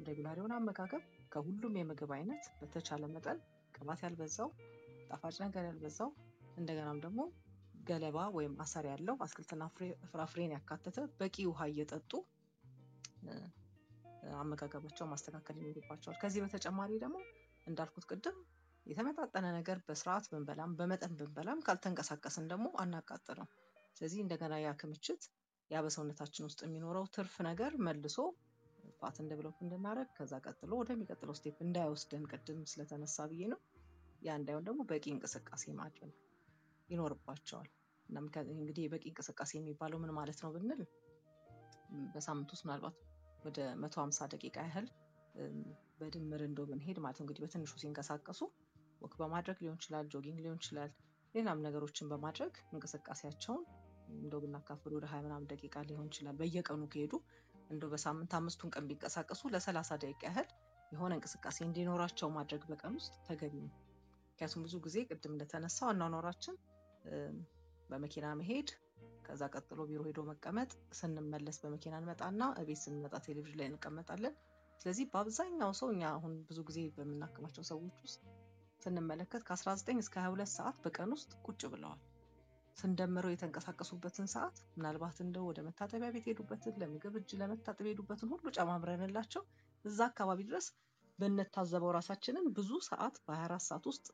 regular የሆነ አመጋገብ ከሁሉም የምግብ አይነት በተቻለ መጠን ቅባት ያልበዛው ጣፋጭ ነገር ያልበዛው እንደገናም ደግሞ ገለባ ወይም አሰር ያለው አትክልትና ፍራፍሬን ያካተተ በቂ ውሃ እየጠጡ አመጋገባቸው ማስተካከል ይኖርባቸዋል። ከዚህ በተጨማሪ ደግሞ እንዳልኩት ቅድም የተመጣጠነ ነገር በስርዓት ብንበላም በመጠን ብንበላም ካልተንቀሳቀስን ደግሞ አናቃጥልም። ስለዚህ እንደገና ያ ክምችት ያ በሰውነታችን ውስጥ የሚኖረው ትርፍ ነገር መልሶ fat ን develop እንድናደርግ ከዛ ቀጥሎ ወደሚቀጥለው step እንዳይወስደን ቅድም ስለተነሳ ብዬ ነው። ያ እንዳይሆን ደግሞ በቂ እንቅስቃሴ ማድረግ ይኖርባቸዋል። እንግዲህ የበቂ እንቅስቃሴ የሚባለው ምን ማለት ነው ብንል በሳምንት ውስጥ ምናልባት ወደ መቶ ሀምሳ ደቂቃ ያህል በድምር እንደው ብንሄድ ማለት ነው እንግዲህ በትንሹ ሲንቀሳቀሱ walk በማድረግ ሊሆን ይችላል፣ jogging ሊሆን ይችላል፣ ሌላም ነገሮችን በማድረግ እንቅስቃሴያቸውን እንደው ብናካፍል ወደ ሀያ ምናምን ደቂቃ ሊሆን ይችላል። በየቀኑ ከሄዱ እንደው በሳምንት አምስቱን ቀን ቢንቀሳቀሱ ለሰላሳ ደቂቃ ያህል የሆነ እንቅስቃሴ እንዲኖራቸው ማድረግ በቀን ውስጥ ተገቢ ነው። ምክንያቱም ብዙ ጊዜ ቅድም እንደተነሳው አኗኗራችን በመኪና መሄድ ከዛ ቀጥሎ ቢሮ ሄዶ መቀመጥ፣ ስንመለስ በመኪና እንመጣና እቤት ስንመጣ ቴሌቪዥን ላይ እንቀመጣለን። ስለዚህ በአብዛኛው ሰው እኛ አሁን ብዙ ጊዜ በምናክማቸው ሰዎች ውስጥ ስንመለከት ከ19 እስከ 22 ሰዓት በቀን ውስጥ ቁጭ ብለዋል። ስንደምረው የተንቀሳቀሱበትን ሰዓት ምናልባት እንደው ወደ መታጠቢያ ቤት ሄዱበትን ለምግብ እጅ ለመታጠብ ሄዱበትን ሁሉ ጨማምረንላቸው እዛ አካባቢ ድረስ ብንታዘበው ራሳችንን ብዙ ሰዓት በ24 ሰዓት ውስጥ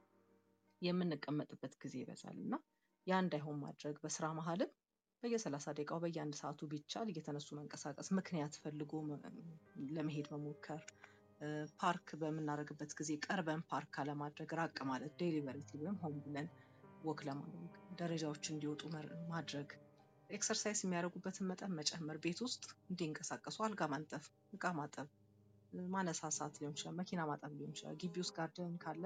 የምንቀመጥበት ጊዜ ይበዛል እና ያ እንዳይሆን ማድረግ በስራ መሀልም በየሰላሳ ደቂቃው በየአንድ ሰዓቱ ቢቻል እየተነሱ መንቀሳቀስ፣ ምክንያት ፈልጎ ለመሄድ መሞከር፣ ፓርክ በምናደርግበት ጊዜ ቀርበን ፓርክ አለማድረግ፣ ራቅ ማለት deliberate ወይም ሆን ብለን walk ለማድረግ ደረጃዎች እንዲወጡ ማድረግ፣ exercise የሚያደርጉበትን መጠን መጨመር፣ ቤት ውስጥ እንዲንቀሳቀሱ አልጋ ማንጠፍ፣ እቃ ማጠብ፣ ማነሳሳት ሊሆን ይችላል፣ መኪና ማጠብ ሊሆን ይችላል፣ ግቢ ውስጥ garden ካለ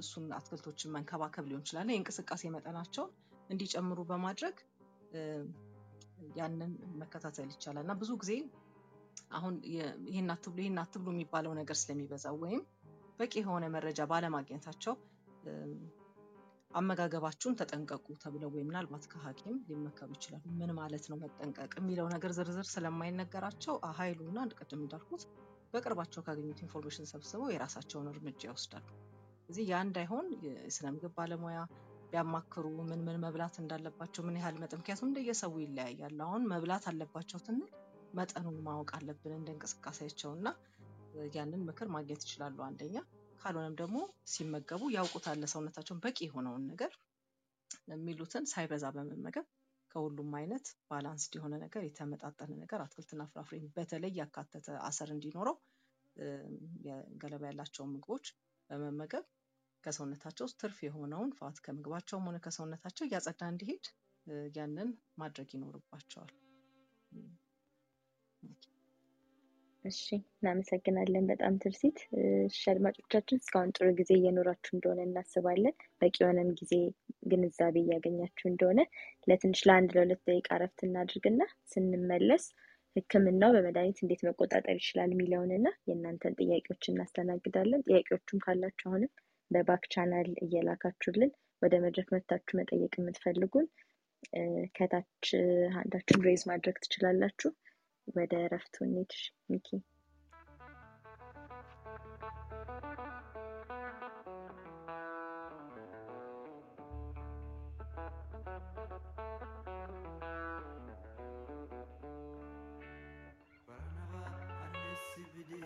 እሱን አትክልቶችን መንከባከብ ሊሆን ይችላል። የእንቅስቃሴ መጠናቸውን እንዲጨምሩ በማድረግ ያንን መከታተል ይቻላል እና ብዙ ጊዜ አሁን ይህን አትብሉ ይህን አትብሉ የሚባለው ነገር ስለሚበዛ ወይም በቂ የሆነ መረጃ ባለማግኘታቸው አመጋገባችሁን ተጠንቀቁ ተብለው ወይም ምናልባት ከሐኪም ሊመከሩ ይችላሉ። ምን ማለት ነው መጠንቀቅ የሚለው ነገር ዝርዝር ስለማይነገራቸው ኃይሉና ቅድም እንዳልኩት በቅርባቸው ካገኙት information ሰብስበው የራሳቸውን እርምጃ ይወስዳሉ። እዚህ ያ እንዳይሆን የስነ ምግብ ባለሙያ ቢያማክሩ ምን ምን መብላት እንዳለባቸው ምን ያህል መጠን ምክንያቱም እንደየሰው ይለያያል። አሁን መብላት አለባቸው ስንል መጠኑን ማወቅ አለብን እንደ እንቅስቃሴያቸው እና ያንን ምክር ማግኘት ይችላሉ። አንደኛ ካልሆነም ደግሞ ሲመገቡ ያውቁታል ለሰውነታቸውን በቂ የሆነውን ነገር የሚሉትን ሳይበዛ በመመገብ ከሁሉም አይነት ባላንስድ የሆነ ነገር የተመጣጠነ ነገር አትክልትና ፍራፍሬ በተለይ ያካተተ አሰር እንዲኖረው ገለባ ያላቸውን ምግቦች በመመገብ ከሰውነታቸው ውስጥ ትርፍ የሆነውን ፋት ከምግባቸውም ሆነ ከሰውነታቸው እያጸዳ እንዲሄድ ያንን ማድረግ ይኖርባቸዋል። እሺ እናመሰግናለን በጣም ትርሲት። እሺ አድማጮቻችን እስካሁን ጥሩ ጊዜ እየኖራችሁ እንደሆነ እናስባለን። በቂ የሆነም ጊዜ ግንዛቤ እያገኛችሁ እንደሆነ ለትንሽ ለአንድ ለሁለት ደቂቃ እረፍት እናድርግና ስንመለስ ሕክምናው በመድኃኒት እንዴት መቆጣጠር ይችላል የሚለውን እና የእናንተን ጥያቄዎች እናስተናግዳለን። ጥያቄዎቹም ካላችሁ አሁንም በባክ ቻናል እየላካችሁልን ወደ መድረክ መታችሁ መጠየቅ የምትፈልጉን ከታች አንዳችሁን ሬዝ ማድረግ ትችላላችሁ። Where النتش مكي Barnava annesi biri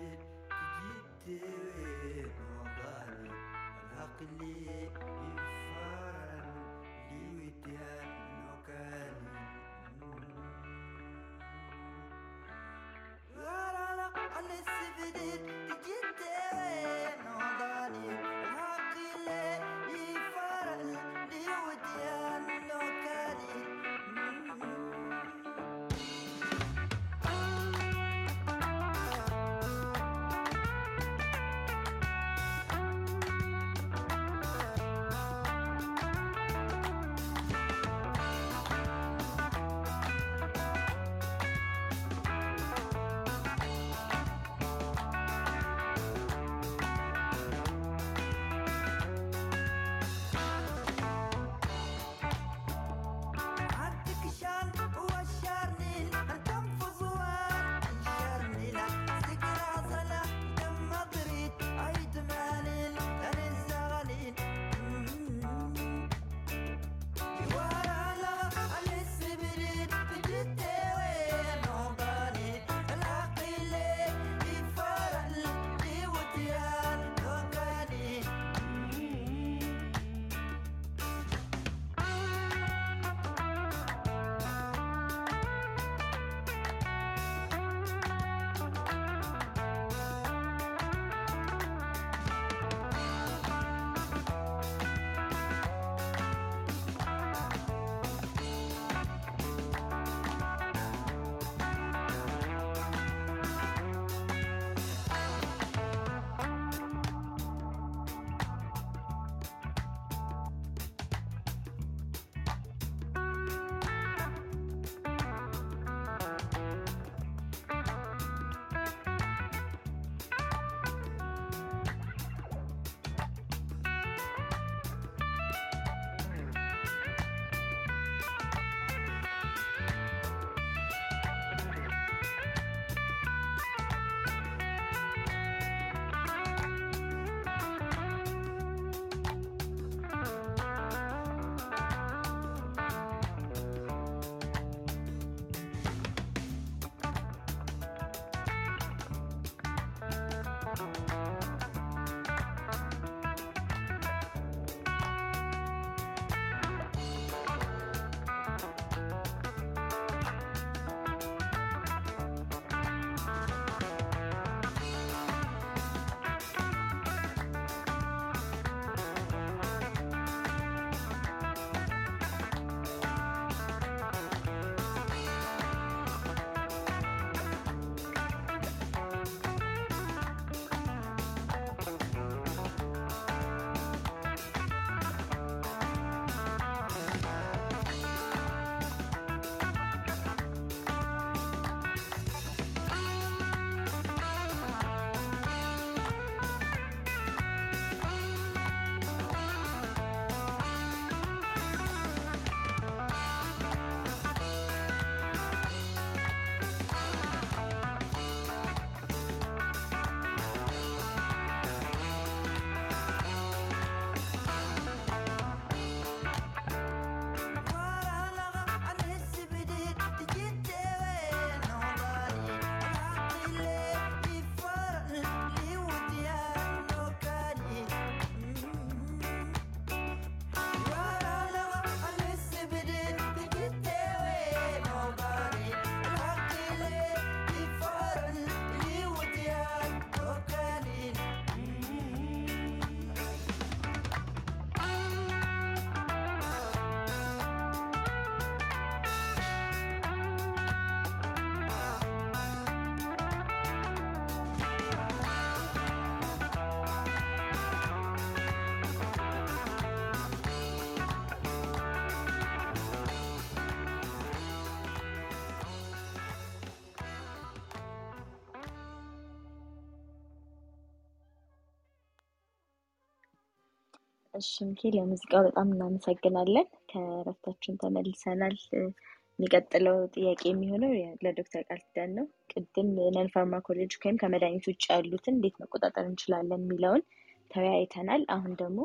እሺ ለሙዚቃው በጣም እናመሰግናለን። ከእረፍታችን ተመልሰናል። የሚቀጥለው ጥያቄ የሚሆነው ለዶክተር ቃል ኪዳን ነው። ቅድም ነን ፋርማኮሎጂክ ወይም ከመድኃኒት ውጭ ያሉትን እንዴት መቆጣጠር እንችላለን የሚለውን ተወያይተናል። አሁን ደግሞ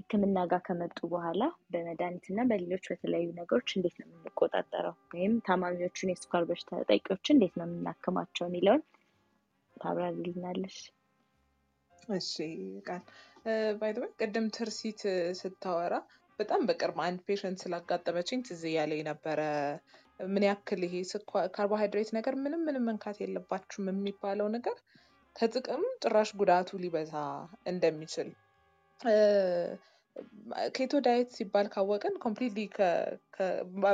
ሕክምና ጋር ከመጡ በኋላ በመድኃኒት እና በሌሎች በተለያዩ ነገሮች እንዴት ነው የምንቆጣጠረው ወይም ታማሚዎቹን የስኳር በሽታ ተጠቂዎችን እንዴት ነው የምናክማቸው የሚለውን ታብራሪልናለሽ። እሺ ቃል by the way ቅድም ትሬሲት ስታወራ በጣም በቅርብ አንድ patient ስላጋጠመችኝ ትዝ እያለኝ ነበረ። ምን ያክል ይሄ ካርቦሃይድሬት ነገር ምንም ምንም መንካት የለባችሁም የሚባለው ነገር ከጥቅም ጭራሽ ጉዳቱ ሊበዛ እንደሚችል። keto diet ሲባል ካወቅን completely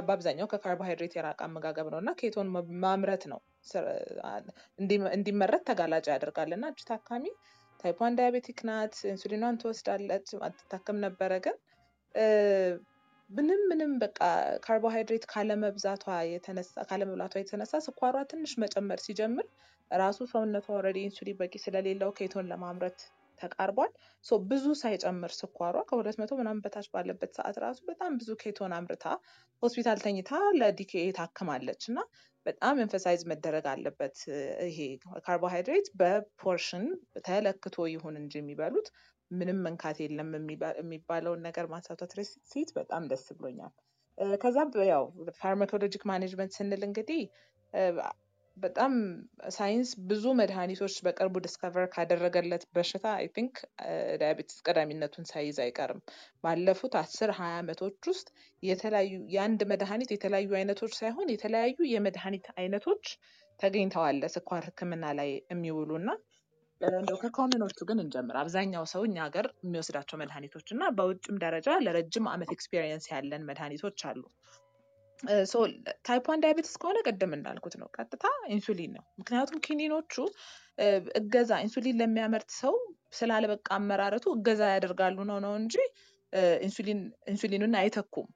በአብዛኛው ከካርቦሃይድሬት የራቀ አመጋገብ ነው እና ketone ማምረት ነው እንዲመረት ተጋላጭ ያደርጋል እና እች ታካሚ type one diabetic ናት። ኢንሱሊኗን ትወስዳለች። አትታከም ነበረ ግን ምንም ምንም በቃ ካርቦሃይድሬት ካለመብዛቷ የተነሳ ካለመብላቷ የተነሳ ስኳሯ ትንሽ መጨመር ሲጀምር ራሱ ሰውነቷ already ኢንሱሊን በቂ ስለሌለው ketone ለማምረት ተቃርቧል። ብዙ ሳይጨምር ስኳሯ ከሁለት መቶ ምናምን በታች ባለበት ሰዓት ራሱ በጣም ብዙ ketone አምርታ ሆስፒታል ተኝታ ለ DKA ታክማለች እና በጣም emphasize መደረግ አለበት ይሄ ካርቦሃይድሬት በ portion ተለክቶ ይሁን እንጂ የሚበሉት ምንም መንካት የለም የሚባ- የሚባለውን ነገር ማንሳቷ ትሬሲት በጣም ደስ ብሎኛል። እ፣ ከዛ በ- ያው pharmacologic management ስንል እንግዲህ በጣም ሳይንስ ብዙ መድኃኒቶች በቅርቡ discover ካደረገለት በሽታ I think diabetes ቀዳሚነቱን ሳይዝ አይቀርም። ባለፉት አስር ሀያ ዓመቶች ውስጥ የተለያዩ የአንድ መድኃኒት የተለያዩ አይነቶች ሳይሆን የተለያዩ የመድኃኒት አይነቶች ተገኝተዋል ለስኳር ሕክምና ላይ የሚውሉ እና እንደው ከ common ኦቹ ግን እንጀምር። አብዛኛው ሰው እኛ ሀገር የሚወስዳቸው መድኃኒቶች እና በውጭም ደረጃ ለረጅም ዓመት experience ያለን መድኃኒቶች አሉ። type one diabetes ከሆነ ቅድም እንዳልኩት ነው፣ ቀጥታ ኢንሱሊን ነው። ምክንያቱም ኪኒኖቹ እገዛ ኢንሱሊን ለሚያመርት ሰው ስላልበቃ አመራረቱ እገዛ ያደርጋሉ ነው ነው እንጂ ኢንሱሊኑን አይተኩም።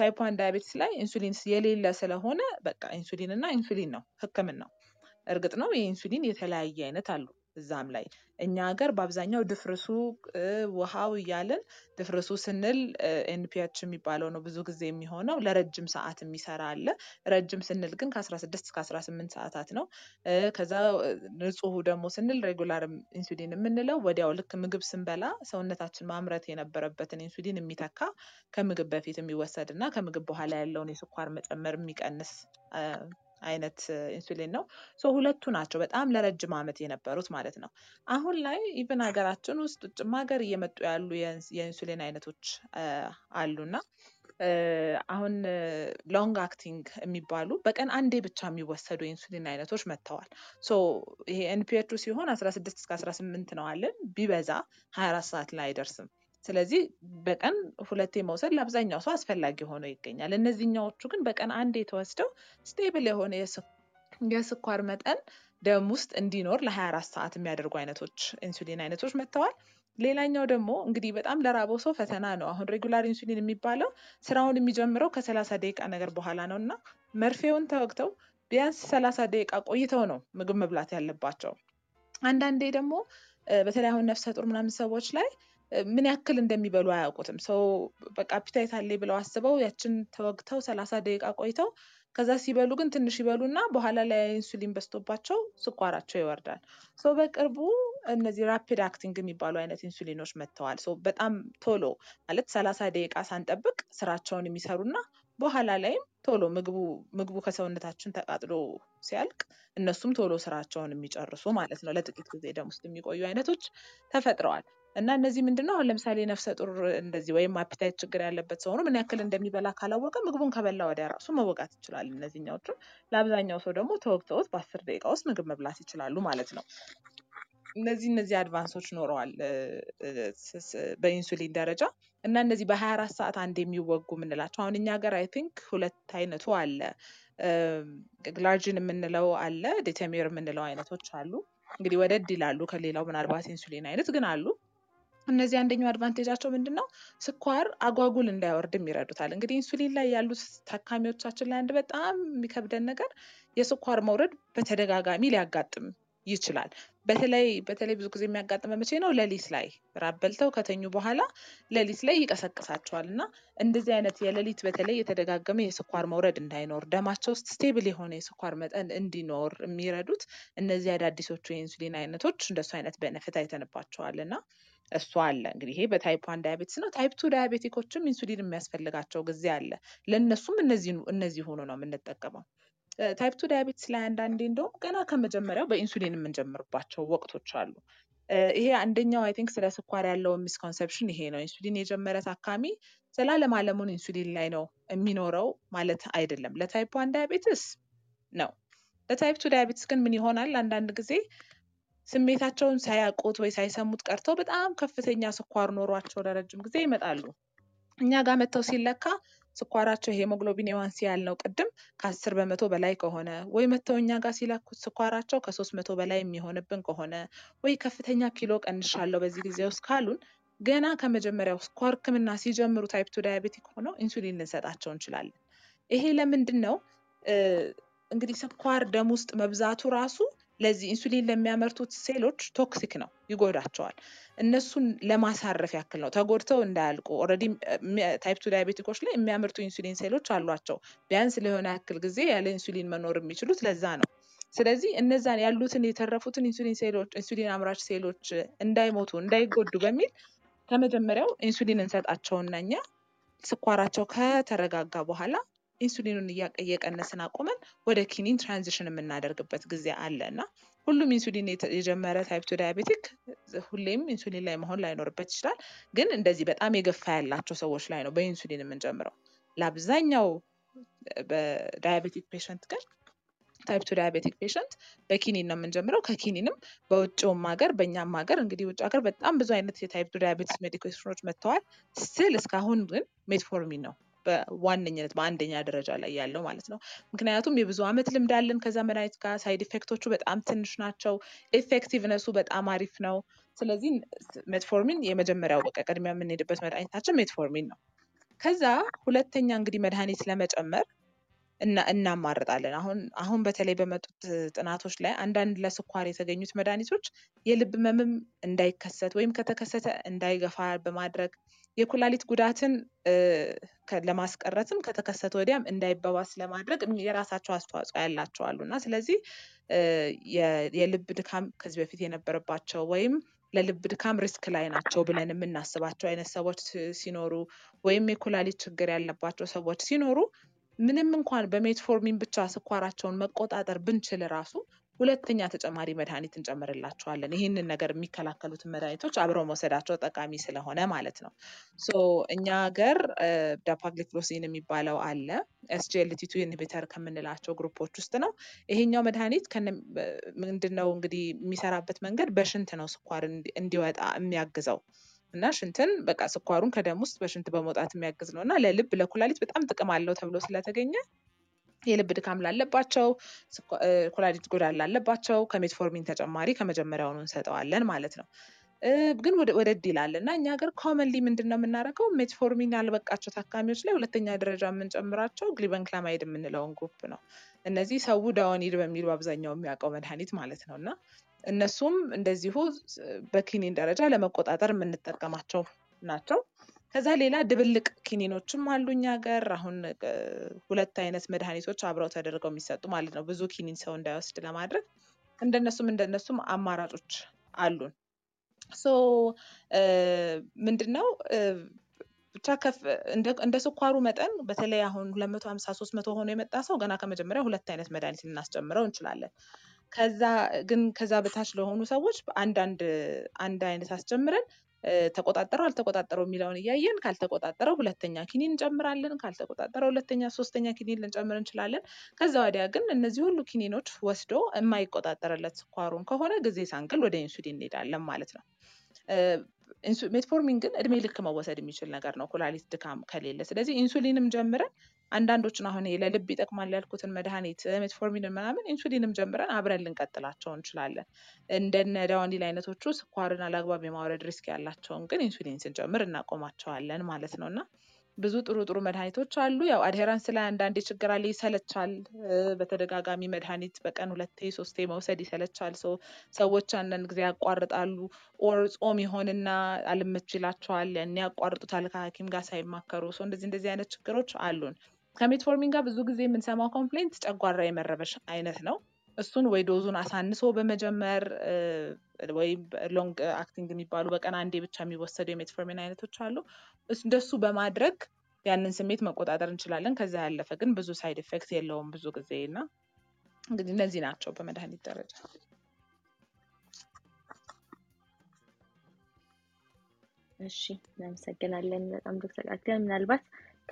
type one diabetes ላይ ኢንሱሊን የሌለ ስለሆነ በቃ ኢንሱሊን እና ኢንሱሊን ነው ህክምናው። እርግጥ ነው የኢንሱሊን የተለያየ አይነት አሉ እዛም ላይ እኛ ሀገር በአብዛኛው ድፍርሱ ውሃው እያልን ድፍርሱ ስንል NPH የሚባለው ነው ብዙ ጊዜ የሚሆነው ለረጅም ሰዓት የሚሰራ አለ። ረጅም ስንል ግን ከ16 እስከ 18 ሰዓታት ነው። ከዛ ንጹሁ ደግሞ ስንል regular insulin የምንለው ወዲያው ልክ ምግብ ስንበላ ሰውነታችን ማምረት የነበረበትን ኢንሱሊን የሚተካ ከምግብ በፊት የሚወሰድ እና ከምግብ በኋላ ያለውን የስኳር መጨመር የሚቀንስ አይነት ኢንሱሊን ነው። ሁለቱ ናቸው በጣም ለረጅም ዓመት የነበሩት ማለት ነው። አሁን ላይ even ሀገራችን ውስጥ ውጭም ሀገር እየመጡ ያሉ የኢንሱሊን አይነቶች አሉና አሁን long acting የሚባሉ በቀን አንዴ ብቻ የሚወሰዱ የኢንሱሊን አይነቶች መጥተዋል። ይሄ NPH ኡ ሲሆን 16 እስከ 18 ነው አለን ቢበዛ 24 ሰዓት ላይ አይደርስም። ስለዚህ በቀን ሁለቴ መውሰድ ለአብዛኛው ሰው አስፈላጊ ሆኖ ይገኛል። እነዚህኛዎቹ ግን በቀን አንዴ ተወስደው stable የሆነ የስ- የስኳር መጠን ደም ውስጥ እንዲኖር ለ24 ሰዓት የሚያደርጉ አይነቶች ኢንሱሊን አይነቶች መጥተዋል። ሌላኛው ደግሞ እንግዲህ በጣም ለራበው ሰው ፈተና ነው። አሁን regular insulin የሚባለው ስራውን የሚጀምረው ከ30 ደቂቃ ነገር በኋላ ነው እና መርፌውን ተወግተው ቢያንስ 30 ደቂቃ ቆይተው ነው ምግብ መብላት ያለባቸው። አንዳንዴ ደግሞ በተለይ አሁን ነፍሰ ጡር ምናምን ሰዎች ላይ ምን ያክል እንደሚበሉ አያውቁትም። ሰው በቃ appetite አለኝ ብለው አስበው ያችን ተወግተው ሰላሳ ደቂቃ ቆይተው ከዛ ሲበሉ ግን ትንሽ ይበሉና በኋላ ላይ ኢንሱሊን በዝቶባቸው ስኳራቸው ይወርዳል። so በቅርቡ እነዚህ rapid acting የሚባሉ አይነት ኢንሱሊኖች መጥተዋል። so በጣም ቶሎ ማለት ሰላሳ ደቂቃ ሳንጠብቅ ስራቸውን የሚሰሩና በኋላ ላይም ቶሎ ምግቡ ምግቡ ከሰውነታችን ተቃጥሎ ሲያልቅ እነሱም ቶሎ ስራቸውን የሚጨርሱ ማለት ነው። ለጥቂት ጊዜ ደም ውስጥ የሚቆዩ አይነቶች ተፈጥረዋል። እና እነዚህ ምንድነው አሁን ለምሳሌ ነፍሰ ጡር እንደዚህ ወይም አፒታይት ችግር ያለበት ሰው ምን ያክል እንደሚበላ ካላወቀ ምግቡን ከበላ ወዲያ ራሱ መወጋት ይችላል። እነዚህኛዎቹ ለአብዛኛው ሰው ደግሞ ተወግተውት በአስር ደቂቃ ውስጥ ምግብ መብላት ይችላሉ ማለት ነው። እነዚህ እነዚህ advance ኦች ኖረዋል በኢንሱሊን ደረጃ እና እነዚህ በ24 ሰዓት አንድ የሚወጉ የምንላቸው አሁን እኛ ሀገር I think ሁለት አይነቱ አለ። glargine የምንለው አለ፣ detemir የምንለው አይነቶች አሉ። እንግዲህ ወደድ ይላሉ ከሌላው ምናልባት ኢንሱሊን አይነት ግን አሉ። እነዚህ አንደኛው advantage ኣቸው ምንድን ነው? ስኳር አጉል እንዳይወርድም ይረዱታል። እንግዲህ ኢንሱሊን ላይ ያሉት ታካሚዎቻችን ላይ አንድ በጣም የሚከብደን ነገር የስኳር መውረድ በተደጋጋሚ ሊያጋጥም ይችላል። በተለይ በተለይ ብዙ ጊዜ የሚያጋጥመው መቼ ነው? ሌሊት ላይ እራት በልተው ከተኙ በኋላ ሌሊት ላይ ይቀሰቅሳቸዋል እና እንደዚህ አይነት የሌሊት በተለይ የተደጋገመ የስኳር መውረድ እንዳይኖር ደማቸው ውስጥ stable የሆነ የስኳር መጠን እንዲኖር የሚረዱት እነዚህ አዳዲሶቹ የኢንሱሊን አይነቶች እንደሱ አይነት benefit አይተንባቸዋል እና እሱ አለ እንግዲህ ይሄ በ type one diabetes ነው። type two diabetic ኦችም ኢንሱሊን የሚያስፈልጋቸው ጊዜ አለ። ለእነሱም እነዚህ ሆኖ ነው የምንጠቀመው። type two diabetes ላይ አንዳንዴ እንደውም ገና ከመጀመሪያው በኢንሱሊን የምንጀምርባቸው ወቅቶች አሉ። ይሄ አንደኛው I think ስለ ስኳር ያለው misconception ይሄ ነው። ኢንሱሊን የጀመረ ታካሚ ዘላለም ዓለሙን ኢንሱሊን ላይ ነው የሚኖረው ማለት አይደለም። ለ type one diabetes ነው። ለ type two diabetes ግን ምን ይሆናል? አንዳንድ ጊዜ ስሜታቸውን ሳያውቁት ወይ ሳይሰሙት ቀርተው በጣም ከፍተኛ ስኳር ኖሯቸው ለረጅም ጊዜ ይመጣሉ። እኛ ጋር መጥተው ሲለካ ስኳራቸው hemoglobin A1C ያልነው ቅድም ከአስር በመቶ በላይ ከሆነ ወይ መጥተው እኛ ጋር ሲለኩት ስኳራቸው ከሶስት መቶ በላይ የሚሆንብን ከሆነ ወይ ከፍተኛ ኪሎ ቀንሻለሁ በዚህ ጊዜ ውስጥ ካሉን ገና ከመጀመሪያው ስኳር ሕክምና ሲጀምሩ type two diabetic ሆነው ኢንሱሊን ልንሰጣቸው እንችላለን። ይሄ ለምንድን ነው? እንግዲህ ስኳር ደም ውስጥ መብዛቱ ራሱ ለዚህ ኢንሱሊን ለሚያመርቱት ሴሎች toxic ነው፣ ይጎዳቸዋል። እነሱን ለማሳረፍ ያክል ነው፣ ተጎድተው እንዳያልቁ። already type two diabetic ኦች ላይ የሚያመርቱ ኢንሱሊን ሴሎች አሏቸው። ቢያንስ ለሆነ ያክል ጊዜ ያለ ኢንሱሊን መኖር የሚችሉት ለዛ ነው። ስለዚህ እነዛን ያሉትን የተረፉትን ኢንሱሊን ሴሎች ኢንሱሊን አምራች ሴሎች እንዳይሞቱ እንዳይጎዱ በሚል ከመጀመሪያው ኢንሱሊን እንሰጣቸውና እኛ ስኳራቸው ከተረጋጋ በኋላ ኢንሱሊኑን እየቀነስን አቁመን ወደ ኪኒን transition የምናደርግበት ጊዜ አለ እና ሁሉም ኢንሱሊን የጀመረ type two diabetic ሁሌም ኢንሱሊን ላይ መሆን ላይኖርበት ይችላል። ግን እንደዚህ በጣም የገፋ ያላቸው ሰዎች ላይ ነው በኢንሱሊን የምንጀምረው። ለአብዛኛው በ diabetic patient ግን type two diabetic patient በኪኒን ነው የምንጀምረው። ከኪኒንም በውጭውም ሀገር በእኛም ሀገር እንግዲህ ውጭ ሀገር በጣም ብዙ አይነት የ type two diabetes medication ኦች መጥተዋል። still እስካሁን ግን metformin ነው በዋነኝነት በአንደኛ ደረጃ ላይ ያለው ማለት ነው። ምክንያቱም የብዙ ዓመት ልምድ አለን ከዛ መድኃኒት ጋር። side effect ኦቹ በጣም ትንሽ ናቸው። effectiveness ኡ በጣም አሪፍ ነው። ስለዚህ metformin የመጀመሪያው በቃ ቅድሚያ የምንሄድበት መድኃኒታችን metformin ነው። ከዛ ሁለተኛ እንግዲህ መድኃኒት ለመጨመር እና እናማርጣለን። አሁን አሁን በተለይ በመጡት ጥናቶች ላይ አንዳንድ ለስኳር የተገኙት መድኃኒቶች የልብ ህመምም እንዳይከሰት ወይም ከተከሰተ እንዳይገፋ በማድረግ የኩላሊት ጉዳትን ለማስቀረትም ከተከሰተ ወዲያም እንዳይባባስ ለማድረግ የራሳቸው አስተዋጽኦ ያላቸው አሉ። እና ስለዚህ የልብ ድካም ከዚህ በፊት የነበረባቸው ወይም ለልብ ድካም risk ላይ ናቸው ብለን የምናስባቸው አይነት ሰዎች ሲኖሩ ወይም የኩላሊት ችግር ያለባቸው ሰዎች ሲኖሩ ምንም እንኳን በ metformin ብቻ ስኳራቸውን መቆጣጠር ብንችል ራሱ ሁለተኛ ተጨማሪ መድኃኒት እንጨምርላቸዋለን። ይህንን ነገር የሚከላከሉትን መድኃኒቶች አብረው መውሰዳቸው ጠቃሚ ስለሆነ ማለት ነው። so እኛ ሀገር dapagliflozin የሚባለው አለ SGLT2 inhibitor ከምንላቸው group ኦች ውስጥ ነው። ይሄኛው መድኃኒት ምንድን ነው እንግዲህ የሚሰራበት መንገድ በሽንት ነው ስኳር እንዲ- እንዲወጣ የሚያግዘው እና ሽንትን በቃ ስኳሩን ከደም ውስጥ በሽንት በመውጣት የሚያግዝ ነው እና ለልብ ለኩላሊት በጣም ጥቅም አለው ተብሎ ስለተገኘ የልብ ድካም ላለባቸው ኩላሊት ጉዳት ላለባቸው ከ metformin ተጨማሪ ከመጀመሪያውኑ እንሰጠዋለን ማለት ነው። ግን ወደ ወደድ ይላል እና እኛ ሀገር commonly ምንድን ነው የምናደርገው metformin ያልበቃቸው ታካሚዎች ላይ ሁለተኛ ደረጃ የምንጨምራቸው glibenclamide የምንለውን group ነው። እነዚህ ሰው Daonil በሚሉ አብዛኛው የሚያውቀው መድኃኒት ማለት ነው እና እነሱም እንደዚሁ በኪኒን ደረጃ ለመቆጣጠር የምንጠቀማቸው ናቸው። ከዛ ሌላ ድብልቅ ኪኒኖችም አሉ እኛ ሀገር አሁን ሁለት አይነት መድኃኒቶች አብረው ተደርገው የሚሰጡ ማለት ነው። ብዙ ኪኒን ሰው እንዳይወስድ ለማድረግ እንደነሱም እንደነሱም አማራጮች አሉን። so ምንድን ነው እ፣ ብቻ ከፍ እንደ ስኳሩ መጠን በተለይ አሁን ሁለት መቶ ሀምሳ ሶስት መቶ ሆኖ የመጣ ሰው ገና ከመጀመሪያ ሁለት አይነት መድኃኒት ልናስጨምረው እንችላለን። ከዛ ግን ከዛ በታች ለሆኑ ሰዎች አንዳንድ አንድ አይነት አስጀምረን ተቆጣጠረው አልተቆጣጠረው የሚለውን እያየን ካልተቆጣጠረው ሁለተኛ ኪኒን እንጨምራለን። ካልተቆጣጠረው ሁለተኛ ሶስተኛ ኪኒን ልንጨምር እንችላለን። ከዛ ወዲያ ግን እነዚህ ሁሉ ኪኒኖች ወስዶ የማይቆጣጠርለት ስኳሩን ከሆነ ጊዜ ሳንቅል ወደ ኢንሱሊን እንሄዳለን ማለት ነው። metformin ግን እድሜ ልክ መወሰድ የሚችል ነገር ነው ኩላሊት ድካም ከሌለ። ስለዚህ ኢንሱሊንም ጀምረን አንዳንዶችን አሁን ለልብ ይጠቅማል ያልኩትን መድኃኒት metformin ን ምናምን ኢንሱሊንም ጀምረን አብረን ልንቀጥላቸው እንችላለን። እንደነ Daonil አይነቶቹ ስኳርን አላግባብ የማውረድ risk ያላቸውን ግን ኢንሱሊን ስንጨምር እናቆማቸዋለን ማለት ነው እና ብዙ ጥሩ ጥሩ መድኃኒቶች አሉ። ያው adherence ላይ አንዳንዴ ችግር አለ፣ ይሰለቻል። በተደጋጋሚ መድኃኒት በቀን ሁለቴ ሶስቴ መውሰድ ይሰለቻል። so ሰዎች አንዳንድ ጊዜ ያቋርጣሉ። or ጾም ይሆንና አልመች ይላቸዋል፣ ያኔ ያቋርጡታል ከሐኪም ጋር ሳይማከሩ። so እንደዚህ እንደዚህ አይነት ችግሮች አሉን። ከ metformin ጋር ብዙ ጊዜ የምንሰማው complaint ጨጓራ የመረበሽ አይነት ነው። እሱን ወይ dose ኡን አሳንሶ በመጀመር ወይም long acting የሚባሉ በቀን አንዴ ብቻ የሚወሰዱ የ metformin አይነቶች አሉ። እንደሱ በማድረግ ያንን ስሜት መቆጣጠር እንችላለን። ከዛ ያለፈ ግን ብዙ side effect የለውም ብዙ ጊዜ እና እንግዲህ እነዚህ ናቸው በመድኃኒት ደረጃ። እሺ እናመሰግናለን በጣም ዶክተር ኪዳን። ምናልባት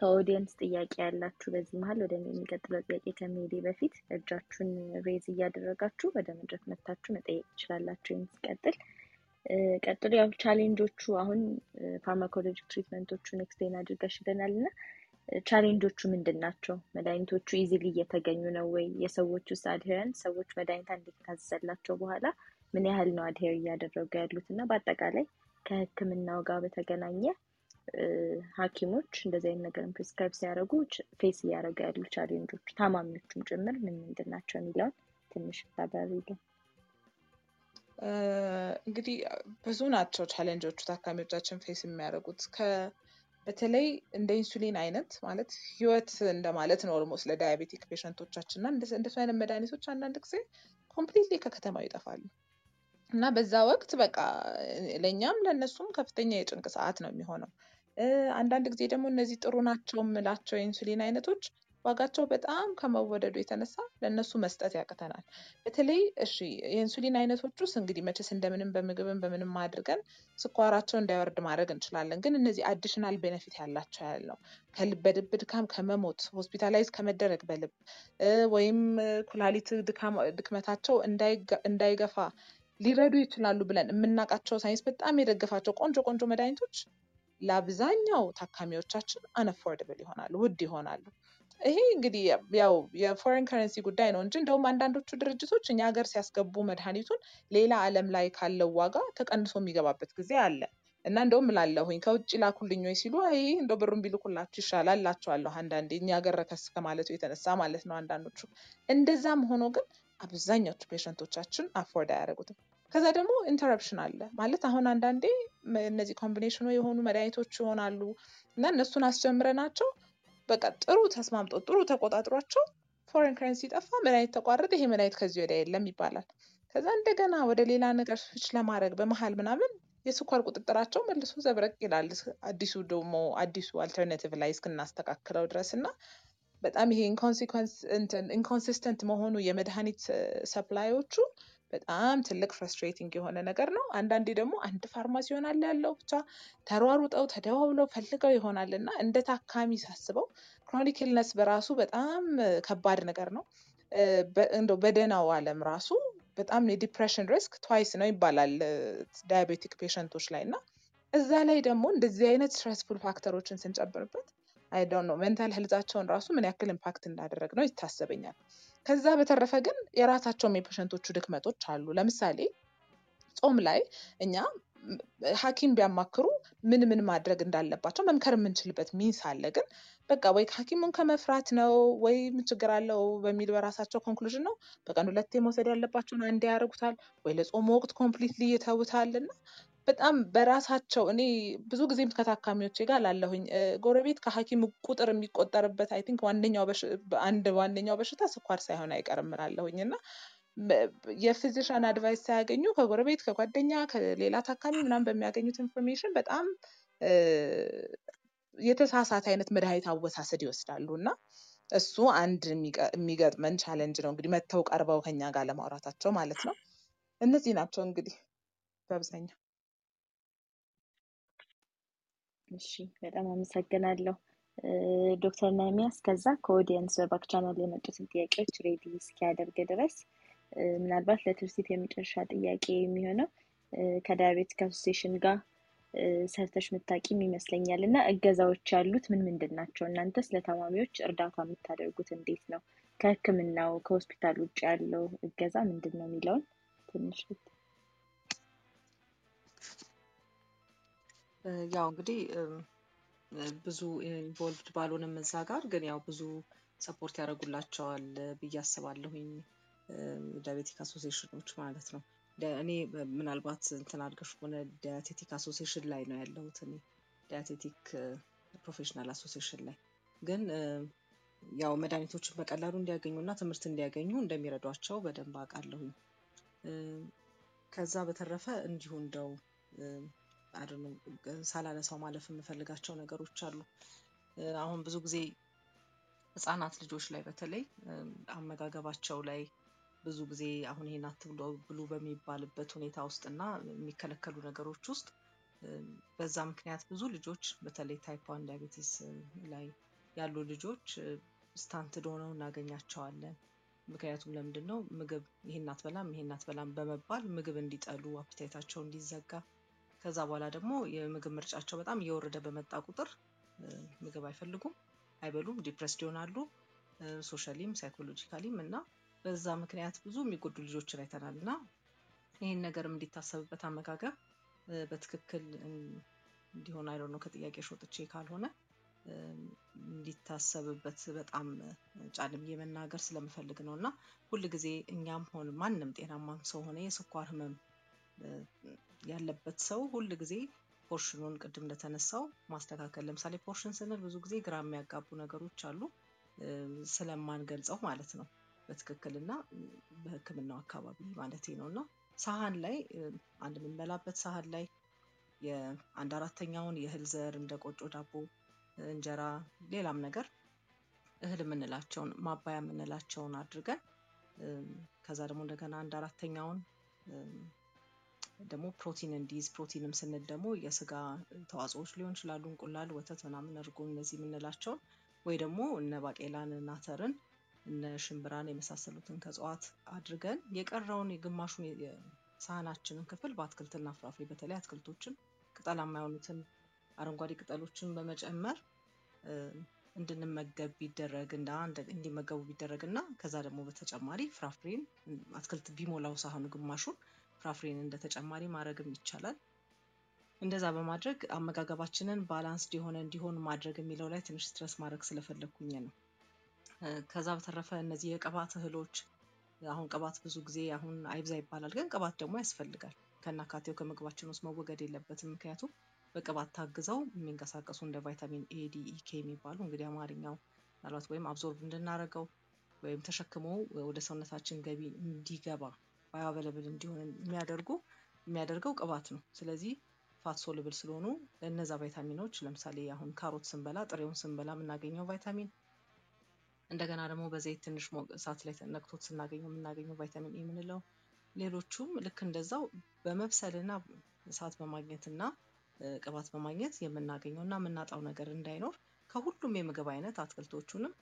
ከ audience ጥያቄ ያላችሁ በዚህ መሀል ወደ የሚቀጥለው ጥያቄ ከመሄዴ በፊት እጃችሁን raise እያደረጋችሁ ወደ መድረክ መጥታችሁ መጠየቅ ትችላላችሁ። እ፣ ቀጥሎ ያው challenge ኦቹ አሁን pharmacologic treatment ኦቹን explain አድርገሽልናል እና challenge ኦቹ ምንድን ናቸው? መድኃኒቶቹ easily እየተገኙ ነው ወይ? የሰዎች ውስጥ adherence ሰዎች መድኃኒት አንዴ ከታዘዘላቸው በኋላ ምን ያህል ነው adhere እያደረጉ ያሉት እና በአጠቃላይ ከሕክምናው ጋር በተገናኘ ሐኪሞች እንደዚህ አይነት ነገርን prescribe ሲያደርጉ face እያደረጉ ያሉ challenge ኦች ታማሚዎቹም ጭምር ምን ምንድን ናቸው የሚለውን ትንሽ ታብራሪልን። እንግዲህ ብዙ ናቸው challenge ኦቹ ታካሚዎቻችን face የሚያደርጉት በተለይ እንደ ኢንሱሊን አይነት ማለት ህይወት እንደማለት ነው almost ለ diabetic patient ኦቻችን እና እንደሱ አይነት መድኃኒቶች አንዳንድ ጊዜ completely ከከተማው ይጠፋሉ እና በዛ ወቅት በቃ ለእኛም ለእነሱም ከፍተኛ የጭንቅ ሰዓት ነው የሚሆነው። አንዳንድ ጊዜ ደግሞ እነዚህ ጥሩ ናቸው የምላቸው የኢንሱሊን አይነቶች ዋጋቸው በጣም ከመወደዱ የተነሳ ለእነሱ መስጠት ያቅተናል። በተለይ እሺ የኢንሱሊን አይነቶች ውስጥ እንግዲህ መቼስ እንደምንም በምግብም በምንም አድርገን ስኳራቸው እንዳይወርድ ማድረግ እንችላለን። ግን እነዚህ additional benefit ያላቸው ከልብ በልብ ድካም ከመሞት hospitalize ከመደረግ በልብ ወይም ኩላሊት ድክመታቸው እንዳይገፋ ሊረዱ ይችላሉ ብለን የምናውቃቸው ሳይንስ በጣም የደገፋቸው ቆንጆ ቆንጆ መድኃኒቶች ለአብዛኛው ታካሚዎቻችን unaffordable ይሆናሉ፣ ውድ ይሆናሉ። ይሄ እንግዲህ ያው የ foreign currency ጉዳይ ነው እንጂ እንደውም አንዳንዶቹ ድርጅቶች እኛ ሀገር ሲያስገቡ መድኃኒቱን ሌላ ዓለም ላይ ካለው ዋጋ ተቀንሶ የሚገባበት ጊዜ አለ እና እንደውም እላለሁኝ ከውጭ ላኩልኝ ወይ ሲሉ አይ እንደው ብሩን ቢልኩላችሁ ይሻላል እላቸዋለሁ። አንዳንዴ እኛ ሀገር ረከስ ከማለቱ የተነሳ ማለት ነው አንዳንዶቹ። እንደዛም ሆኖ ግን አብዛኛዎቹ patient ኦቻችን afford አያደርጉትም። ከዛ ደግሞ interruption አለ ማለት አሁን አንዳንዴ እነዚህ combination ኡ የሆኑ መድኃኒቶች ይሆናሉ እና እነሱን አስጀምረናቸው በቃ ጥሩ ተስማምቶ ጥሩ ተቆጣጥሯቸው foreign currency ጠፋ፣ መድኃኒት ተቋረጠ፣ ይሄ መድኃኒት ከዚህ ወዲያ የለም ይባላል። ከዛ እንደገና ወደ ሌላ ነገር ስዊች ለማድረግ በመሀል ምናምን የስኳር ቁጥጥራቸው መልሶ ዘብረቅ ይላል። አዲሱ ደግሞ አዲሱ alternative ላይ እስክናስተካክለው ድረስ እና በጣም ይሄ inconsistent መሆኑ የመድኃኒት supply ኦቹ በጣም ትልቅ frustrating የሆነ ነገር ነው። አንዳንዴ ደግሞ አንድ ፋርማሲ ይሆናል ያለው ብቻ ተሯሩጠው ተደዋውለው ፈልገው ይሆናል እና እንደ ታካሚ ሳስበው chronic illness በራሱ በጣም ከባድ ነገር ነው። እንደው በደህናው ዓለም ራሱ በጣም የ depression risk twice ነው ይባላል diabetic patient ኦች ላይ እና እዛ ላይ ደግሞ እንደዚህ አይነት stressful factor ኦችን ስንጨምርበት I don't know mental health ኣቸውን ራሱ ምን ያክል impact እንዳደረገ ነው ይታሰበኛል። ከዛ በተረፈ ግን የራሳቸውም የ patient ኦቹ ድክመቶች አሉ። ለምሳሌ ጾም ላይ እኛ ሐኪም ቢያማክሩ ምን ምን ማድረግ እንዳለባቸው መምከር የምንችልበት means አለ። ግን በቃ ወይ ሐኪሙን ከመፍራት ነው ወይ ምን ችግር አለው በሚል በራሳቸው conclusion ነው በቀን ሁለቴ መውሰድ ያለባቸውን አንዴ ያደርጉታል፣ ወይ ለጾም ወቅት completely ይተውታል እና በጣም በራሳቸው እኔ ብዙ ጊዜም ከታካሚዎቼ ጋር ላለሁኝ ጎረቤት ከሐኪም ቁጥር የሚቆጠርበት I think ዋነኛው አንድ ዋነኛው በሽታ ስኳር ሳይሆን አይቀርም እላለሁኝ እና የ physician advice ሳያገኙ ከጎረቤት ከጓደኛ ከሌላ ታካሚ ምናምን በሚያገኙት information በጣም የተሳሳተ አይነት መድኃኒት አወሳሰድ ይወስዳሉ እና እሱ አንድ የሚገጥመን challenge ነው እንግዲህ መጥተው ቀርበው ከኛ ጋር ለማውራታቸው ማለት ነው። እነዚህ ናቸው እንግዲህ በአብዛኛው። እሺ በጣም አመሰግናለሁ ዶክተር ነህሚያስ ከዛ ከ audience በ back channel የመጡትን ጥያቄዎች ready እስኪያደርግ ድረስ ምናልባት ለትርሲት የመጨረሻ ጥያቄ የሚሆነው ከ diabetic association ጋር ሰርተሽ ምታቂም ይመስለኛል እና እገዛዎች ያሉት ምን ምንድን ናቸው? እናንተስ ለታማሚዎች እርዳታ የምታደርጉት እንዴት ነው? ከሕክምናው ከሆስፒታል ውጭ ያለው እገዛ ምንድን ነው የሚለውን ትንሽ ያው እንግዲህ ብዙ involved ባልሆንም እዛ ጋር ግን ያው ብዙ support ያደርጉላቸዋል ብዬ አስባለሁኝ diabetic association ኖች ማለት ነው። እኔ ምናልባት እንትን አድርገሽ ከሆነ dietetic association ላይ ነው ያለሁት እኔ dietetic professional association ላይ ግን ያው መድኃኒቶችን በቀላሉ እንዲያገኙ እና ትምህርት እንዲያገኙ እንደሚረዷቸው በደንብ አውቃለሁኝ። ከዛ በተረፈ እንዲሁ እንደው ሳላነሳው ማለፍ የምፈልጋቸው ነገሮች አሉ። አሁን ብዙ ጊዜ ህጻናት ልጆች ላይ በተለይ አመጋገባቸው ላይ ብዙ ጊዜ አሁን ይሄን አትብሉ ብሉ በሚባልበት ሁኔታ ውስጥ የሚከለከሉ ነገሮች ውስጥ በዛ ምክንያት ብዙ ልጆች በተለይ type one ላይ ያሉ ልጆች stunted ሆነው እናገኛቸዋለን። ምክንያቱም ለምንድን ነው ምግብ ይሄን አትበላም ይሄን አትበላም በመባል ምግብ እንዲጠሉ appetite ኣቸው እንዲዘጋ ከዛ በኋላ ደግሞ የምግብ ምርጫቸው በጣም እየወረደ በመጣ ቁጥር ምግብ አይፈልጉም፣ አይበሉም፣ depressed ይሆናሉ፣ socially ም psychologically ም እና በዛ ምክንያት ብዙ የሚጎዱ ልጆችን አይተናል እና ይህን ነገርም እንዲታሰብበት አመጋገብ በትክክል እንዲሆን I don't know ከጥያቄ ወጥቼ ካልሆነ እንዲታሰብበት በጣም ጫን ብዬ መናገር ስለምፈልግ ነው እና ሁል ጊዜ እኛም ሆን ማንም ጤናማም ሰው ሆነ የስኳር ህመም ያለበት ሰው ሁል ጊዜ portion ኑን ቅድም እንደተነሳው ማስተካከል። ለምሳሌ portion ስንል ብዙ ጊዜ ግራ የሚያጋቡ ነገሮች አሉ ስለማንገልጸው ማለት ነው። በትክክል እና በህክምናው አካባቢ ማለት ነው። እና ሳህን ላይ አንድ የምንበላበት ሳህን ላይ የአንድ አራተኛውን የእህል ዘር እንደ ቆጮ ዳቦ እንጀራ ሌላም ነገር እህል የምንላቸውን ማባያ የምንላቸውን አድርገን ከዛ ደግሞ እንደገና አንድ አራተኛውን ደግሞ ፕሮቲን እንዲይዝ ፕሮቲንም ስንል ደግሞ የስጋ ተዋጽኦዎች ሊሆን ይችላሉ እንቁላል ወተት ምናምን እርጎ እነዚህ የምንላቸውን ወይ ደግሞ እነ ባቄላን እነ አተርን እነ ሽምብራን የመሳሰሉትን ከእጽዋት አድርገን የቀረውን የግማሹን የሳህናችንን ክፍል በአትክልትና ፍራፍሬ በተለይ አትክልቶችን ቅጠላማ የሆኑትን አረንጓዴ ቅጠሎችን በመጨመር እንድንመገብ ቢደረግ እና እንዲመገቡ ቢደረግ እና ከዛ ደግሞ በተጨማሪ ፍራፍሬን አትክልት ቢሞላው ሳህኑ ግማሹን ፍራፍሬን እንደ ተጨማሪ ማድረግም ይቻላል። እንደዛ በማድረግ አመጋገባችንን balanced የሆነ እንዲሆን ማድረግ የሚለው ላይ ትንሽ stress ማድረግ ስለፈለግኩኝ ነው። ከዛ በተረፈ እነዚህ የቅባት እህሎች አሁን ቅባት ብዙ ጊዜ አሁን አይብዛ ይባላል፣ ግን ቅባት ደግሞ ያስፈልጋል። ከናካቴው ከምግባችን ውስጥ መወገድ የለበትም። ምክንያቱም በቅባት ታግዘው የሚንቀሳቀሱ እንደ ቫይታሚን A፣ D፣ E፣ K የሚባሉ እንግዲህ አማርኛው ምናልባት ወይም absorb እንድናደርገው ወይም ተሸክሞ ወደ ሰውነታችን ገቢ እንዲገባ bioavailable እንዲሆን የሚያደርጉ የሚያደርገው ቅባት ነው። ስለዚህ fat soluble ስለሆኑ እነዛ ቫይታሚኖች ለምሳሌ አሁን ካሮት ስንበላ ጥሬውን ስንበላ የምናገኘው ቫይታሚን እንደገና ደግሞ በዘይት ትንሽ እሳት ላይ ነክቶት ስናገኘው የምናገኘው ቫይታሚን A የምንለው ሌሎቹም ልክ እንደዛው በመብሰልና እሳት በማግኘትና ቅባት በማግኘት የምናገኘው እና የምናጣው ነገር እንዳይኖር ከሁሉም የምግብ አይነት አትክልቶቹንም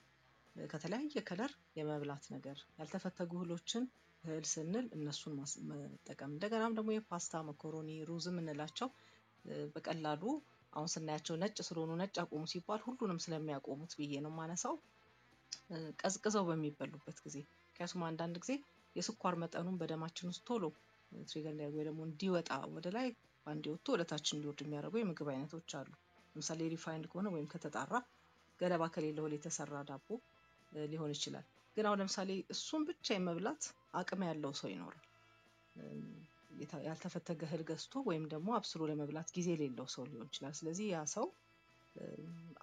ከተለያየ color የመብላት ነገር ያልተፈተጉ እህሎችን እህል ስንል እነሱን መጠቀም እንደገናም ደግሞ የፓስታ መኮሮኒ ሩዝ የምንላቸው በቀላሉ አሁን ስናያቸው ነጭ ስለሆኑ ነጭ አቆሙ ሲባል ሁሉንም ስለሚያቆሙት ብዬ ነው የማነሳው። ቀዝቅዘው በሚበሉበት ጊዜ ምክንያቱም አንዳንድ ጊዜ የስኳር መጠኑን በደማችን ውስጥ ቶሎ trigger እንዲያደርግ ወይ ደግሞ እንዲወጣ ወደ ላይ በአንዴ ወጥቶ ወደ እንዲወርድ የሚያደርጉ የምግብ አይነቶች አሉ። ለምሳሌ refined ከሆነ ወይም ከተጣራ ገለባ ከሌለው የተሰራ ዳቦ ሊሆን ይችላል። ግን አሁን ለምሳሌ እሱን ብቻ የመብላት አቅም ያለው ሰው ይኖራል። ያልተፈተገ እህል ገዝቶ ወይም ደግሞ አብስሎ ለመብላት ጊዜ የሌለው ሰው ሊሆን ይችላል። ስለዚህ ያ ሰው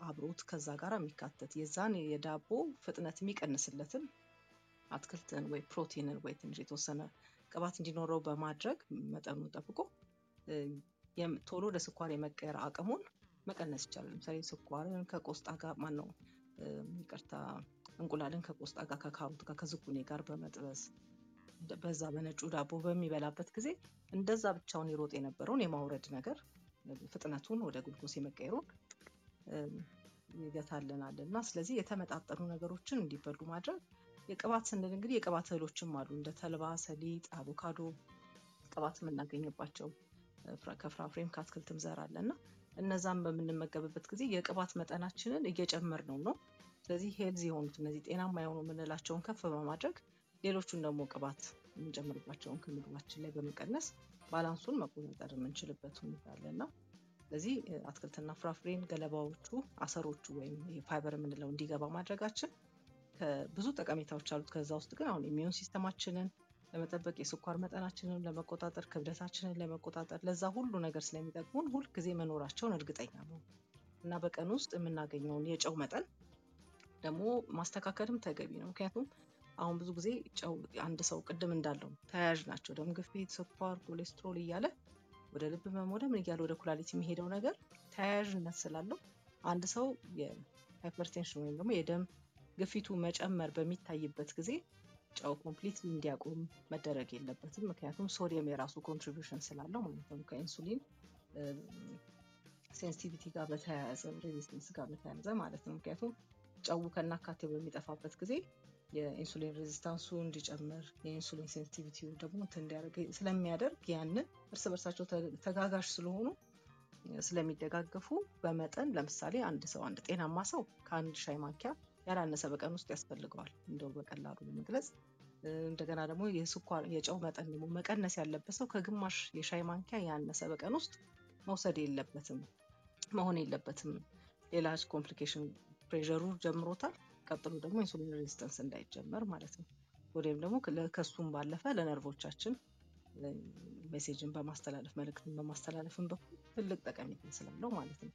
አብሮት ከዛ ጋር የሚካተት የዛን የዳቦ ፍጥነት የሚቀንስለትን አትክልትን ወይ ፕሮቲንን ወይ ትንሽ የተወሰነ ቅባት እንዲኖረው በማድረግ መጠኑን ጠብቆ ቶሎ ወደ ስኳር የመቀየር አቅሙን መቀነስ ይቻላል። ለምሳሌ ስኳርን ከቆስጣ ጋር ማነው ይቅርታ እንቁላልን ከቆስጣ ጋር ከካሮት ጋር ከዝኩኔ ጋር በመጥበስ በዛ በነጩ ዳቦ በሚበላበት ጊዜ እንደዛ ብቻውን ይሮጥ የነበረውን የማውረድ ነገር ፍጥነቱን ወደ ግሉኮስ የመቀየሩን ይገታልናል እና ስለዚህ የተመጣጠኑ ነገሮችን እንዲበሉ ማድረግ የቅባት ስንል እንግዲህ የቅባት እህሎችም አሉ። እንደ ተልባ፣ ሰሊጥ፣ አቮካዶ ቅባት የምናገኝባቸው ከፍራፍሬም ከአትክልትም ዘር አለ እና እነዛም በምንመገብበት ጊዜ የቅባት መጠናችንን እየጨመርን ነው። ነው ስለዚህ healthy የሆኑት እነዚህ ጤናማ የሆኑ የምንላቸውን ከፍ በማድረግ ሌሎቹን ደግሞ ቅባት የምንጨምርባቸውን ከምግባችን ላይ በመቀነስ balance ኡን መቆጣጠር የምንችልበት ሁኔታ አለ እና ስለዚህ አትክልትና ፍራፍሬን ገለባዎቹ፣ አሰሮቹ ወይም ፋይበር የምንለው እንዲገባ ማድረጋችን ብዙ ጠቀሜታዎች አሉት። ከዛ ውስጥ ግን አሁን immune system ኣችንን ለመጠበቅ የስኳር መጠናችንን ለመቆጣጠር ክብደታችንን ለመቆጣጠር ለዛ ሁሉ ነገር ስለሚጠቅሙን ሁልጊዜ መኖራቸውን እርግጠኛ ነው እና በቀን ውስጥ የምናገኘውን የጨው መጠን ደግሞ ማስተካከልም ተገቢ ነው። ምክንያቱም አሁን ብዙ ጊዜ ጨው አንድ ሰው ቅድም እንዳለው ተያያዥ ናቸው። ደም ግፊት፣ ስኳር፣ ኮሌስትሮል እያለ ወደ ልብ ህመም ወደ ምን እያለ ወደ ኩላሊት የሚሄደው ነገር ተያያዥነት ስላለው አንድ ሰው የ hypertension ወይም ደግሞ የደም ግፊቱ መጨመር በሚታይበት ጊዜ ጨው complete እንዲያቆም መደረግ የለበትም። ምክንያቱም ሶዲየም የራሱ contribution ስላለው ማለት ነው ከ insulin sensitivity ጋር በተያያዘ resistance ጋር በተያያዘ ማለት ነው። ምክንያቱም ጨው ከናካቴው በሚጠፋበት ጊዜ የ insulin resistance ኡ እንዲጨምር የ insulin sensitivity ደግሞ እንዲያደርግ ስለሚያደርግ ያንን እርስ በርሳቸው ተጋጋዥ ስለሆኑ ስለሚደጋገፉ በመጠን ለምሳሌ አንድ ሰው አንድ ጤናማ ሰው ከአንድ ሻይ ማንኪያ ያላነሰ በቀን ውስጥ ያስፈልገዋል። እንደው በቀላሉ ለመግለጽ እንደገና ደግሞ የስኳር የጨው መጠን ደግሞ መቀነስ ያለበት ሰው ከግማሽ የሻይ ማንኪያ ያነሰ በቀን ውስጥ መውሰድ የለበትም መሆን የለበትም። ሌላ complication ፕሬሩ ጀምሮታል። ቀጥሎ ደግሞ insulin resistance እንዳይጀመር ማለት ነው። ወይም ደግሞ ከሱም ባለፈ ለነርቮቻችን ሜሴጅን በማስተላለፍ መልእክትን በማስተላለፍን በኩል ትልቅ ጠቀሜታ ስላለው ማለት ነው።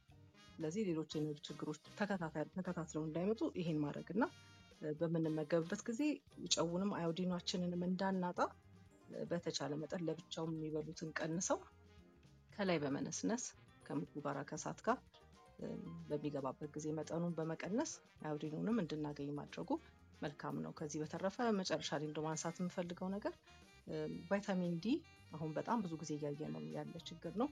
ስለዚህ ሌሎች የነርቭ ችግሮች ተከታትለው እንዳይመጡ ይሄን ማድረግ እና በምንመገብበት ጊዜ ጨውንም አዮዲናችንንም እንዳናጣ በተቻለ መጠን ለብቻው የሚበሉትን ቀንሰው ከላይ በመነስነስ ከምግቡ ጋር ከእሳት ጋር በሚገባበት ጊዜ መጠኑን በመቀነስ አዮዲኑንም እንድናገኝ ማድረጉ መልካም ነው። ከዚህ በተረፈ መጨረሻ ላይ እንደ ማንሳት የምፈልገው ነገር ቫይታሚን ዲ አሁን በጣም ብዙ ጊዜ እያየ ነው ያለ ችግር ነው።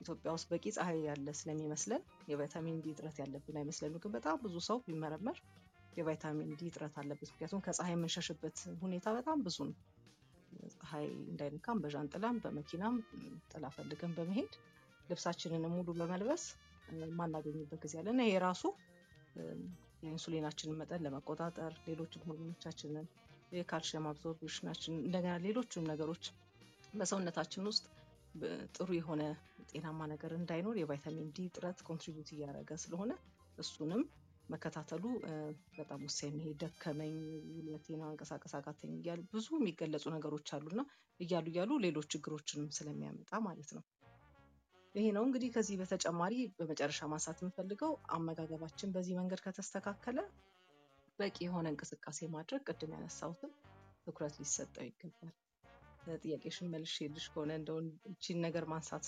ኢትዮጵያ ውስጥ በቂ ፀሐይ ያለ ስለሚመስለን የቫይታሚን ዲ እጥረት ያለብን አይመስለንም። ግን በጣም ብዙ ሰው ቢመረመር የቫይታሚን ዲ እጥረት አለበት። ምክንያቱም ከፀሐይ የምንሸሽበት ሁኔታ በጣም ብዙ ነው። ፀሐይ እንዳይነካም በዣንጥላም በመኪናም ጥላ ፈልገን በመሄድ ልብሳችንን ሙሉ በመልበስ የማናገኝበት ጊዜ አለ እና ይሄ ራሱ የኢንሱሊናችንን መጠን ለመቆጣጠር ሌሎችም ሆርሞኖቻችንን የ calcium absorption ኣችን እንደገና ሌሎችም ነገሮች በሰውነታችን ውስጥ ጥሩ የሆነ ጤናማ ነገር እንዳይኖር የቫይታሚን ዲ እጥረት contribute እያደረገ ስለሆነ እሱንም መከታተሉ በጣም ወሳኝ ነው። ደከመኝ፣ ጉልበቴን ማንቀሳቀስ አቃተኝ እያሉ ብዙ የሚገለጹ ነገሮች አሉና እያሉ እያሉ ሌሎች ችግሮችንም ስለሚያመጣ ማለት ነው። ይሄ ነው እንግዲህ። ከዚህ በተጨማሪ በመጨረሻ ማንሳት የምፈልገው አመጋገባችን በዚህ መንገድ ከተስተካከለ በቂ የሆነ እንቅስቃሴ ማድረግ ቅድም ያነሳሁትን ትኩረት ሊሰጠው ይገባል። ጥያቄሽን መልሼልሽ ከሆነ እንደውን እቺን ነገር ማንሳት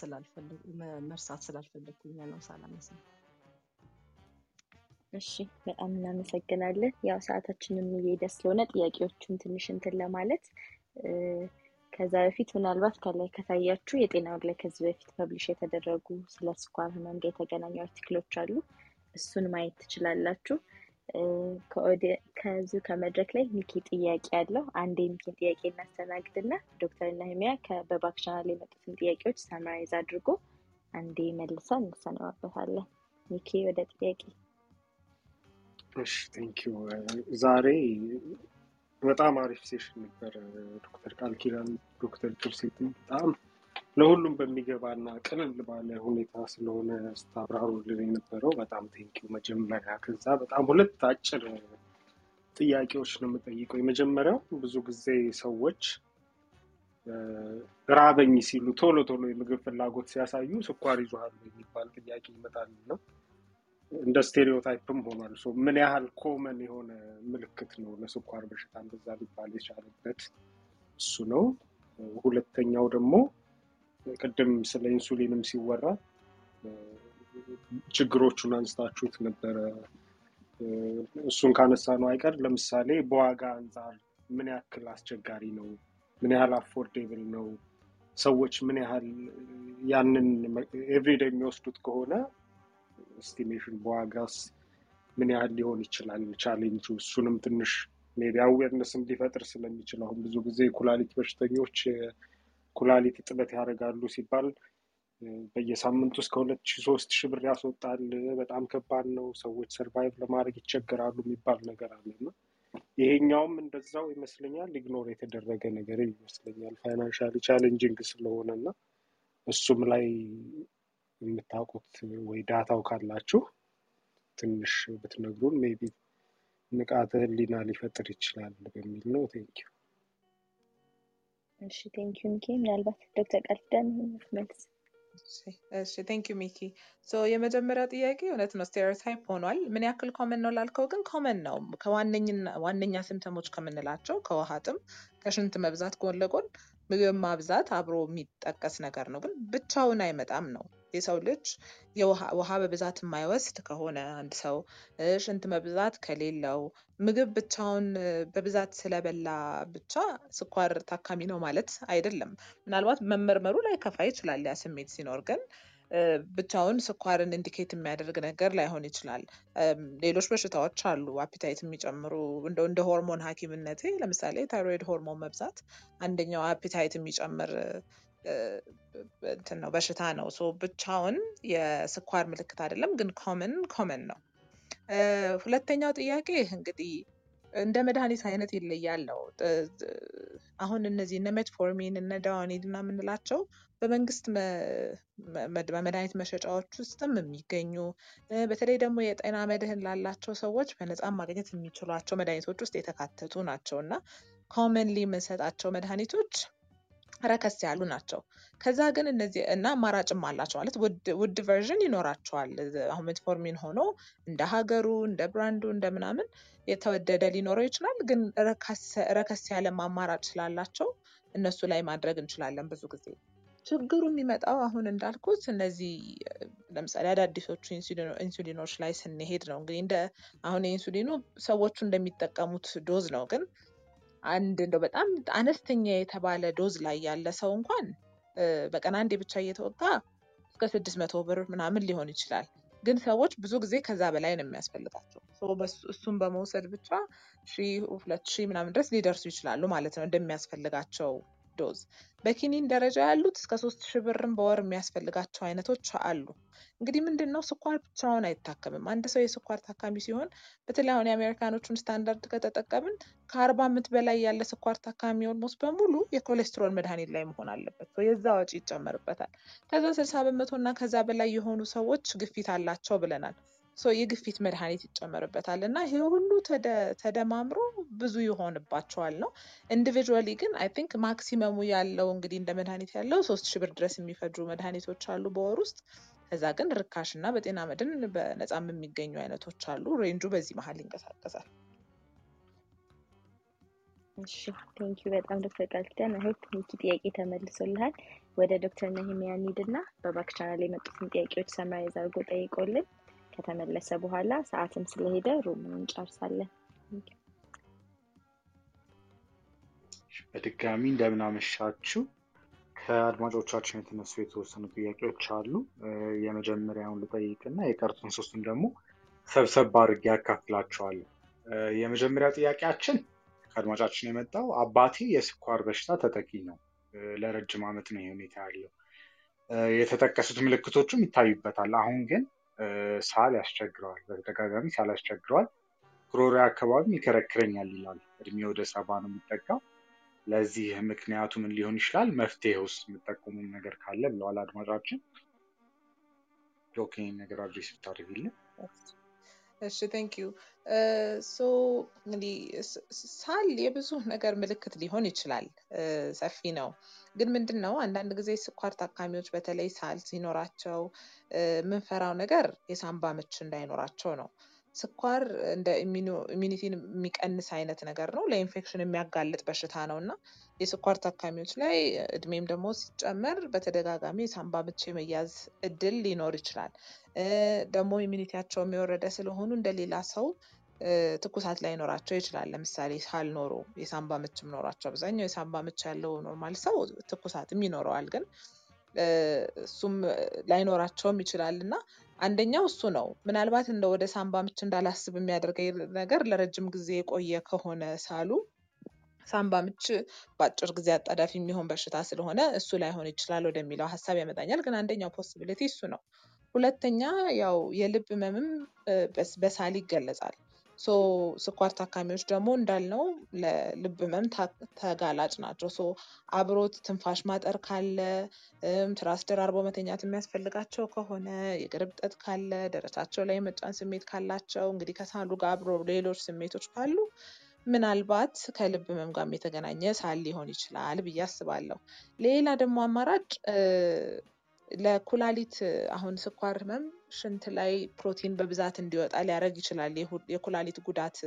መርሳት ስላልፈለግኩኝ ነው ሳላነሳ። እሺ በጣም እናመሰግናለን። ያው ሰዓታችንም እየሄደ ስለሆነ ጥያቄዎቹን ትንሽ እንትን ለማለት ከዛ በፊት ምናልባት ከላይ ከታያችሁ የጤና ላይ ከዚህ በፊት publish የተደረጉ ስለ ስኳር ህመም ጋር የተገናኙ article ኦች አሉ። እሱን ማየት ትችላላችሁ። ከዚሁ ከመድረክ ላይ ሚኪ ጥያቄ አለው። አንድ የሚኪን ጥያቄ እናስተናግድና ዶክተር ነህሚያ በ back channel የመጡትን ጥያቄዎች summarize አድርጎ አንዴ መልሳ እንሰነባበታለን። ሚኪ ወደ ጥያቄ። እሺ ዛሬ በጣም አሪፍ session ነበር። ዶክተር ቃል ዶክተር ቱርሲትን በጣም ለሁሉም በሚገባና ቅልል ባለ ሁኔታ ስለሆነ ስታብራሩልን የነበረው በጣም thank you መጀመሪያ። ከዛ በጣም ሁለት አጭር ጥያቄዎች ነው የምጠይቀው። የመጀመሪያው ብዙ ጊዜ ሰዎች ራበኝ ሲሉ ቶሎ ቶሎ የምግብ ፍላጎት ሲያሳዩ ስኳር ይዞሃል የሚባል ጥያቄ ይመጣል ነው እንደ stereotype ም ሆኗል። ምን ያህል common የሆነ ምልክት ነው ለስኳር በሽታ እንደዛ ሊባል የቻለበት እሱ ነው። ሁለተኛው ደግሞ ቅድም ስለ ኢንሱሊንም ሲወራ ችግሮቹን አንስታችሁት ነበረ። እሱን ካነሳ ነው አይቀር ለምሳሌ በዋጋ አንጻር ምን ያክል አስቸጋሪ ነው? ምን ያህል affordable ነው? ሰዎች ምን ያህል ያንን everyday የሚወስዱት ከሆነ estimation በዋጋስ ምን ያህል ሊሆን ይችላል ቻሌንጁ? እሱንም ትንሽ maybe awareness ም ሊፈጥር ስለሚችል አሁን ብዙ ጊዜ ኩላሊት በሽተኞች ኩላሊት እጥበት ያደርጋሉ ሲባል በየሳምንቱ እስከ ሁለት ሺ ሶስት ሺ ብር ያስወጣል። በጣም ከባድ ነው። ሰዎች survive ለማድረግ ይቸገራሉ የሚባል ነገር አለ እና ይሄኛውም እንደዛው ይመስለኛል ignore የተደረገ ነገር ይመስለኛል financially challenging ስለሆነ እና እሱም ላይ የምታውቁት ወይ data ው ካላችሁ ትንሽ ብትነግሩን maybe ንቃተ ህሊና ሊፈጥር ይችላል በሚል ነው። thank you። እሺ thank you ሚኪ። ምናልባት ዶክተር ቃል ኪዳን መልስ እሺ thank you ሚኪ so የመጀመሪያው ጥያቄ እውነት ነው stereotype ሆኗል ምን ያክል common ነው ላልከው ግን common ነው ከዋነኝና ዋነኛ symptom ኦች ከምንላቸው ከውሃ ጥም ከሽንት መብዛት ጎን ለጎን ምግብ ማብዛት አብሮ የሚጠቀስ ነገር ነው ግን ብቻውን አይመጣም ነው የሰው ልጅ ውሃ በብዛት የማይወስድ ከሆነ አንድ ሰው ሽንት መብዛት ከሌለው ምግብ ብቻውን በብዛት ስለበላ ብቻ ስኳር ታካሚ ነው ማለት አይደለም። ምናልባት መመርመሩ ላይከፋ ይችላል ያ ስሜት ሲኖር ግን ብቻውን ስኳርን indicate የሚያደርግ ነገር ላይሆን ይችላል። ሌሎች በሽታዎች አሉ appetite የሚጨምሩ እንደ ሆርሞን ሐኪምነቴ ለምሳሌ thyroid hormone መብዛት አንደኛው appetite የሚጨምር እንትን ነው በሽታ ነው። so ብቻውን የስኳር ምልክት አይደለም ግን common common ነው። ሁለተኛው ጥያቄ እንግዲህ እንደ መድኃኒት አይነት ይለያል ነው። አሁን እነዚህ እነ metformin እነ Daonil እና የምንላቸው በመንግስት መድኃኒት መሸጫዎች ውስጥም የሚገኙ በተለይ ደግሞ የጤና መድህን ላላቸው ሰዎች በነፃ ማግኘት የሚችሏቸው መድኃኒቶች ውስጥ የተካተቱ ናቸው እና commonly የምንሰጣቸው መድኃኒቶች ረከስ ያሉ ናቸው። ከዛ ግን እነዚህ እና አማራጭም አላቸው ማለት ውድ version ይኖራቸዋል። አሁን ሜትፎርሚን ሆኖ እንደ ሀገሩ እንደ brand ኡ እንደ ምናምን የተወደደ ሊኖረው ይችላል። ግን ረከስ ያለም አማራጭ ስላላቸው እነሱ ላይ ማድረግ እንችላለን ብዙ ጊዜ። ችግሩ የሚመጣው አሁን እንዳልኩት እነዚህ ለምሳሌ አዳዲሶቹ ኢንሱሊኖ- ኢንሱሊኖች ላይ ስንሄድ ነው። እንግዲህ እንደ አሁን የኢንሱሊኑ ሰዎቹ እንደሚጠቀሙት dose ነው ግን አንድ እንደው በጣም አነስተኛ የተባለ dose ላይ ያለ ሰው እንኳን በቀን አንዴ ብቻ እየተወጋ እስከ ስድስት መቶ ብር ምናምን ሊሆን ይችላል። ግን ሰዎች ብዙ ጊዜ ከዛ በላይ ነው የሚያስፈልጋቸው። እሱን በመውሰድ ብቻ ሺ ሁለት ሺህ ምናምን ድረስ ሊደርሱ ይችላሉ ማለት ነው እንደሚያስፈልጋቸው dose። በኪኒን ደረጃ ያሉት እስከ ሶስት ሺህ ብርም በወር የሚያስፈልጋቸው አይነቶች አሉ። እንግዲህ ምንድን ነው ስኳር ብቻውን አይታከምም። አንድ ሰው የስኳር ታካሚ ሲሆን በተለይ አሁን የአሜሪካኖቹን ስታንዳርድ ከተጠቀምን ከአርባ ዓመት በላይ ያለ ስኳር ታካሚ almost በሙሉ የኮሌስትሮል መድኃኒት ላይ መሆን አለበት። የዛ ወጪ ይጨመርበታል። ከዛ ስልሳ በመቶ እና ከዛ በላይ የሆኑ ሰዎች ግፊት አላቸው ብለናል። የግፊት መድኃኒት ይጨመርበታል እና ይሄ ሁሉ ተደ- ተደማምሮ ብዙ ይሆንባቸዋል ነው። individually ግን I think maximum ኡ ያለው እንግዲህ እንደ መድኃኒት ያለው ሶስት ሺህ ብር ድረስ የሚፈጁ መድኃኒቶች አሉ በወር ውስጥ። ከዛ ግን ርካሽ እና በጤና መድን በነፃም የሚገኙ አይነቶች አሉ። range ኡ በዚህ መሀል ይንቀሳቀሳል። እሺ thank you በጣም ዶክተር ቃል ኪዳን ሚኪ ጥያቄ ተመልሶልሃል። ወደ ዶክተር ነህሚያ እንሂድና በ back channel የመጡትን ጥያቄዎች summarize አድርጎ ጠይቆልን ከተመለሰ በኋላ ሰዓትም ስለሄደ ሩሙን እንጨርሳለን። በድጋሚ እንደምን አመሻችሁ። ከአድማጮቻችን የተነሱ የተወሰኑ ጥያቄዎች አሉ። የመጀመሪያውን ልጠይቅና የቀሩትን ሶስቱን ደግሞ ሰብሰብ አድርጌ ያካፍላቸዋለሁ። እ፣ የመጀመሪያው ጥያቄያችን ከአድማጫችን የመጣው አባቴ የስኳር በሽታ ተጠቂ ነው። ለረጅም ዓመት ነው ይህ ሁኔታ ያለው። የተጠቀሱት ምልክቶቹም ይታዩበታል። አሁን ግን ሳል ያስቸግረዋል። በተደጋጋሚ ሳል ያስቸግረዋል። ጉሮሮ አካባቢ ይከረክረኛል ይላል። እድሜ ወደ ሰባ ነው የሚጠጋው። ለዚህ ምክንያቱ ምን ሊሆን ይችላል? መፍትሄ ውስጥ የምትጠቁሙ ነገር ካለ ብለዋል አድማጫችን። Doc ይህን ነገር address ብታደርግልን። እሺ thank you so ሳል የብዙ ነገር ምልክት ሊሆን ይችላል። ሰፊ ነው። ግን ምንድን ነው አንዳንድ ጊዜ ስኳር ታካሚዎች በተለይ ሳል ሲኖራቸው እ፣ የምንፈራው ነገር የሳምባ ምች እንዳይኖራቸው ነው ስኳር እንደ immunity ን የሚቀንስ አይነት ነገር ነው ለኢንፌክሽን የሚያጋልጥ በሽታ ነው እና የስኳር ታካሚዎች ላይ እድሜም ደግሞ ሲጨመር በተደጋጋሚ የሳምባ ምች የመያዝ እድል ሊኖር ይችላል ደግሞ immunity ያቸው የወረደ ስለሆኑ እንደ ሌላ ሰው ትኩሳት ላይኖራቸው ይችላል። ለምሳሌ ሳል ኖሮ የሳምባ ምችም ኖሯቸው አብዛኛው የሳምባ ምች ያለው normal ሰው ትኩሳትም ይኖረዋል፣ ግን እሱም ላይኖራቸውም ይችላል እና አንደኛው እሱ ነው። ምናልባት እንደ ወደ ሳምባ ምች እንዳላስብ የሚያደርገኝ ነገር ለረጅም ጊዜ የቆየ ከሆነ ሳሉ ሳምባ ምች በአጭር ጊዜ አጣዳፊ የሚሆን በሽታ ስለሆነ እሱ ላይሆን ይችላል ወደሚለው ሀሳብ ያመጣኛል። ግን አንደኛው possibility እሱ ነው። ሁለተኛ ያው የልብ ህመምም በሳል ይገለጻል። ስኳር ታካሚዎች ደግሞ እንዳልነው ለልብ ህመም ተጋላጭ ናቸው። አብሮት ትንፋሽ ማጠር ካለ ትራስ ደራርቦ መተኛት የሚያስፈልጋቸው ከሆነ የእግር እብጠት ካለ ደረታቸው ላይ የመጫን ስሜት ካላቸው እንግዲህ ከሳሉ ጋር አብሮ ሌሎች ስሜቶች ካሉ ምናልባት ከልብ ህመም ጋር የተገናኘ ሳል ሊሆን ይችላል ብዬ አስባለሁ። ሌላ ደግሞ አማራጭ ለኩላሊት አሁን ስኳር ህመም ሽንት ላይ ፕሮቲን በብዛት እንዲወጣ ሊያደርግ ይችላል። የኩላሊት ጉዳት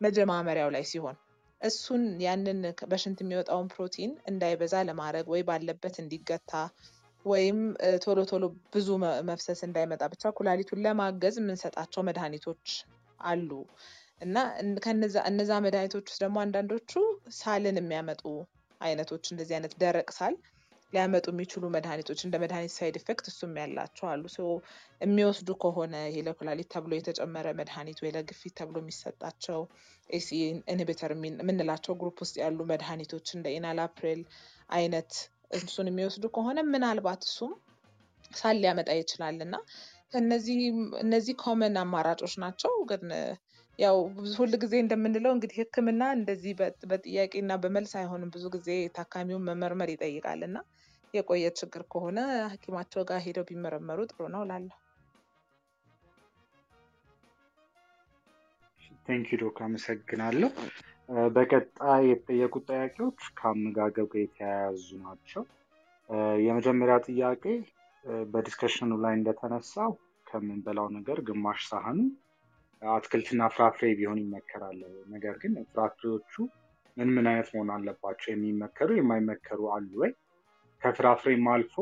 መጀማመሪያው ላይ ሲሆን እሱን ያንን በሽንት የሚወጣውን ፕሮቲን እንዳይበዛ ለማድረግ ወይ ባለበት እንዲገታ ወይም ቶሎ ቶሎ ብዙ መፍሰስ እንዳይመጣ ብቻ ኩላሊቱን ለማገዝ የምንሰጣቸው መድኃኒቶች አሉ እና እነዛ መድኃኒቶች ውስጥ ደግሞ አንዳንዶቹ ሳልን የሚያመጡ አይነቶች እንደዚህ አይነት ደረቅ ሳል ሊያመጡ የሚችሉ መድኃኒቶች እንደ መድኃኒት side effect እሱም ያላቸው አሉ። የሚወስዱ ከሆነ ይሄ ለኩላሊት ተብሎ የተጨመረ መድኃኒት ወይ ለግፊት ተብሎ የሚሰጣቸው ACE inhibitor የምንላቸው group ውስጥ ያሉ መድኃኒቶች እንደ enalapril አይነት እሱን የሚወስዱ ከሆነ ምናልባት እሱም ሳል ሊያመጣ ይችላል እና እነዚህ common አማራጮች ናቸው። ግን ያው ሁል ጊዜ እንደምንለው እንግዲህ ሕክምና እንደዚህ በጥያቄና በመልስ አይሆንም። ብዙ ጊዜ ታካሚውን መመርመር ይጠይቃል እና የቆየ ችግር ከሆነ ሐኪማቸው ጋር ሄደው ቢመረመሩ ጥሩ ነው እላለሁ። thank you Doc አመሰግናለሁ። በቀጣይ የተጠየቁት ጥያቄዎች ከአመጋገብ ጋር የተያያዙ ናቸው። የመጀመሪያ ጥያቄ በዲስከሽኑ ላይ እንደተነሳው ከምንበላው ነገር ግማሽ ሳህኑ አትክልትና ፍራፍሬ ቢሆን ይመከራል። ነገር ግን ፍራፍሬዎቹ ምን ምን አይነት መሆን አለባቸው? የሚመከሩ የማይመከሩ አሉ ወይ? ከፍራፍሬም አልፎ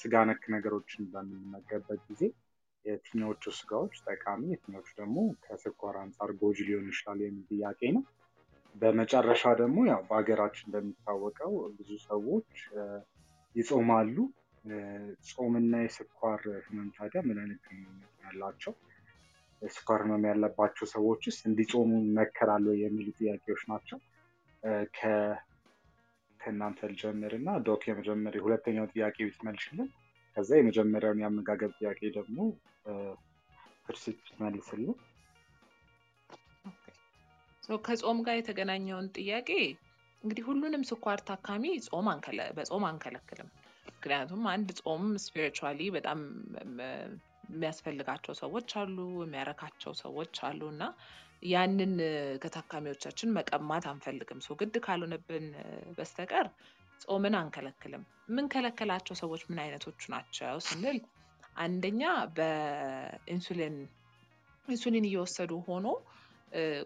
ስጋ ነክ ነገሮችን በምንመገብበት ጊዜ የትኛዎቹ ስጋዎች ጠቃሚ፣ የትኛዎቹ ደግሞ ከስኳር አንጻር ጎጂ ሊሆኑ ይችላሉ የሚል ጥያቄ ነው። በመጨረሻ ደግሞ ያው በሀገራችን እንደሚታወቀው ብዙ ሰዎች ይጾማሉ። ጾምና የስኳር ህመም ታዲያ ምን አይነት ግንኙነት ያላቸው? የስኳር ህመም ያለባቸው ሰዎችስ እንዲጾሙ ይመከራል ወይ የሚሉ ጥያቄዎች ናቸው። ከእናንተ ልጀምር እና ዶክ የመጀመሪያ ሁለተኛው ጥያቄ ብትመልሽልን፣ ከዛ የመጀመሪያውን የአመጋገብ ጥያቄ ደግሞ ትርሲት ብትመልስልን። ከጾም ጋር የተገናኘውን ጥያቄ እንግዲህ ሁሉንም ስኳር ታካሚ ጾም በጾም አንከለክልም። ምክንያቱም አንድ ጾም spiritually በጣም የሚያስፈልጋቸው ሰዎች አሉ፣ የሚያረካቸው ሰዎች አሉ እና ያንን ከታካሚዎቻችን መቀማት አንፈልግም። so ግድ ካልሆነብን በስተቀር ጾምን አንከለክልም። የምንከለክላቸው ሰዎች ምን አይነቶቹ ናቸው ስንል አንደኛ በኢንሱሊን ኢንሱሊን እየወሰዱ ሆኖ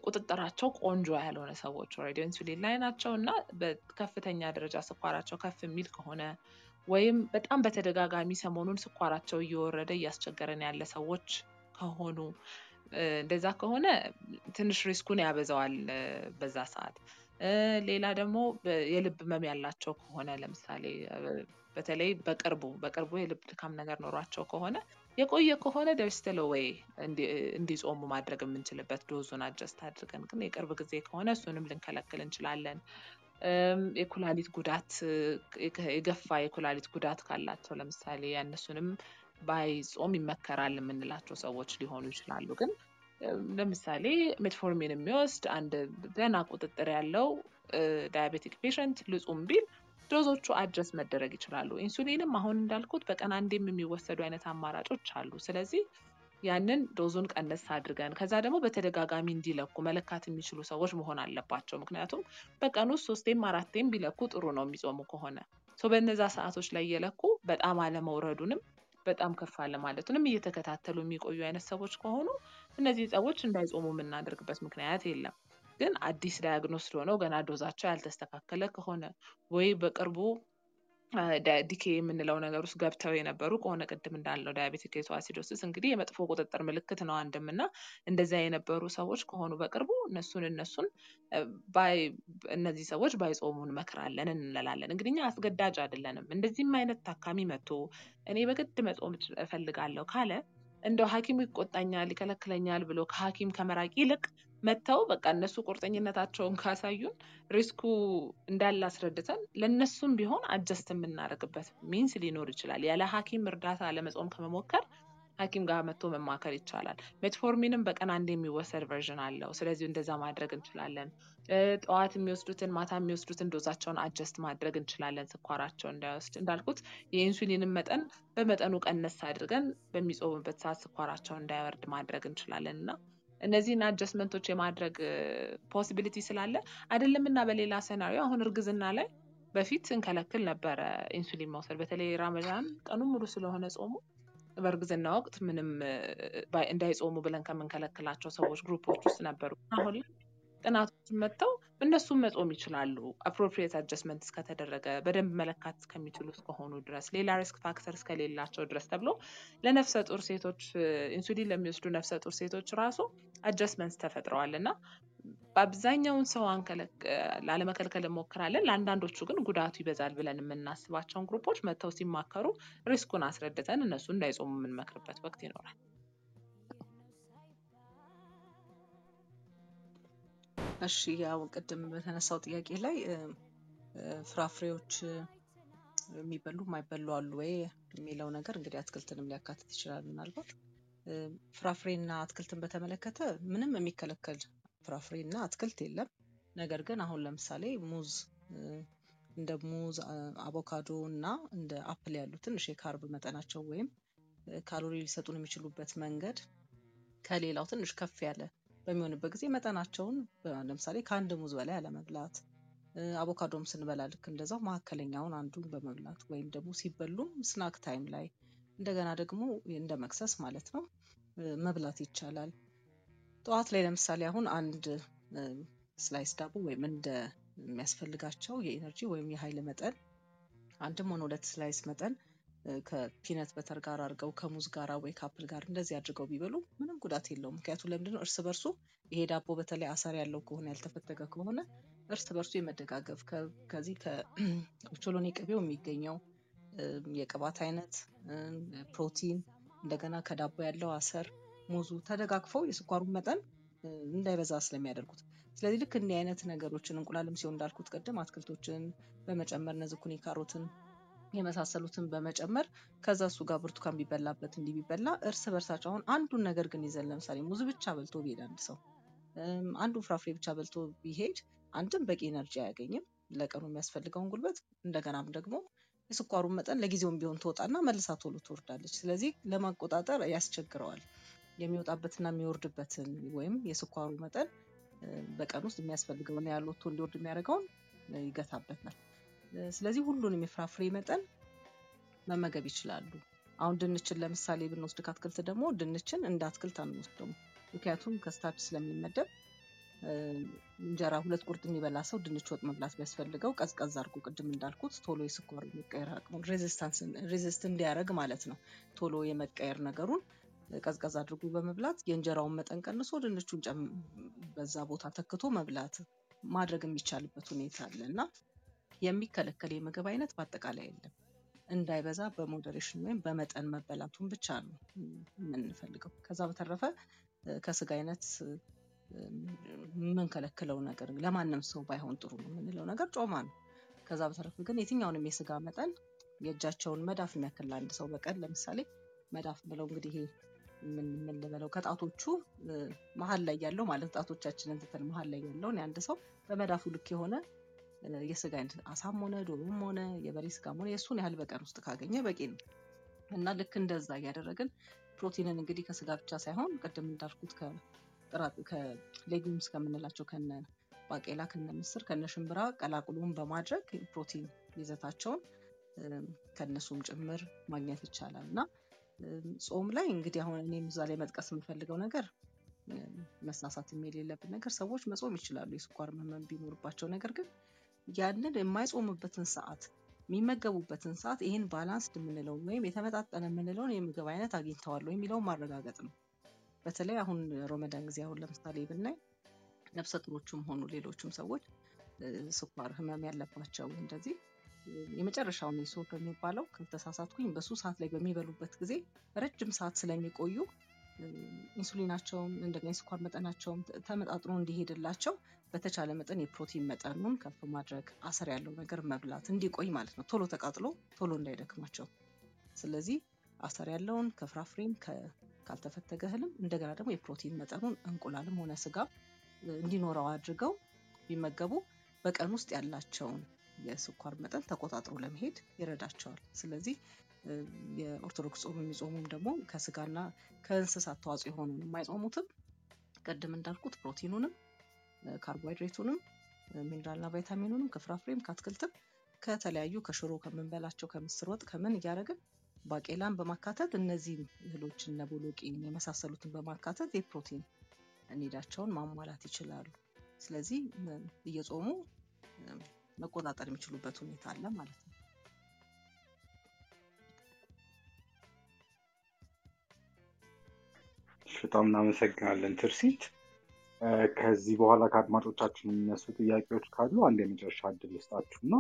ቁጥጥራቸው ቆንጆ ያልሆነ ሰዎች already ኢንሱሊን ላይ ናቸው እና በከፍተኛ ደረጃ ስኳራቸው ከፍ የሚል ከሆነ ወይም በጣም በተደጋጋሚ ሰሞኑን ስኳራቸው እየወረደ እያስቸገረን ያለ ሰዎች ከሆኑ እንደዛ ከሆነ ትንሽ risk ኡን ያበዛዋል በዛ ሰዓት። ሌላ ደግሞ የልብ ህመም ያላቸው ከሆነ ለምሳሌ በተለይ በቅርቡ በቅርቡ የልብ ድካም ነገር ኖሯቸው ከሆነ የቆየ ከሆነ ደርሰሽል ወይ እንዲጾሙ ማድረግ የምንችልበት dose ኡን adjust አድርገን፣ ግን የቅርብ ጊዜ ከሆነ እሱንም ልንከለክል እንችላለን። የኩላሊት ጉዳት የገፋ የኩላሊት ጉዳት ካላቸው ለምሳሌ ያነሱንም ባይጾም ይመከራል የምንላቸው ሰዎች ሊሆኑ ይችላሉ። ግን ለምሳሌ ሜትፎርሚን የሚወስድ አንድ ገና ቁጥጥር ያለው diabetic patient ልጹም ቢል dose ኦቹ adjust መደረግ ይችላሉ። ኢንሱሊንም አሁን እንዳልኩት በቀን አንዴም የሚወሰዱ አይነት አማራጮች አሉ። ስለዚህ ያንን dose ኡን ቀነስ አድርገን ከዛ ደግሞ በተደጋጋሚ እንዲለኩ መለካት የሚችሉ ሰዎች መሆን አለባቸው። ምክንያቱም በቀን ውስጥ ሶስቴም አራቴም ቢለኩ ጥሩ ነው የሚጾሙ ከሆነ so በእነዛ ሰዓቶች ላይ እየለኩ በጣም አለመውረዱንም በጣም ከፍ አለ ማለቱንም እየተከታተሉ የሚቆዩ አይነት ሰዎች ከሆኑ እነዚህ ሰዎች እንዳይጾሙ የምናደርግበት ምክንያት የለም። ግን አዲስ diagnosed ሆነው ገና dose ኣቸው ያልተስተካከለ ከሆነ ወይ በቅርቡ DKA የምንለው ነገር ውስጥ ገብተው የነበሩ ከሆነ ቅድም እንዳልነው diabetic ketoacidosis እንግዲህ የመጥፎ ቁጥጥር ምልክት ነው አንድም እና እንደዚያ የነበሩ ሰዎች ከሆኑ በቅርቡ እነሱን እነሱን እነዚህ ሰዎች ባይጾሙ እንመክራለን እንላለን። እንግዲህ እኛ አስገዳጅ አይደለንም። እንደዚህም አይነት ታካሚ መጥቶ እኔ በግድ መጾም እፈልጋለሁ ካለ እንደው ሐኪሙ ይቆጣኛል ይከለክለኛል ብሎ ከሐኪም ከመራቅ ይልቅ መጥተው በቃ እነሱ ቁርጠኝነታቸውን ካሳዩን risk ኡ እንዳለ አስረድተን ለእነሱም ቢሆን adjust የምናደርግበት means ሊኖር ይችላል። ያለ ሐኪም እርዳታ ለመጾም ከመሞከር ሐኪም ጋር መጥቶ መማከር ይቻላል። ሜትፎርሚንም በቀን አንድ የሚወሰድ version አለው። ስለዚህ እንደዛ ማድረግ እንችላለን። ጠዋት የሚወስዱትን ማታ የሚወስዱትን dose ኣቸውን adjust ማድረግ እንችላለን። ስኳራቸው እንዳይወርድ እንዳልኩት የኢንሱሊንን መጠን በመጠኑ ቀነስ አድርገን በሚጾሙበት ሰዓት ስኳራቸው እንዳይወርድ ማድረግ እንችላለን እና እነዚህን adjustment ኦች የማድረግ possibility ስላለ አይደለም እና በሌላ scenario አሁን እርግዝና ላይ በፊት እንከለክል ነበረ ኢንሱሊን መውሰድ። በተለይ ራመዳን ቀኑን ሙሉ ስለሆነ ጾሙ በእርግዝና ወቅት ምንም እንዳይጾሙ ብለን ከምንከለክላቸው ሰዎች group ኦች ውስጥ ነበሩ። አሁን ላይ ጥናቶች መጥተው እነሱም መጾም ይችላሉ። appropriate adjustment እስከተደረገ በደንብ መለካት እስከሚችሉ እስከሆኑ ድረስ ሌላ risk factor እስከሌላቸው ድረስ ተብሎ ለነፍሰ ጡር ሴቶች ኢንሱሊን ለሚወስዱ ነፍሰ ጡር ሴቶች ራሱ adjustments ተፈጥረዋል እና በአብዛኛውን ሰው ላለመከልከል እንሞክራለን። ለአንዳንዶቹ ግን ጉዳቱ ይበዛል ብለን የምናስባቸውን group ኦች መጥተው ሲማከሩ risk ኡን አስረድተን እነሱ እንዳይጾሙ የምንመክርበት ወቅት ይኖራል። እሺ ያው ቅድም በተነሳው ጥያቄ ላይ ፍራፍሬዎች የሚበሉ የማይበሉ አሉ ወይ የሚለው ነገር እንግዲህ አትክልትንም ሊያካትት ይችላል። ምናልባት ፍራፍሬና አትክልትን በተመለከተ ምንም የሚከለከል ፍራፍሬና አትክልት የለም። ነገር ግን አሁን ለምሳሌ ሙዝ እንደ ሙዝ፣ አቮካዶ እና እንደ apple ያሉ ትንሽ የ carb መጠናቸው ወይም ካሎሪ ሊሰጡን የሚችሉበት መንገድ ከሌላው ትንሽ ከፍ ያለ በሚሆንበት ጊዜ መጠናቸውን ለምሳሌ ከአንድ ሙዝ በላይ አለመብላት፣ አቮካዶም ስንበላ ልክ እንደዛው መካከለኛውን አንዱን በመብላት ወይም ደግሞ ሲበሉም snack time ላይ እንደገና ደግሞ እንደ መክሰስ ማለት ነው መብላት ይቻላል። ጠዋት ላይ ለምሳሌ አሁን አንድ slice ዳቦ ወይም እንደ የሚያስፈልጋቸው የ energy ወይም የኃይል መጠን አንድም ሆነ ሁለት slice መጠን ከ peanut butter ጋር አድርገው ከሙዝ ጋር ወይ ከ apple ጋር እንደዚህ አድርገው ቢበሉ ምንም ጉዳት የለውም። ምክንያቱም ለምንድነው እርስ በርሱ ይሄ ዳቦ በተለይ አሰር ያለው ከሆነ ያልተፈተገ ከሆነ እርስ በርሱ የመደጋገፍ ከዚህ ከኦቾሎኒ ቅቤው የሚገኘው የቅባት አይነት ፕሮቲን እንደገና ከዳቦ ያለው አሰር ሙዙ ተደጋግፈው የስኳሩን መጠን እንዳይበዛ ስለሚያደርጉት ስለዚህ ልክ እንዲህ አይነት ነገሮችን እንቁላልም ሲሆን እንዳልኩት ቅድም አትክልቶችን በመጨመር ነዝኩኒ ካሮትን የመሳሰሉትን በመጨመር ከዛ እሱ ጋር ብርቱካን ቢበላበት እንዲህ ቢበላ እርስ በርሳቸው አሁን አንዱን ነገር ግን ይዘን ለምሳሌ ሙዝ ብቻ በልቶ ቢሄድ አንድ ሰው አንዱን ፍራፍሬ ብቻ በልቶ ቢሄድ አንድም በቂ ኤነርጂ አያገኝም ለቀኑ የሚያስፈልገውን ጉልበት እንደገናም ደግሞ የስኳሩን መጠን ለጊዜውም ቢሆን ትወጣና መልሳ ቶሎ ትወርዳለች። ስለዚህ ለማቆጣጠር ያስቸግረዋል። የሚወጣበትና የሚወርድበትን ወይም የስኳሩ መጠን በቀን ውስጥ የሚያስፈልገውን ያህል ወጥቶ እንዲወርድ የሚያደርገውን ይገታበታል። ስለዚህ ሁሉንም የፍራፍሬ መጠን መመገብ ይችላሉ። አሁን ድንችን ለምሳሌ ብንወስድ ከአትክልት ደግሞ ድንችን እንደ አትክልት አንወስደውም። ምክንያቱም ከ starch ስለሚመደብ እንጀራ ሁለት ቁርጥ የሚበላ ሰው ድንች ወጥ መብላት ቢያስፈልገው ቀዝቀዝ አድርጎ ቅድም እንዳልኩት ቶሎ የስኳር የመቀየር አቅሙን resist እንዲያደርግ ማለት ነው። ቶሎ የመቀየር ነገሩን ቀዝቀዝ አድርጎ በመብላት የእንጀራውን መጠን ቀንሶ ድንቹን በዛ ቦታ ተክቶ መብላት ማድረግ የሚቻልበት ሁኔታ አለ እና የሚከለከል የምግብ አይነት በአጠቃላይ የለም። እንዳይበዛ በ moderation ወይም በመጠን መበላቱን ብቻ ነው የምንፈልገው። ከዛ በተረፈ ከስጋ አይነት የምንከለክለው ነገር ለማንም ሰው ባይሆን ጥሩ ነው የምንለው ነገር ጮማ ነው። ከዛ በተረፈ ግን የትኛውንም የስጋ መጠን የእጃቸውን መዳፍ የሚያክል አንድ ሰው በቀን ለምሳሌ መዳፍ ብለው እንግዲህ ይሄ ከጣቶቹ መሀል ላይ ያለው ማለት ጣቶቻችንን ትተን መሀል ላይ ያለውን የአንድ ሰው በመዳፉ ልክ የሆነ የስጋ አይነት አሳም ሆነ ዶሮም ሆነ የበሬ ስጋም ሆነ የእሱን ያህል በቀን ውስጥ ካገኘ በቂ ነው። እና ልክ እንደዛ እያደረግን ፕሮቲንን እንግዲህ ከስጋ ብቻ ሳይሆን ቅድም እንዳልኩት ከ legumes ከምንላቸው ከነ ባቄላ ከነ ምስር ከነ ሽምብራ ቀላቅሎን በማድረግ ፕሮቲን ይዘታቸውን ከነሱም ጭምር ማግኘት ይቻላል። እና ጾም ላይ እንግዲህ አሁን እኔም እዛ ላይ መጥቀስ የምፈልገው ነገር መሳሳት የሌለብን ነገር ሰዎች መጾም ይችላሉ። የስኳር ህመም ቢኖርባቸው ነገር ግን ያንን የማይጾምበትን ሰዓት የሚመገቡበትን ሰዓት ይህን ባላንስድ የምንለውን ወይም የተመጣጠነ የምንለውን የምግብ አይነት አግኝተዋል የሚለውን ማረጋገጥ ነው። በተለይ አሁን ሮመዳን ጊዜ አሁን ለምሳሌ ብናይ ነፍሰ ጡሮቹም ሆኑ ሌሎችም ሰዎች ስኳር ህመም ያለባቸው እንደዚህ የመጨረሻውን የሶር የሚባለው ካልተሳሳትኩኝ በሱ ሰዓት ላይ በሚበሉበት ጊዜ ረጅም ሰዓት ስለሚቆዩ ኢንሱሊናቸውም እንደገና የስኳር መጠናቸውም ተመጣጥኖ እንዲሄድላቸው በተቻለ መጠን የፕሮቲን መጠኑን ከፍ ማድረግ አሰር ያለው ነገር መብላት እንዲቆይ ማለት ነው። ቶሎ ተቃጥሎ ቶሎ እንዳይደክማቸው። ስለዚህ አሰር ያለውን ከፍራፍሬም ካልተፈተገ እህልም እንደገና ደግሞ የፕሮቲን መጠኑን እንቁላልም ሆነ ስጋ እንዲኖረው አድርገው ቢመገቡ በቀን ውስጥ ያላቸውን የስኳር መጠን ተቆጣጥሮ ለመሄድ ይረዳቸዋል። ስለዚህ የኦርቶዶክስ ጾም የሚጾሙም ደግሞ ከስጋና ከእንስሳት ተዋጽኦ የሆኑን የማይጾሙትም ቅድም እንዳልኩት ፕሮቲኑንም ካርቦሃይድሬቱንም ሚኒራልና ቫይታሚኑንም ከፍራፍሬም ከአትክልትም ከተለያዩ ከሽሮ ከምንበላቸው ከምስር ወጥ ከምን እያደረግን ባቄላን በማካተት እነዚህን እህሎች እነ የመሳሰሉትን በማካተት የፕሮቲን need ኣቸውን ማሟላት ይችላሉ። ስለዚህ እየጾሙ መቆጣጠር የሚችሉበት ሁኔታ አለ ማለት ነው። በጣም እናመሰግናለን ትርሲት። ከዚህ በኋላ ከአድማጮቻችን የሚነሱ ጥያቄዎች ካሉ አንድ የመጨረሻ እድል ልስጣችሁና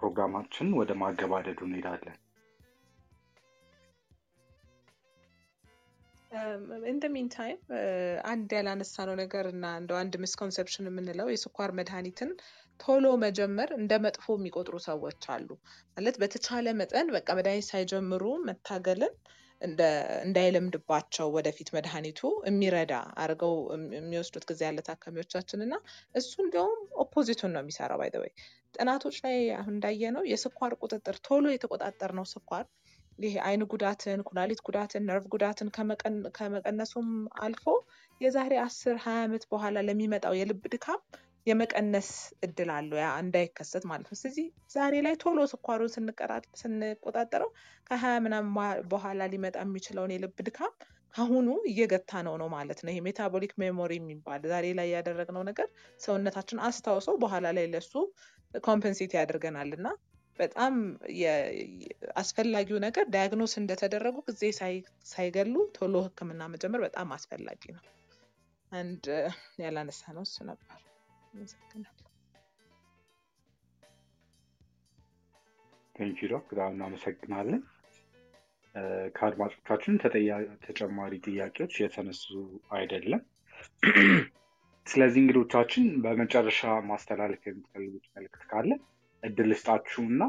ፕሮግራማችንን ወደ ማገባደዱ እንሄዳለን። In meantime አንድ ያላነሳነው ነገር እና እንደው አንድ misconception የምንለው የስኳር መድኃኒትን ቶሎ መጀመር እንደ መጥፎ የሚቆጥሩ ሰዎች አሉ። ማለት በተቻለ መጠን በቃ መድኃኒት ሳይጀምሩ መታገልን እንዳይለምድባቸው ወደፊት መድኃኒቱ የሚረዳ አድርገው የሚወስዱት ጊዜ ያለ ታካሚዎቻችን እና እሱ እንዲያውም opposite ኡን ነው የሚሰራው። By the way ጥናቶች ላይ አሁን እንዳየነው የስኳር ቁጥጥር ቶሎ የተቆጣጠርነው ስኳር ይሄ አይን ጉዳትን፣ ኩላሊት ጉዳትን፣ ነርቭ ጉዳትን ከመቀነሱም አልፎ የዛሬ አስር ሀያ ዓመት በኋላ ለሚመጣው የልብ ድካም የመቀነስ እድል አለው ያ እንዳይከሰት ማለት ነው። ስለዚህ ዛሬ ላይ ቶሎ ስኳሩን ስንቆጣጠረው ከሀያ ምናምን በኋላ ሊመጣ የሚችለውን የልብ ድካም ከአሁኑ እየገታ ነው ነው ማለት ነው። ይሄ memory የሚባል ዛሬ ላይ ያደረግነው ነገር ሰውነታችን አስታውሰው በኋላ ላይ ለሱ compensate ያደርገናል እና በጣም አስፈላጊው ነገር diagnose እንደተደረጉ ጊዜ ሳይገሉ ቶሎ ሕክምና መጀመር በጣም አስፈላጊ ነው። አንድ ያላነሳ ነው እሱ ነበር። አመሰግናለሁ። Thank you Doc፣ በጣም እናመሰግናለን። ከአድማጮቻችን ተጨማሪ ጥያቄዎች የተነሱ አይደለም። ስለዚህ እንግዶቻችን በመጨረሻ ማስተላለፍ የምትፈልጉት መልዕክት ካለ እድል ስጣችሁና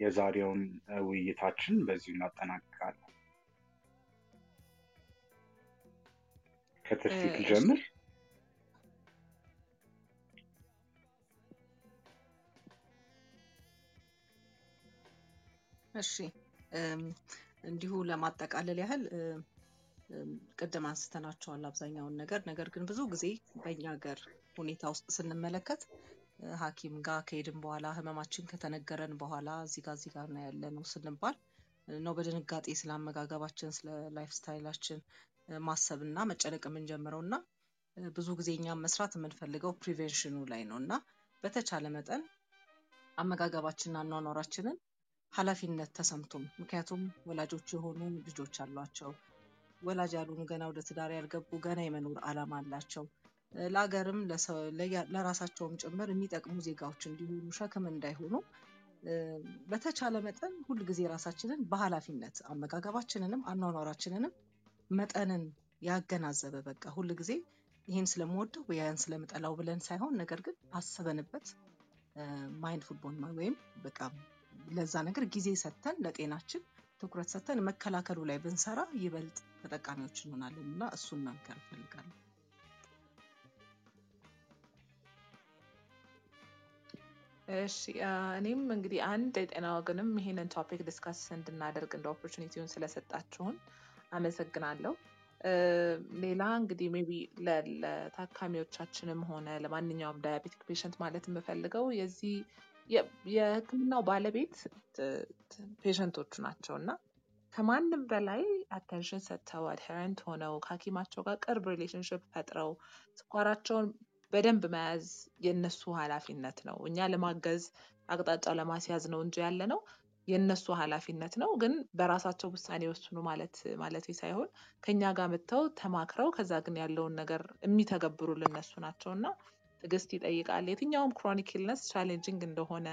የዛሬውን ውይይታችን በዚሁ እናጠናቅቃለን። ከትርሲት ልጀምር። እሺ እንዲሁ ለማጠቃለል ያህል ቅድም አንስተናቸዋል አብዛኛውን ነገር። ነገር ግን ብዙ ጊዜ በእኛ ሀገር ሁኔታ ውስጥ ስንመለከት ሐኪም ጋር ከሄድን በኋላ ህመማችን ከተነገረን በኋላ እዚህ ጋር እዚህ ጋር ነው ስንባል ነው በድንጋጤ ስለ አመጋገባችን፣ ስለ lifestyle ኣችን ማሰብ እና መጨነቅ የምንጀምረው እና ብዙ ጊዜ እኛም መስራት የምንፈልገው prevention ኡ ላይ ነው እና በተቻለ መጠን አመጋገባችንና አኗኗራችንን ኃላፊነት ተሰምቶም ምክንያቱም ወላጆች የሆኑ ልጆች አሏቸው። ወላጅ ያልሆኑ ገና ወደ ትዳር ያልገቡ ገና የመኖር አላማ አላቸው። ለሀገርም ለራሳቸውም ጭምር የሚጠቅሙ ዜጋዎች እንዲሆኑ ሸክም እንዳይሆኑ በተቻለ መጠን ሁል ጊዜ ራሳችንን በኃላፊነት አመጋገባችንንም አኗኗራችንንም መጠንን ያገናዘበ በቃ ሁል ጊዜ ይህን ስለምወደው ያን ስለምጠላው ብለን ሳይሆን ነገር ግን አስበንበት mindful ወይም በቃ ለዛ ነገር ጊዜ ሰጥተን ለጤናችን ትኩረት ሰጥተን መከላከሉ ላይ ብንሰራ ይበልጥ ተጠቃሚዎች እንሆናለን እና እሱን መምከር እፈልጋለሁ። እሺ እኔም እንግዲህ አንድ የጤና ወገንም ይሄንን topic discuss እንድናደርግ እንደ opportunity ውን ስለሰጣችሁን አመሰግናለሁ። ሌላ እንግዲህ maybe ለታካሚዎቻችንም ሆነ ለማንኛውም diabetic patient ማለት የምፈልገው የዚህ የሕክምናው ባለቤት patient ኦቹ ናቸው እና ከማንም በላይ attention ሰጥተው adherent ሆነው ከሐኪማቸው ጋር ቅርብ relationship ፈጥረው ስኳራቸውን በደንብ መያዝ የነሱ ኃላፊነት ነው። እኛ ለማገዝ አቅጣጫ ለማስያዝ ነው እንጂ ያለ ነው የእነሱ ኃላፊነት ነው። ግን በራሳቸው ውሳኔ ወስኑ ማለት ማለት ሳይሆን ከኛ ጋር መጥተው ተማክረው ከዛ ግን ያለውን ነገር የሚተገብሩ እነሱ ናቸው እና ትዕግስት ይጠይቃል። የትኛውም chronic illness challenging እንደሆነ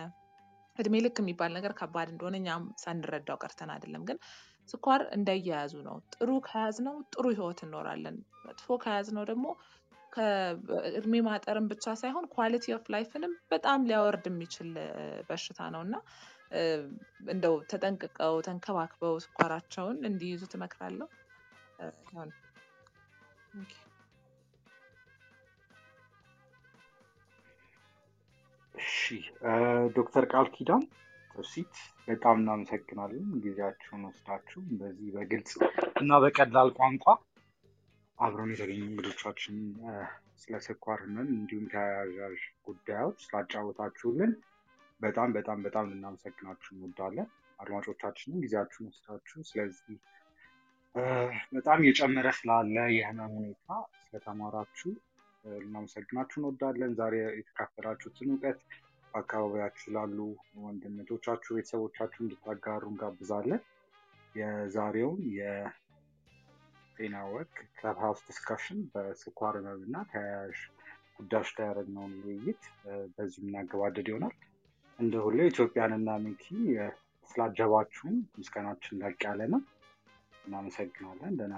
እድሜ ልክ የሚባል ነገር ከባድ እንደሆነ እኛም ሳንረዳው ቀርተን አይደለም። ግን ስኳር እንደ አያያዙ ነው። ጥሩ ከያዝነው ጥሩ ህይወት እንኖራለን። መጥፎ ከያዝነው ደግሞ ከእድሜ ማጠርን ብቻ ሳይሆን quality of life ንም በጣም ሊያወርድ የሚችል በሽታ ነው እና እንደው ተጠንቅቀው ተንከባክበው ስኳራቸውን እንዲይዙ ትመክራለሁ። እሺ ዶክተር ቃል ኪዳን ትርሲት በጣም እናመሰግናለን ጊዜያችሁን ወስዳችሁ በዚህ በግልጽ እና በቀላል ቋንቋ አብረን የተገኙ እንግዶቻችን ስለ ስኳር ህመም እንዲሁም ተያያዥ ጉዳዮች ስላጫወታችሁልን በጣም በጣም በጣም ልናመሰግናችሁ እንወዳለን። አድማጮቻችንም ጊዜያችሁን ወስዳችሁ ስለዚህ በጣም እየጨመረ ስላለ የህመም ሁኔታ ስለተማራችሁ ልናመሰግናችሁ እንወዳለን። ዛሬ የተካፈላችሁትን እውቀት በአካባቢያችሁ ላሉ ወንድምቶቻችሁ፣ ቤተሰቦቻችሁ እንድታጋሩ እንጋብዛለን። የዛሬውን የጤና ወግ Clubhouse discussion በስኳር ህመም እና ተያያዥ ጉዳዮች ላይ ያደረግነውን ውይይት በዚሁ የምናገባደድ ይሆናል። እንደ ሁሌ ኢትዮጵያንና ሚኪ እ፣ ስላጀባችሁን ምስጋናችን ላቅ ያለ ነው። እናመሰግናለን። ደህና